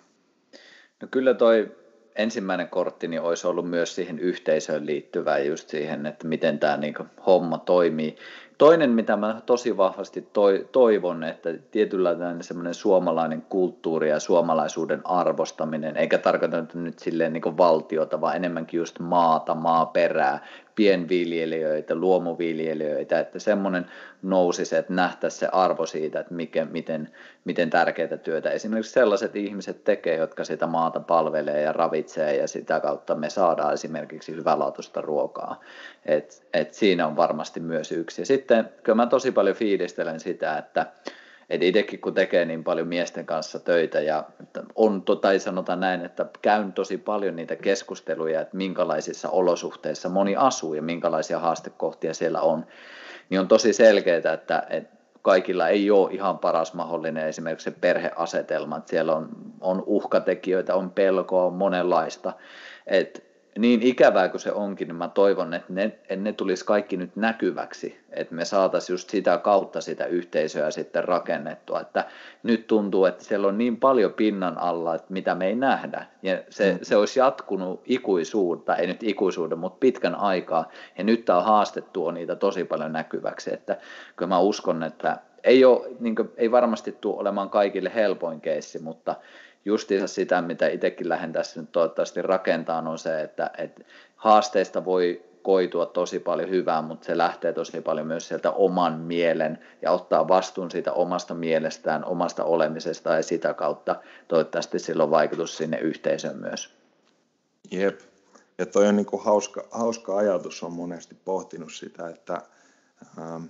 No kyllä toi ensimmäinen kortti niin olisi ollut myös siihen yhteisöön liittyvää just siihen, että miten tämä niin homma toimii. Toinen, mitä mä tosi vahvasti toi, toivon, että tietynlainen semmoinen suomalainen kulttuuri ja suomalaisuuden arvostaminen, eikä tarkoita nyt silleen niin valtiota, vaan enemmänkin just maata, maaperää, pienviljelijöitä, luomuviljelijöitä, että semmoinen nousisi, että nähtäisi se arvo siitä, että mikä, miten, miten tärkeää työtä esimerkiksi sellaiset ihmiset tekee, jotka sitä maata palvelee ja ravitsee ja sitä kautta me saadaan esimerkiksi hyvälaatuista ruokaa. Et, et siinä on varmasti myös yksi. Ja sitten kyllä mä tosi paljon fiilistelen sitä, että et itsekin kun tekee niin paljon miesten kanssa töitä ja on, tai sanotaan näin, että käyn tosi paljon niitä keskusteluja, että minkälaisissa olosuhteissa moni asuu ja minkälaisia haastekohtia siellä on, niin on tosi selkeää, että, että kaikilla ei ole ihan paras mahdollinen esimerkiksi se perheasetelma, että siellä on, on uhkatekijöitä, on pelkoa, on monenlaista, että niin ikävää kuin se onkin, niin mä toivon, että ne, että ne tulisi kaikki nyt näkyväksi, että me saataisiin just sitä kautta sitä yhteisöä sitten rakennettua, että nyt tuntuu, että siellä on niin paljon pinnan alla, että mitä me ei nähdä, ja se, mm. se olisi jatkunut ikuisuutta, ei nyt ikuisuuden, mutta pitkän aikaa, ja nyt tämä haaste tuo niitä tosi paljon näkyväksi, että kyllä mä uskon, että ei, ole, niin kuin, ei varmasti tule olemaan kaikille helpoin keissi, mutta justiinsa sitä, mitä itsekin lähden tässä nyt toivottavasti rakentamaan, on se, että, että haasteista voi koitua tosi paljon hyvää, mutta se lähtee tosi paljon myös sieltä oman mielen ja ottaa vastuun siitä omasta mielestään, omasta olemisesta ja sitä kautta toivottavasti sillä on vaikutus sinne yhteisöön myös. Jep. Ja toi on niinku hauska, hauska ajatus, on monesti pohtinut sitä, että ähm,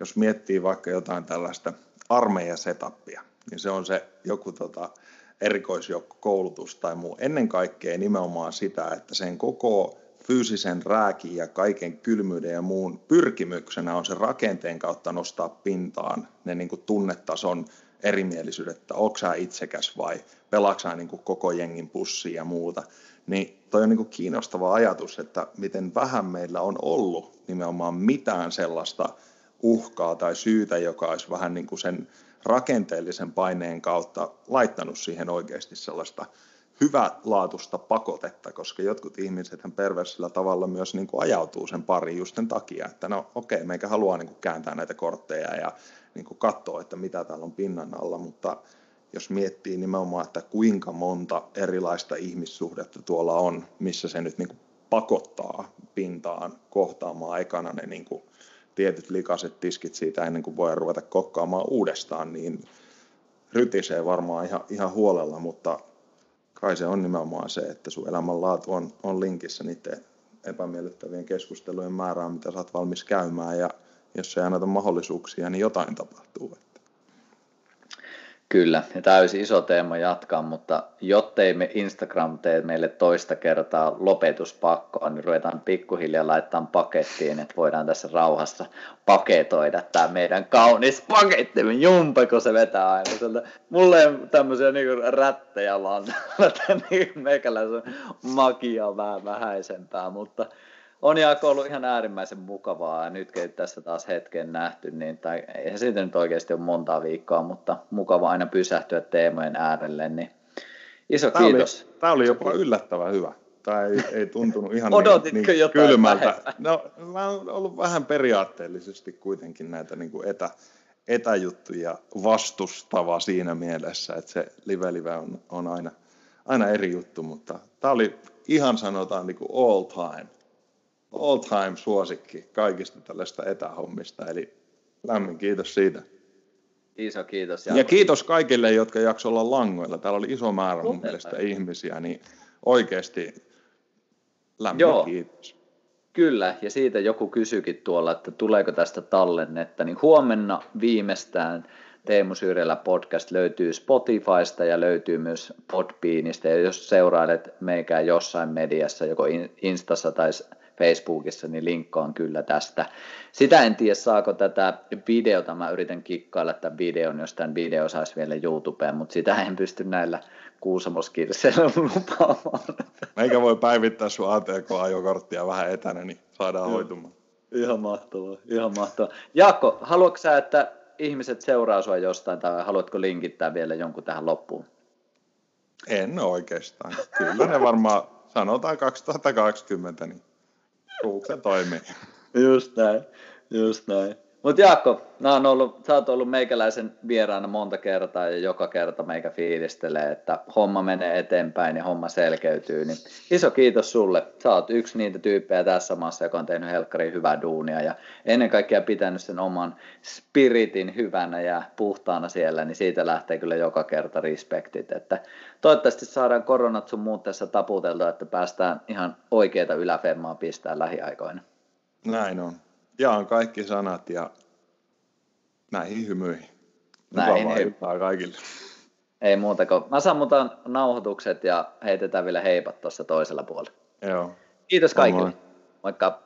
jos miettii vaikka jotain tällaista armeijasetappia, niin se on se joku tota, erikoisjoukkokoulutus tai muu. Ennen kaikkea nimenomaan sitä, että sen koko fyysisen rääkin ja kaiken kylmyyden ja muun pyrkimyksenä on se rakenteen kautta nostaa pintaan ne niin kuin tunnetason erimielisyydet, että onko sä itsekäs vai pelaaksaa niin koko jengin pussia ja muuta. Niin toi on niin kuin kiinnostava ajatus, että miten vähän meillä on ollut nimenomaan mitään sellaista uhkaa tai syytä, joka olisi vähän niin kuin sen rakenteellisen paineen kautta laittanut siihen oikeasti sellaista hyvälaatuista pakotetta, koska jotkut ihmiset perversillä tavalla myös niin kuin ajautuu sen pariin just sen takia, että no okei, okay, meikä haluaa niin kuin kääntää näitä kortteja ja niin kuin katsoa, että mitä täällä on pinnan alla, mutta jos miettii nimenomaan, että kuinka monta erilaista ihmissuhdetta tuolla on, missä se nyt niin kuin pakottaa pintaan kohtaamaan aikana ne niin kuin tietyt likaiset tiskit siitä ennen kuin voi ruveta kokkaamaan uudestaan, niin rytisee varmaan ihan, ihan huolella, mutta kai se on nimenomaan se, että sun elämänlaatu on, on linkissä niiden epämiellyttävien keskustelujen määrään, mitä sä oot valmis käymään, ja jos ei anneta mahdollisuuksia, niin jotain tapahtuu. Kyllä, ja täysin iso teema jatkaa, mutta jottei me Instagram tee meille toista kertaa lopetuspakkoa, niin ruvetaan pikkuhiljaa laittamaan pakettiin, että voidaan tässä rauhassa paketoida tämä meidän kaunis paketti. Jumpa, kun se vetää aina sieltä. Mulle ei tämmöisiä niinku rättejä vaan niin meikäläisen magia on vähän vähäisempää, mutta on Jaakko ollut ihan äärimmäisen mukavaa ja nyt kun tässä taas hetken nähty, niin tai eihän siitä nyt oikeasti ole montaa viikkoa, mutta mukava aina pysähtyä teemojen äärelle, niin iso tämä kiitos. Oli, tämä oli jopa yllättävän hyvä. Tämä ei, ei tuntunut ihan Odotitko niin, niin kylmältä. Vähemmän? No, mä oon ollut vähän periaatteellisesti kuitenkin näitä niin kuin etä, etäjuttuja vastustava siinä mielessä, että se live-live on, on aina, aina eri juttu, mutta tämä oli ihan sanotaan niin kuin all time all time suosikki kaikista tällaista etähommista, eli lämmin kiitos siitä. Iso kiitos. Ja, ja kiitos kaikille, jotka jakso olla langoilla. Täällä oli iso määrä mun mielestä ihmisiä, niin oikeasti lämmin Joo. kiitos. Kyllä, ja siitä joku kysyikin tuolla, että tuleeko tästä tallennetta, niin huomenna viimeistään Teemu Syyrellä podcast löytyy Spotifysta ja löytyy myös Podbeanista, ja jos seurailet meikään jossain mediassa, joko Instassa tai Facebookissa, niin linkkaan kyllä tästä. Sitä en tiedä, saako tätä videota, mä yritän kikkailla tämän videon, jos tämän video saisi vielä YouTubeen, mutta sitä en pysty näillä kuusamoskirseillä lupaamaan. Meikä voi päivittää sun ATK-ajokorttia vähän etänä, niin saadaan hoitumaan. Ihan mahtavaa, ihan mahtavaa. Jaakko, haluatko sä, että ihmiset seuraa sua jostain, tai haluatko linkittää vielä jonkun tähän loppuun? En oikeastaan. Kyllä ne varmaan, sanotaan 2020, niin Google toimii. Just näin, just näin. Mutta Jaakko, on ollut, sä oot ollut meikäläisen vieraana monta kertaa ja joka kerta meikä fiilistelee, että homma menee eteenpäin ja homma selkeytyy. Niin iso kiitos sulle. Sä oot yksi niitä tyyppejä tässä maassa, joka on tehnyt helkkariin hyvää duunia ja ennen kaikkea pitänyt sen oman spiritin hyvänä ja puhtaana siellä, niin siitä lähtee kyllä joka kerta respektit. Että toivottavasti saadaan koronat sun muut tässä taputeltua, että päästään ihan oikeita yläfemmaa pistää lähiaikoina. Näin on jaan kaikki sanat ja näihin hymyihin. Näihin hy- kaikille. Ei muuta kuin. Mä sammutan nauhoitukset ja heitetään vielä heipat tuossa toisella puolella. Joo. Kiitos kaikille. Moikka.